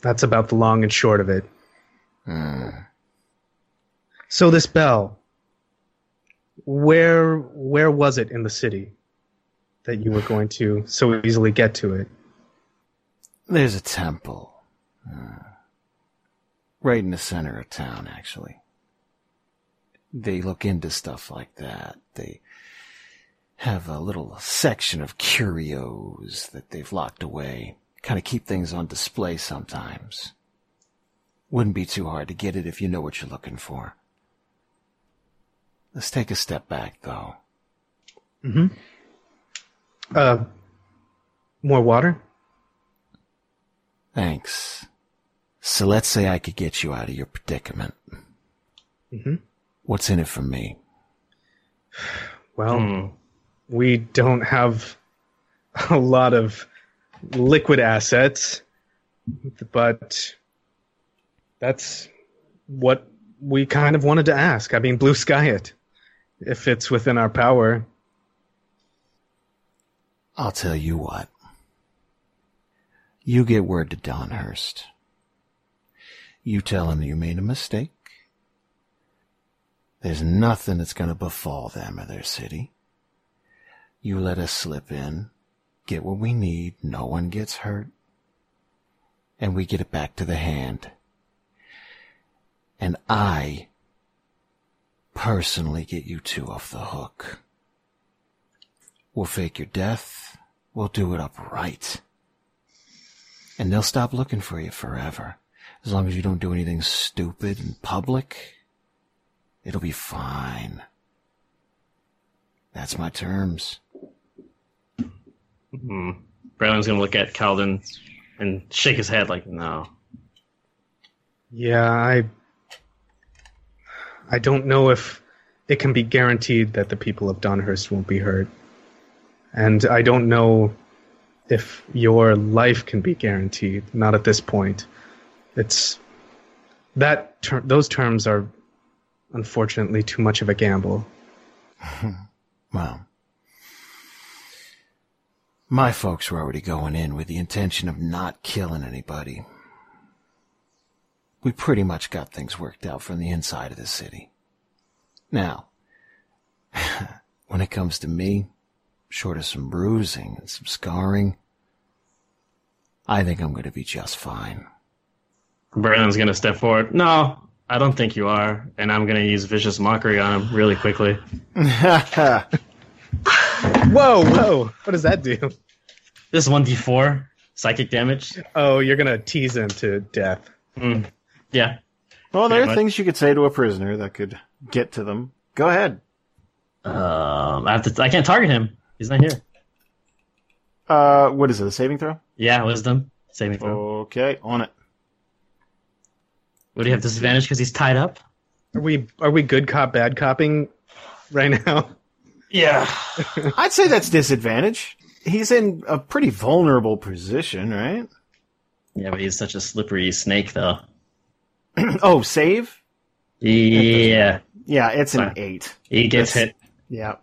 that's about the long and short of it. So this bell, where where was it in the city that you were going to so easily get to it? There's a temple. Uh, right in the center of town, actually. They look into stuff like that. They have a little section of curios that they've locked away. Kind of keep things on display sometimes. Wouldn't be too hard to get it if you know what you're looking for. Let's take a step back, though. Mhm. Uh, more water? Thanks. So let's say I could get you out of your predicament. Mhm. What's in it for me? Well, Hmm. we don't have a lot of liquid assets, but that's what we kind of wanted to ask. I mean, blue sky it. If it's within our power. I'll tell you what. You get word to Donhurst. You tell him you made a mistake. There's nothing that's going to befall them or their city. You let us slip in, get what we need, no one gets hurt, and we get it back to the hand. And I personally get you two off the hook. We'll fake your death. We'll do it up right. And they'll stop looking for you forever. As long as you don't do anything stupid in public, it'll be fine. That's my terms. Hmm. Braylon's gonna look at Kalden and shake his head like, no. Yeah, I I don't know if it can be guaranteed that the people of Donhurst won't be hurt. And I don't know if your life can be guaranteed. Not at this point. It's that ter- those terms are unfortunately too much of a gamble. *laughs* Well, my folks were already going in with the intention of not killing anybody. We pretty much got things worked out from the inside of the city. Now, *laughs* when it comes to me, short of some bruising and some scarring, I think I'm going to be just fine. Braylon's gonna step forward. No, I don't think you are. And I'm gonna use vicious mockery on him really quickly. *laughs* Whoa, whoa! What does that do? This 1d4 psychic damage. Oh, you're gonna tease him to death. Mm. Yeah. Well, there Pretty are much. things you could say to a prisoner that could get to them. Go ahead. Um, I have to. I can't target him. He's not here. Uh, what is it? A saving throw? Yeah, wisdom saving throw. Okay, on it. Would he have disadvantage because he's tied up? Are we are we good cop bad copping right now? Yeah. *laughs* I'd say that's disadvantage. He's in a pretty vulnerable position, right? Yeah, but he's such a slippery snake, though. *clears throat* oh, save? Yeah, Yeah, it's an Fine. eight. he gets That's- hit. Yeah.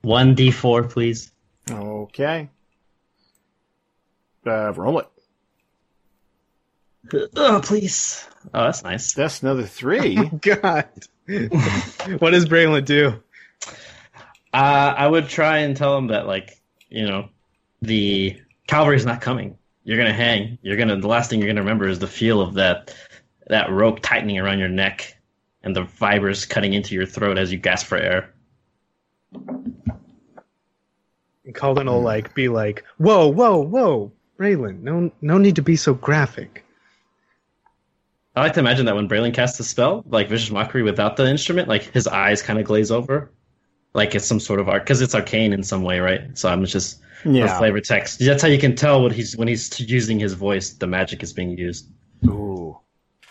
One d4, please. Okay. Uh, roll it. Oh, please. Oh, that's nice. That's another three. *laughs* God, *laughs* what does Braylon do? Uh, I would try and tell him that, like, you know, the cavalry's not coming. You're gonna hang. You're gonna. The last thing you're gonna remember is the feel of that that rope tightening around your neck and the fibers cutting into your throat as you gasp for air. And Kalden will like be like, "Whoa, whoa, whoa, Braylon, no, no need to be so graphic." I like to imagine that when Braylon casts a spell, like Vicious Mockery without the instrument, like his eyes kind of glaze over. Like it's some sort of art, because it's arcane in some way, right? So I'm just yeah. flavor text. That's how you can tell what he's when he's using his voice, the magic is being used. Ooh,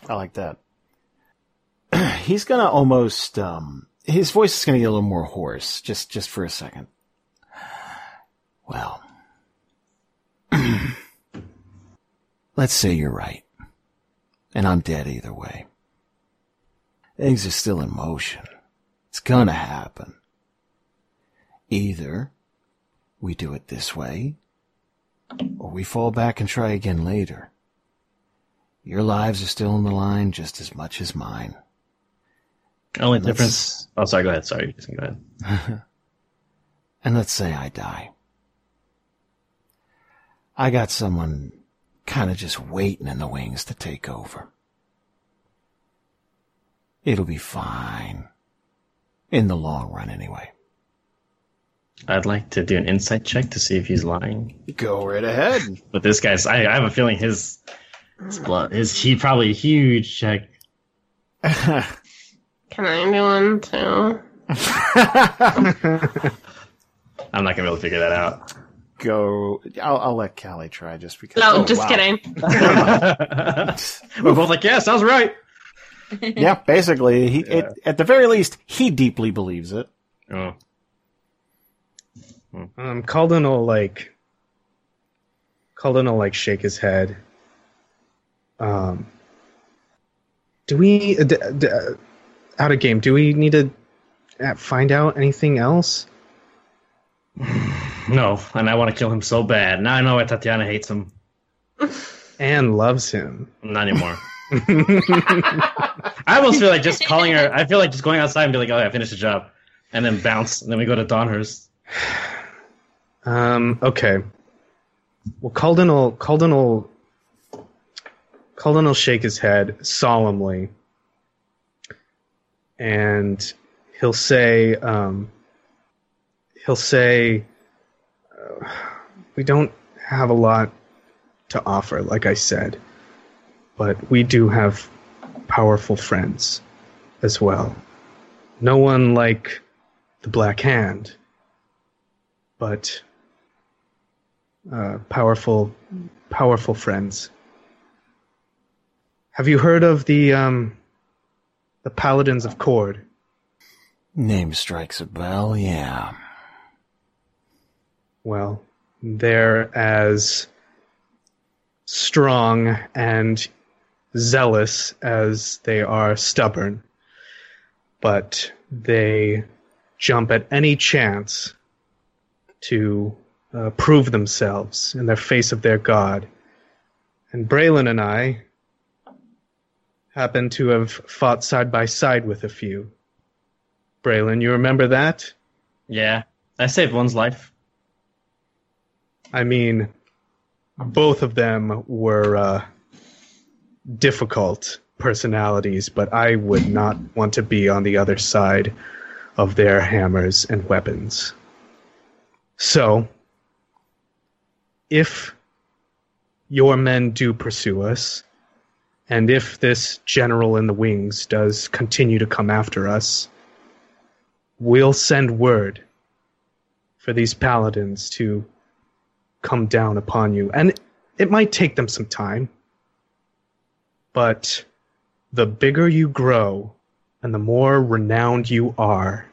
I like that. *clears throat* He's gonna almost, um, his voice is gonna get a little more hoarse, just, just for a second. Well, *clears throat* let's say you're right, and I'm dead either way. Things are still in motion. It's gonna happen. Either we do it this way, or we fall back and try again later. Your lives are still on the line just as much as mine. Only difference. Oh, sorry. Go ahead. Sorry. Go ahead. *laughs* And let's say I die. I got someone kind of just waiting in the wings to take over. It'll be fine. In the long run, anyway. I'd like to do an insight check to see if he's lying. Go right ahead. But this guy's. I, I have a feeling his. His blood. His. He probably a huge check. *laughs* Can I do one too? *laughs* I'm not gonna be able to figure that out. Go. I'll, I'll let Kallie try just because. No, Oh, just wow. kidding. We're both like, yeah, sounds right. Yeah, basically, he, It, at the very least, he deeply believes it. Oh. Um, Kalden will like. Kalden will like shake his head. Um. Do we uh, d- d- uh, out of game? Do we need to uh, find out anything else? No, and I want to kill him so bad. Now I know why Tatiyana hates him. *laughs* and loves him. Not anymore. *laughs* I almost feel like just calling her. I feel like just going outside and be like, "Oh, I finished the job," and then bounce, and then we go to Donhurst. *sighs* Um. Okay. Well, Kalden will Kalden will Kalden will shake his head solemnly, and he'll say, um, he'll say, "We don't have a lot to offer, like I said, but we do have powerful friends as well. No one like the Black Hand." but uh, powerful, powerful friends. Have you heard of the um, the Paladins of Kord? Name strikes a bell, yeah. Well, they're as strong and zealous as they are stubborn, but they jump at any chance to uh, prove themselves in the face of their god. And Braylon and I happen to have fought side by side with a few. Braylon, you remember that? Yeah, I saved one's life. I mean, both of them were uh, difficult personalities, but I would not want to be on the other side of their hammers and weapons. So, if your men do pursue us, and if this general in the wings does continue to come after us, we'll send word for these paladins to come down upon you. And it might take them some time, but the bigger you grow and the more renowned you are,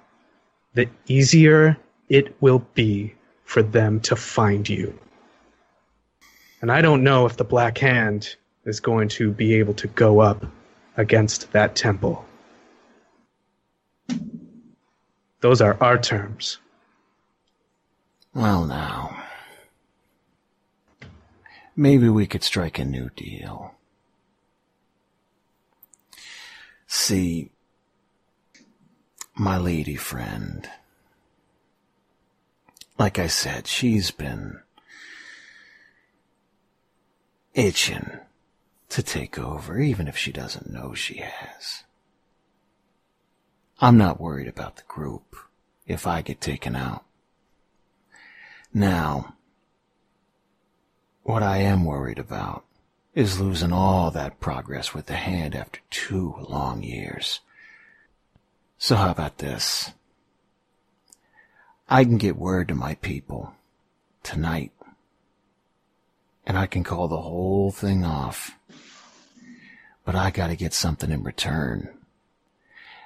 the easier it will be for them to find you. And I don't know if the Black Hand is going to be able to go up against that temple. Those are our terms. Well, now. Maybe we could strike a new deal. See, my lady friend, like I said, she's been itching to take over, even if she doesn't know she has. I'm not worried about the group if I get taken out. Now, what I am worried about is losing all that progress with the hand after two long years. So how about this? I can get word to my people tonight, and I can call the whole thing off. But I gotta get something in return,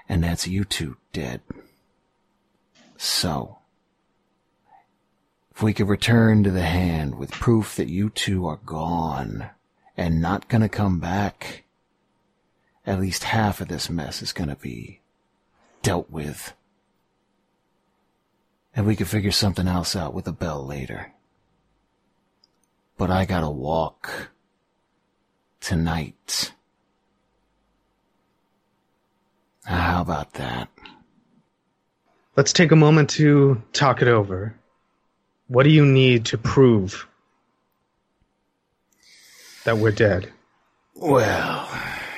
and that's you two dead. So, if we could return to the hand with proof that you two are gone and not gonna come back, at least half of this mess is gonna be dealt with. And we could figure something else out with the bell later. but I gotta walk tonight. How about that? Let's take a moment to talk it over. What do you need to prove that we're dead? Well,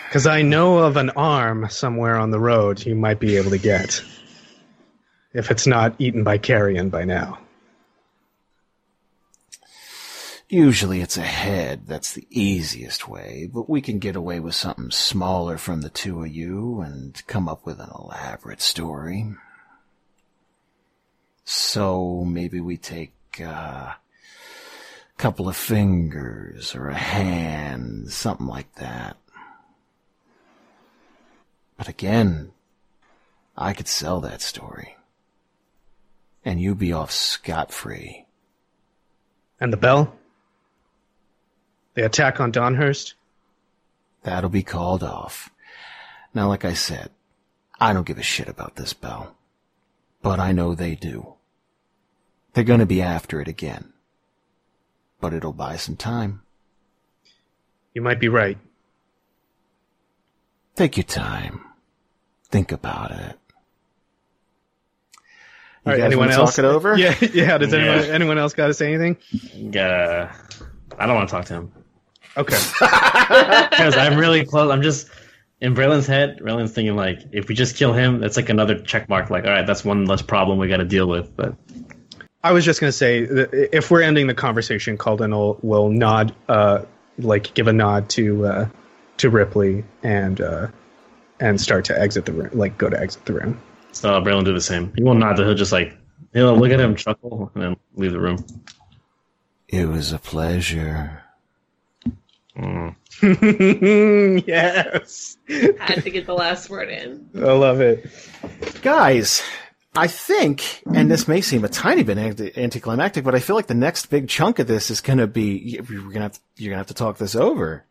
Because I know of an arm somewhere on the road you might be able to get. If it's not eaten by carrion by now. usually it's a head that's the easiest way, but we can get away with something smaller from the two of you and come up with an elaborate story. So maybe we take uh, a couple of fingers or a hand, something like that. But again, I could sell that story. And you'd be off scot free. And the bell? The attack on Donhurst? That'll be called off. Now, like I said, I don't give a shit about this bell. But I know they do. They're gonna be after it again. But it'll buy some time. You might be right. Take your time. Think about it. You All right, anyone else? talk it over? *laughs* Yeah, yeah. Does anyone Yeah. anyone else got to say anything? Uh, I don't want to talk to him Okay. *laughs* because I'm really close. I'm just in Braylon's head. Braylon's thinking like, if we just kill him, that's like another check mark. Like, all right, that's one less problem we got to deal with. But I was just going to say, that if we're ending the conversation, Kalden will, will nod, uh, like give a nod to uh, to Ripley and uh, and start to exit the room, like go to exit the room. so Braylon do the same. He won't nod. He'll just like he'll look at him, chuckle, and then leave the room. It was a pleasure. *laughs* yes, I Had to get the last word in. I love it. Guys, I think, and this may seem a tiny bit anti- anticlimactic, but I feel like the next big chunk of this is gonna be, we're gonna have you're gonna have to talk this over.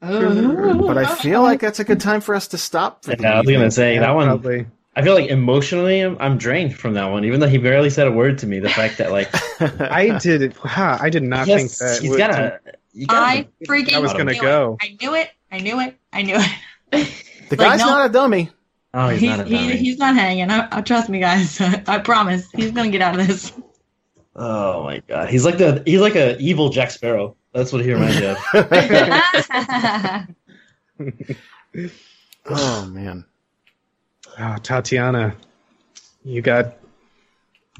But I feel like that's a good time for us to stop. For the Yeah, I was gonna evening. say that one. Probably. I feel like emotionally, I'm, I'm drained from that one. Even though he barely said a word to me, the fact that like *laughs* I did. Wow, I did not yes, think that. he's would- got a. You gotta I freaking I was gonna knew go. It. I knew it. I knew it. I knew it. *laughs* The Like, guy's no- not a dummy. Oh, he's, he's, not he, he's not hanging. I, I trust me, guys. *laughs* I promise. He's gonna get out of this. Oh my god, he's like the he's like a evil Jack Sparrow. That's what he reminds me of. *laughs* *laughs* Oh man. Oh, Tatiyana, you got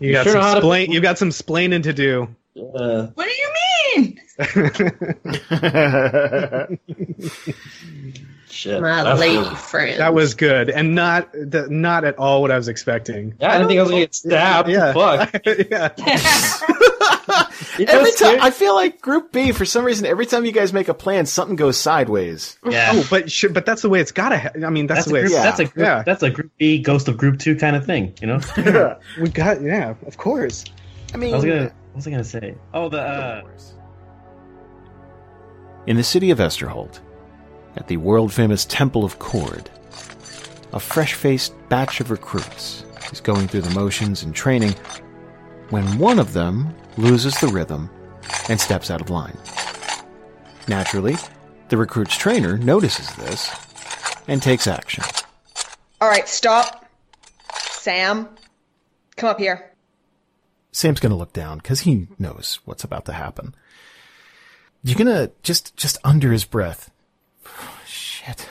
you, You got sure know how some to- you got some splaining to do. Uh, what do you mean? Shit. My That's lady good. friend. that was good, and not the, not at all what I was expecting. Yeah, I didn't think I was gonna get *laughs* stabbed. Yeah. Fuck. *laughs* yeah. *laughs* Every time. I feel like Group B, for some reason, every time you guys make a plan, something goes sideways. Yeah. Oh, but should, but that's the way it's gotta. Ha- I mean, that's, that's the a way. group, It's, Yeah. that's a group, Yeah. that's a group B ghost of group two kind of thing, you know. we got. Yeah, of course. I mean, I was gonna, what was I gonna say? Oh, the uh, in the city of Esterholt, at the world famous Temple of Kord, a fresh faced batch of recruits is going through the motions and training when one of them loses the rhythm and steps out of line. Naturally, the recruit's trainer notices this and takes action. All right, stop. Sam, come up here. Sam's gonna look down because he knows what's about to happen. You're gonna just, just under his breath. Shit.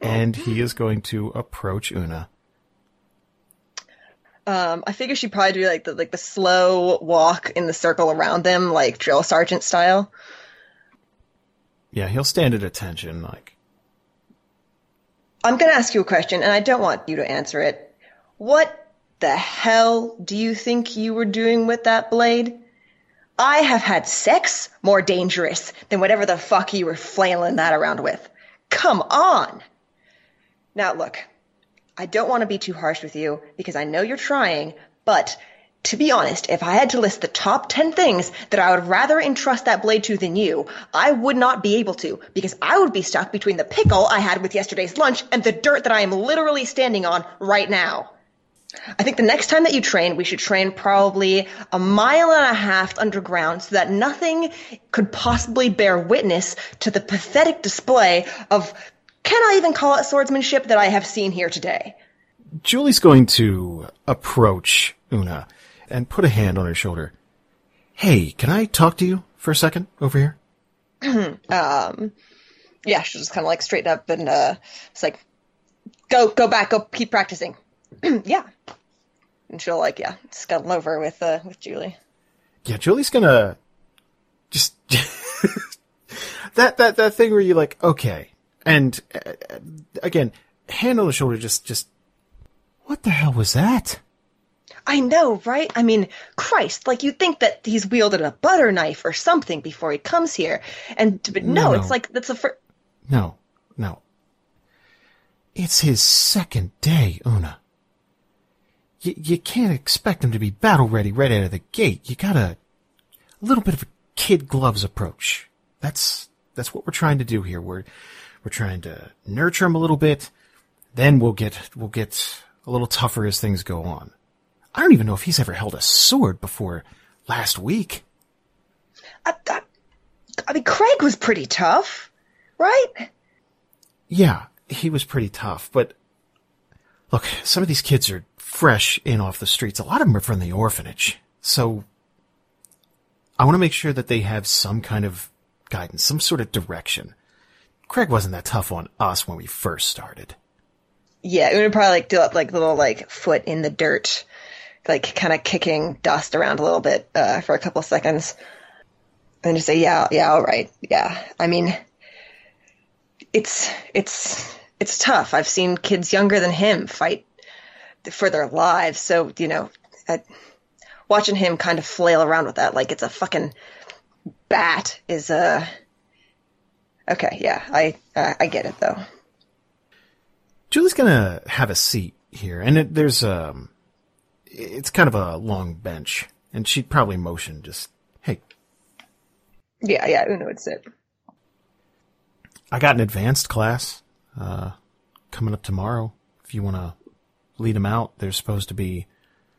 and he is going to approach Una. Um, I figure she'd probably do like the like the slow walk in the circle around them, like drill sergeant style. Yeah, he'll stand at attention, like, I'm gonna ask you a question, and I don't want you to answer it. What the hell do you think you were doing with that blade? I have had sex more dangerous than whatever the fuck you were flailing that around with. Come on! Now look, I don't want to be too harsh with you because I know you're trying, but to be honest, if I had to list the top 10 things that I would rather entrust that blade to than you, I would not be able to because I would be stuck between the pickle I had with yesterday's lunch and the dirt that I am literally standing on right now. I think the next time that you train, we should train probably a mile and a half underground so that nothing could possibly bear witness to the pathetic display of, can I even call it swordsmanship that I have seen here today? Julie's going to approach Una and put a hand on her shoulder. Hey, can I talk to you for a second over here? *clears throat* um, yeah, she'll just kind of like straighten up and uh, it's like, go, go back, go keep practicing. *clears throat* yeah, and she'll like yeah scuttle over with uh, with Julie. Yeah, Julie's gonna just *laughs* that that that thing where you like okay, and uh, again, hand on the shoulder, just just what the hell was that? I know, right? I mean, Christ, like you'd think that he's wielded a butter knife or something before he comes here, and but no, No, it's like that's a fir- No, no. It's his second day, Una. You, you can't expect them to be battle ready right out of the gate. You gotta, a little bit of a kid gloves approach. That's, that's what we're trying to do here. We're, we're trying to nurture them a little bit. Then we'll get, we'll get a little tougher as things go on. I don't even know if he's ever held a sword before last week. I, I, I mean, Craig was pretty tough, right? Yeah, he was pretty tough, but look, some of these kids are fresh in off the streets. A lot of them are from the orphanage. So I want to make sure that they have some kind of guidance, some sort of direction. Craig wasn't that tough on us when we first started. Yeah, it would probably like do up like little like foot in the dirt, like kind of kicking dust around a little bit uh, for a couple seconds, and just say, "Yeah, yeah, all right, yeah." I mean, it's it's it's tough. I've seen kids younger than him fight for their lives, so you know, I, watching him kind of flail around with that like it's a fucking bat is uh okay. Yeah, I uh, I get it though. Julie's gonna have a seat here, and it, there's um, it's kind of a long bench, and she'd probably motion just, hey, Yeah, yeah, Una would sit. I got an advanced class uh, coming up tomorrow. If you want to lead them out, they're supposed to be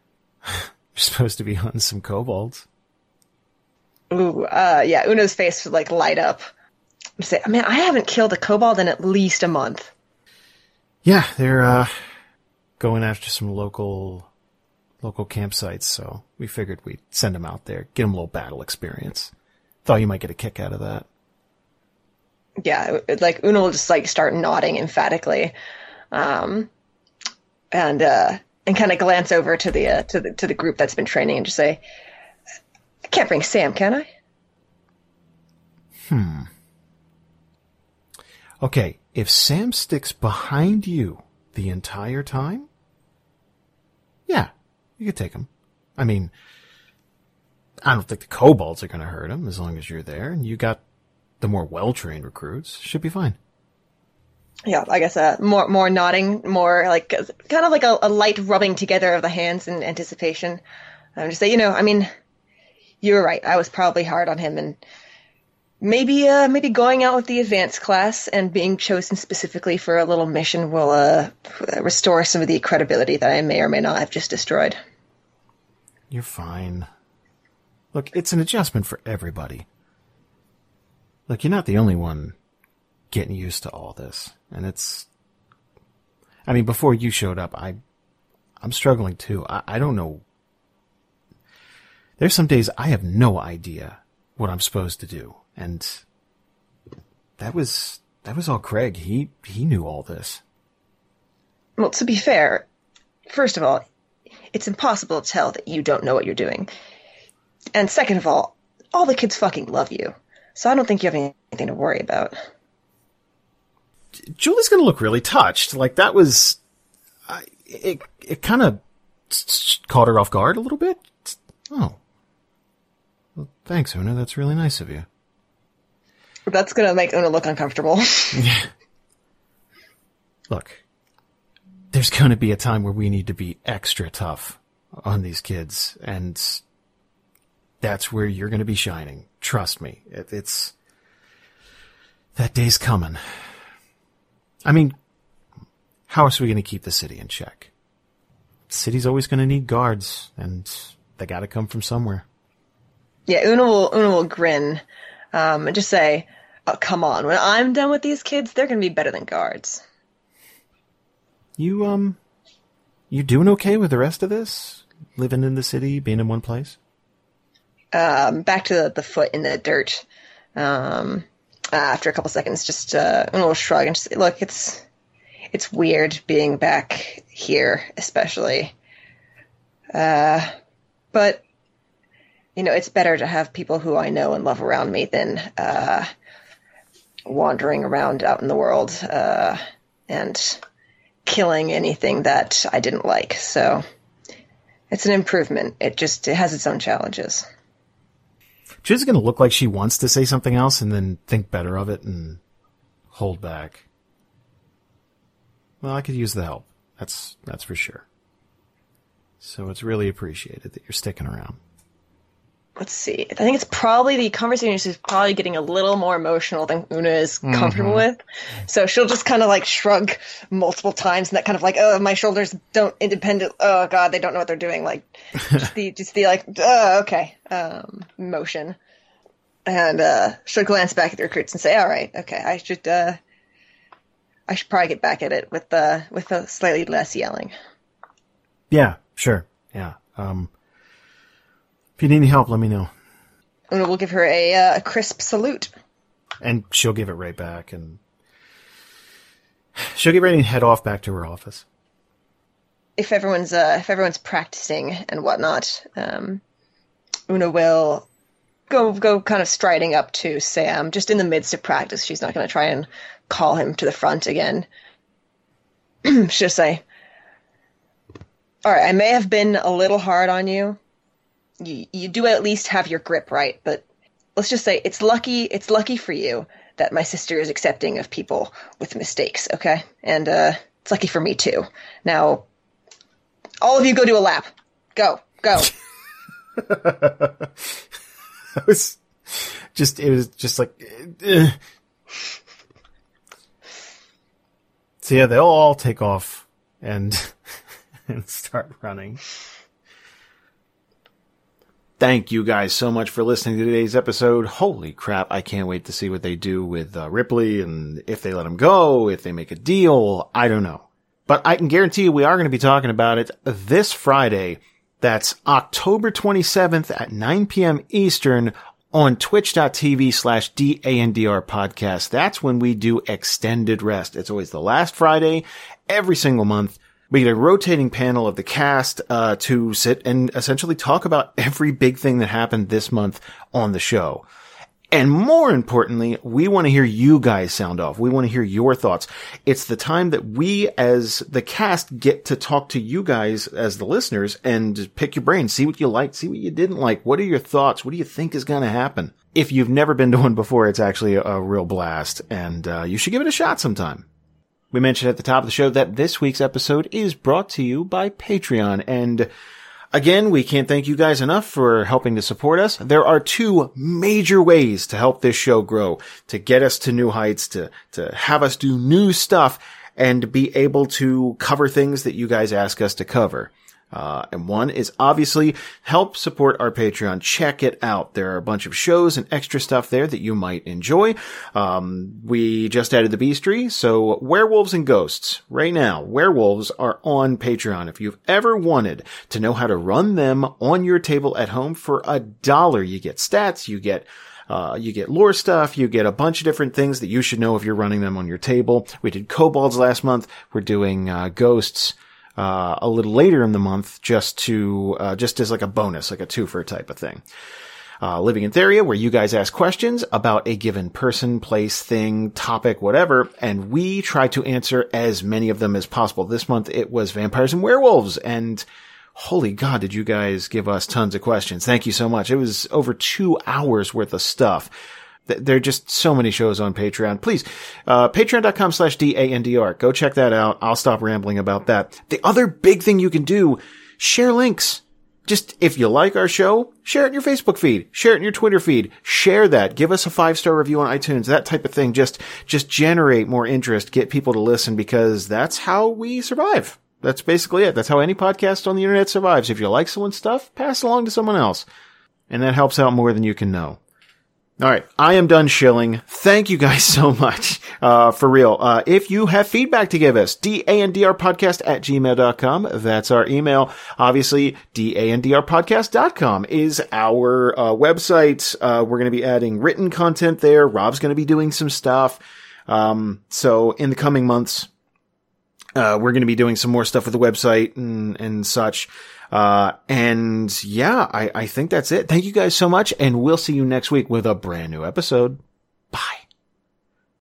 *laughs* they're supposed to be hunting some kobolds. Ooh, uh, yeah, Una's face would like light up. I'd say, man, I haven't killed a kobold in at least a month. Yeah, they're uh, going after some local local campsites, so we figured we'd send them out there, get them a little battle experience. Thought you might get a kick out of that. Yeah, like Una will just like start nodding emphatically, um, and uh, and kind of glance over to the uh, to the to the group that's been training and just say, I can't bring Sam, can I? Hmm. Okay, if Sam sticks behind you the entire time, yeah, you could take him. I mean, I don't think the kobolds are going to hurt him as long as you're there, and you got the more well-trained recruits. Should be fine. Yeah, I guess uh, more more nodding, more like kind of like a, a light rubbing together of the hands in anticipation. I'm just say, you know, I mean, you were right. I was probably hard on him, and maybe uh, maybe going out with the advanced class and being chosen specifically for a little mission will uh, restore some of the credibility that I may or may not have just destroyed. You're fine. Look, it's an adjustment for everybody. Look, you're not the only one getting used to all this, and it's. I mean, before you showed up, I, I'm struggling too. I, I don't know. There's some days I have no idea what I'm supposed to do, and that was that was all Craig. He he knew all this. Well, to be fair, first of all, it's impossible to tell that you don't know what you're doing. And second of all, all the kids fucking love you. So I don't think you have anything to worry about. Julie's gonna look really touched. Like that was, I it it kind of caught her off guard a little bit. Oh, well, thanks, Una. That's really nice of you. That's gonna make Una look uncomfortable. *laughs* *laughs* Look, there's gonna be a time where we need to be extra tough on these kids, and that's where you're gonna be shining. Trust me. It, it's that day's coming. I mean, how else are we gonna keep the city in check? The city's always going to need guards, and they got to come from somewhere. Yeah, Una will Una will grin um, and just say, oh, "Come on, when I'm done with these kids, they're going to be better than guards." You um, you doing okay with the rest of this? Living in the city, being in one place. Um, back to the, the foot in the dirt. Um, after a couple seconds, just uh, Una will shrug and just look, it's it's weird being back here, especially. Uh, but you know, it's better to have people who I know and love around me than uh, wandering around out in the world uh, and killing anything that I didn't like. So it's an improvement. It just it has its own challenges. She's going to look like she wants to say something else and then think better of it and hold back. Well, I could use the help. That's that's for sure. So it's really appreciated that you're sticking around. Let's see. I think it's probably the conversation is probably getting a little more emotional than Una is comfortable Mhm. with. So she'll just kind of like shrug multiple times and that kind of like, oh, my shoulders don't independent. Oh God, they don't know what they're doing. Like just the *laughs* just the like, oh, okay, um, motion. And uh, she'll glance back at the recruits and say, all right, okay, I should uh, I should probably get back at it with uh, with a slightly less yelling. Yeah, sure. Yeah. Um, if you need any help, let me know. Una will give her a, uh, a crisp salute. And she'll give it right back and she'll get ready and head off back to her office. if everyone's uh, if everyone's practicing and whatnot, um, Una will go go kind of striding up to Sam, just in the midst of practice. She's not going to try and call him to the front again. *clears throat* She'll say, "All right, I may have been a little hard on you. You you do at least have your grip right, but let's just say it's lucky it's lucky for you that my sister is accepting of people with mistakes. Okay, and uh, it's lucky for me too. Now." All of you go do a lap. Go, go. *laughs* It was just, it was just like, eh. so yeah, they'll all take off and, *laughs* and start running. Thank you guys so much for listening to today's episode. Holy crap. I can't wait to see what they do with uh, Ripley and if they let him go, if they make a deal. I don't know. But I can guarantee you we are going to be talking about it this Friday. That's October 27th at 9 p.m. Eastern on twitch.tv slash DANDR podcast. That's when we do extended rest. It's always the last Friday every single month. We get a rotating panel of the cast uh, to sit and essentially talk about every big thing that happened this month on the show. And more importantly, we want to hear you guys sound off. We want to hear your thoughts. It's the time that we as the cast get to talk to you guys as the listeners and pick your brain, see what you liked, see what you didn't like. What are your thoughts? What do you think is going to happen? If you've never been to one before, it's actually a, real blast and uh, you should give it a shot sometime. We mentioned at the top of the show that this week's episode is brought to you by Patreon and Again, we can't thank you guys enough for helping to support us. There are two major ways to help this show grow, to get us to new heights, to, to have us do new stuff and be able to cover things that you guys ask us to cover. Uh, and one is obviously help support our Patreon. Check it out. There are a bunch of shows and extra stuff there that you might enjoy. Um, we just added the Beastry. So werewolves and ghosts right now, werewolves are on Patreon. If you've ever wanted to know how to run them on your table at home for a dollar, you get stats, you get uh, you get lore stuff, you get a bunch of different things that you should know if you're running them on your table. We did kobolds last month. We're doing uh, ghosts uh, a little later in the month, just to uh, just as like a bonus, like a twofer type of thing. Uh, Living in Theria, where you guys ask questions about a given person, place, thing, topic, whatever, and we try to answer as many of them as possible. This month it was vampires and werewolves, and holy god, did you guys give us tons of questions. Thank you so much. It was over two hours worth of stuff. Th- There are just so many shows on Patreon. Please, uh, patreon.com slash D-A-N-D-R. Go check that out. I'll stop rambling about that. The other big thing you can do, share links. Just, if you like our show, share it in your Facebook feed, share it in your Twitter feed, share that, give us a five star review on iTunes, that type of thing. Just, just generate more interest, get people to listen because that's how we survive. That's basically it. That's how any podcast on the internet survives. If you like someone's stuff, pass it along to someone else. And that helps out more than you can know. All right. I am done shilling. Thank you guys *laughs* so much. Uh, for real. Uh, if you have feedback to give us, dandrpodcast at gmail.com. That's our email. Obviously, dandrpodcast.com is our, uh, website. Uh, we're going to be adding written content there. Rob's going to be doing some stuff. Um, so in the coming months, uh, we're going to be doing some more stuff with the website and, and such. Uh, and yeah, I, I think that's it. Thank you guys so much. And we'll see you next week with a brand new episode. Bye.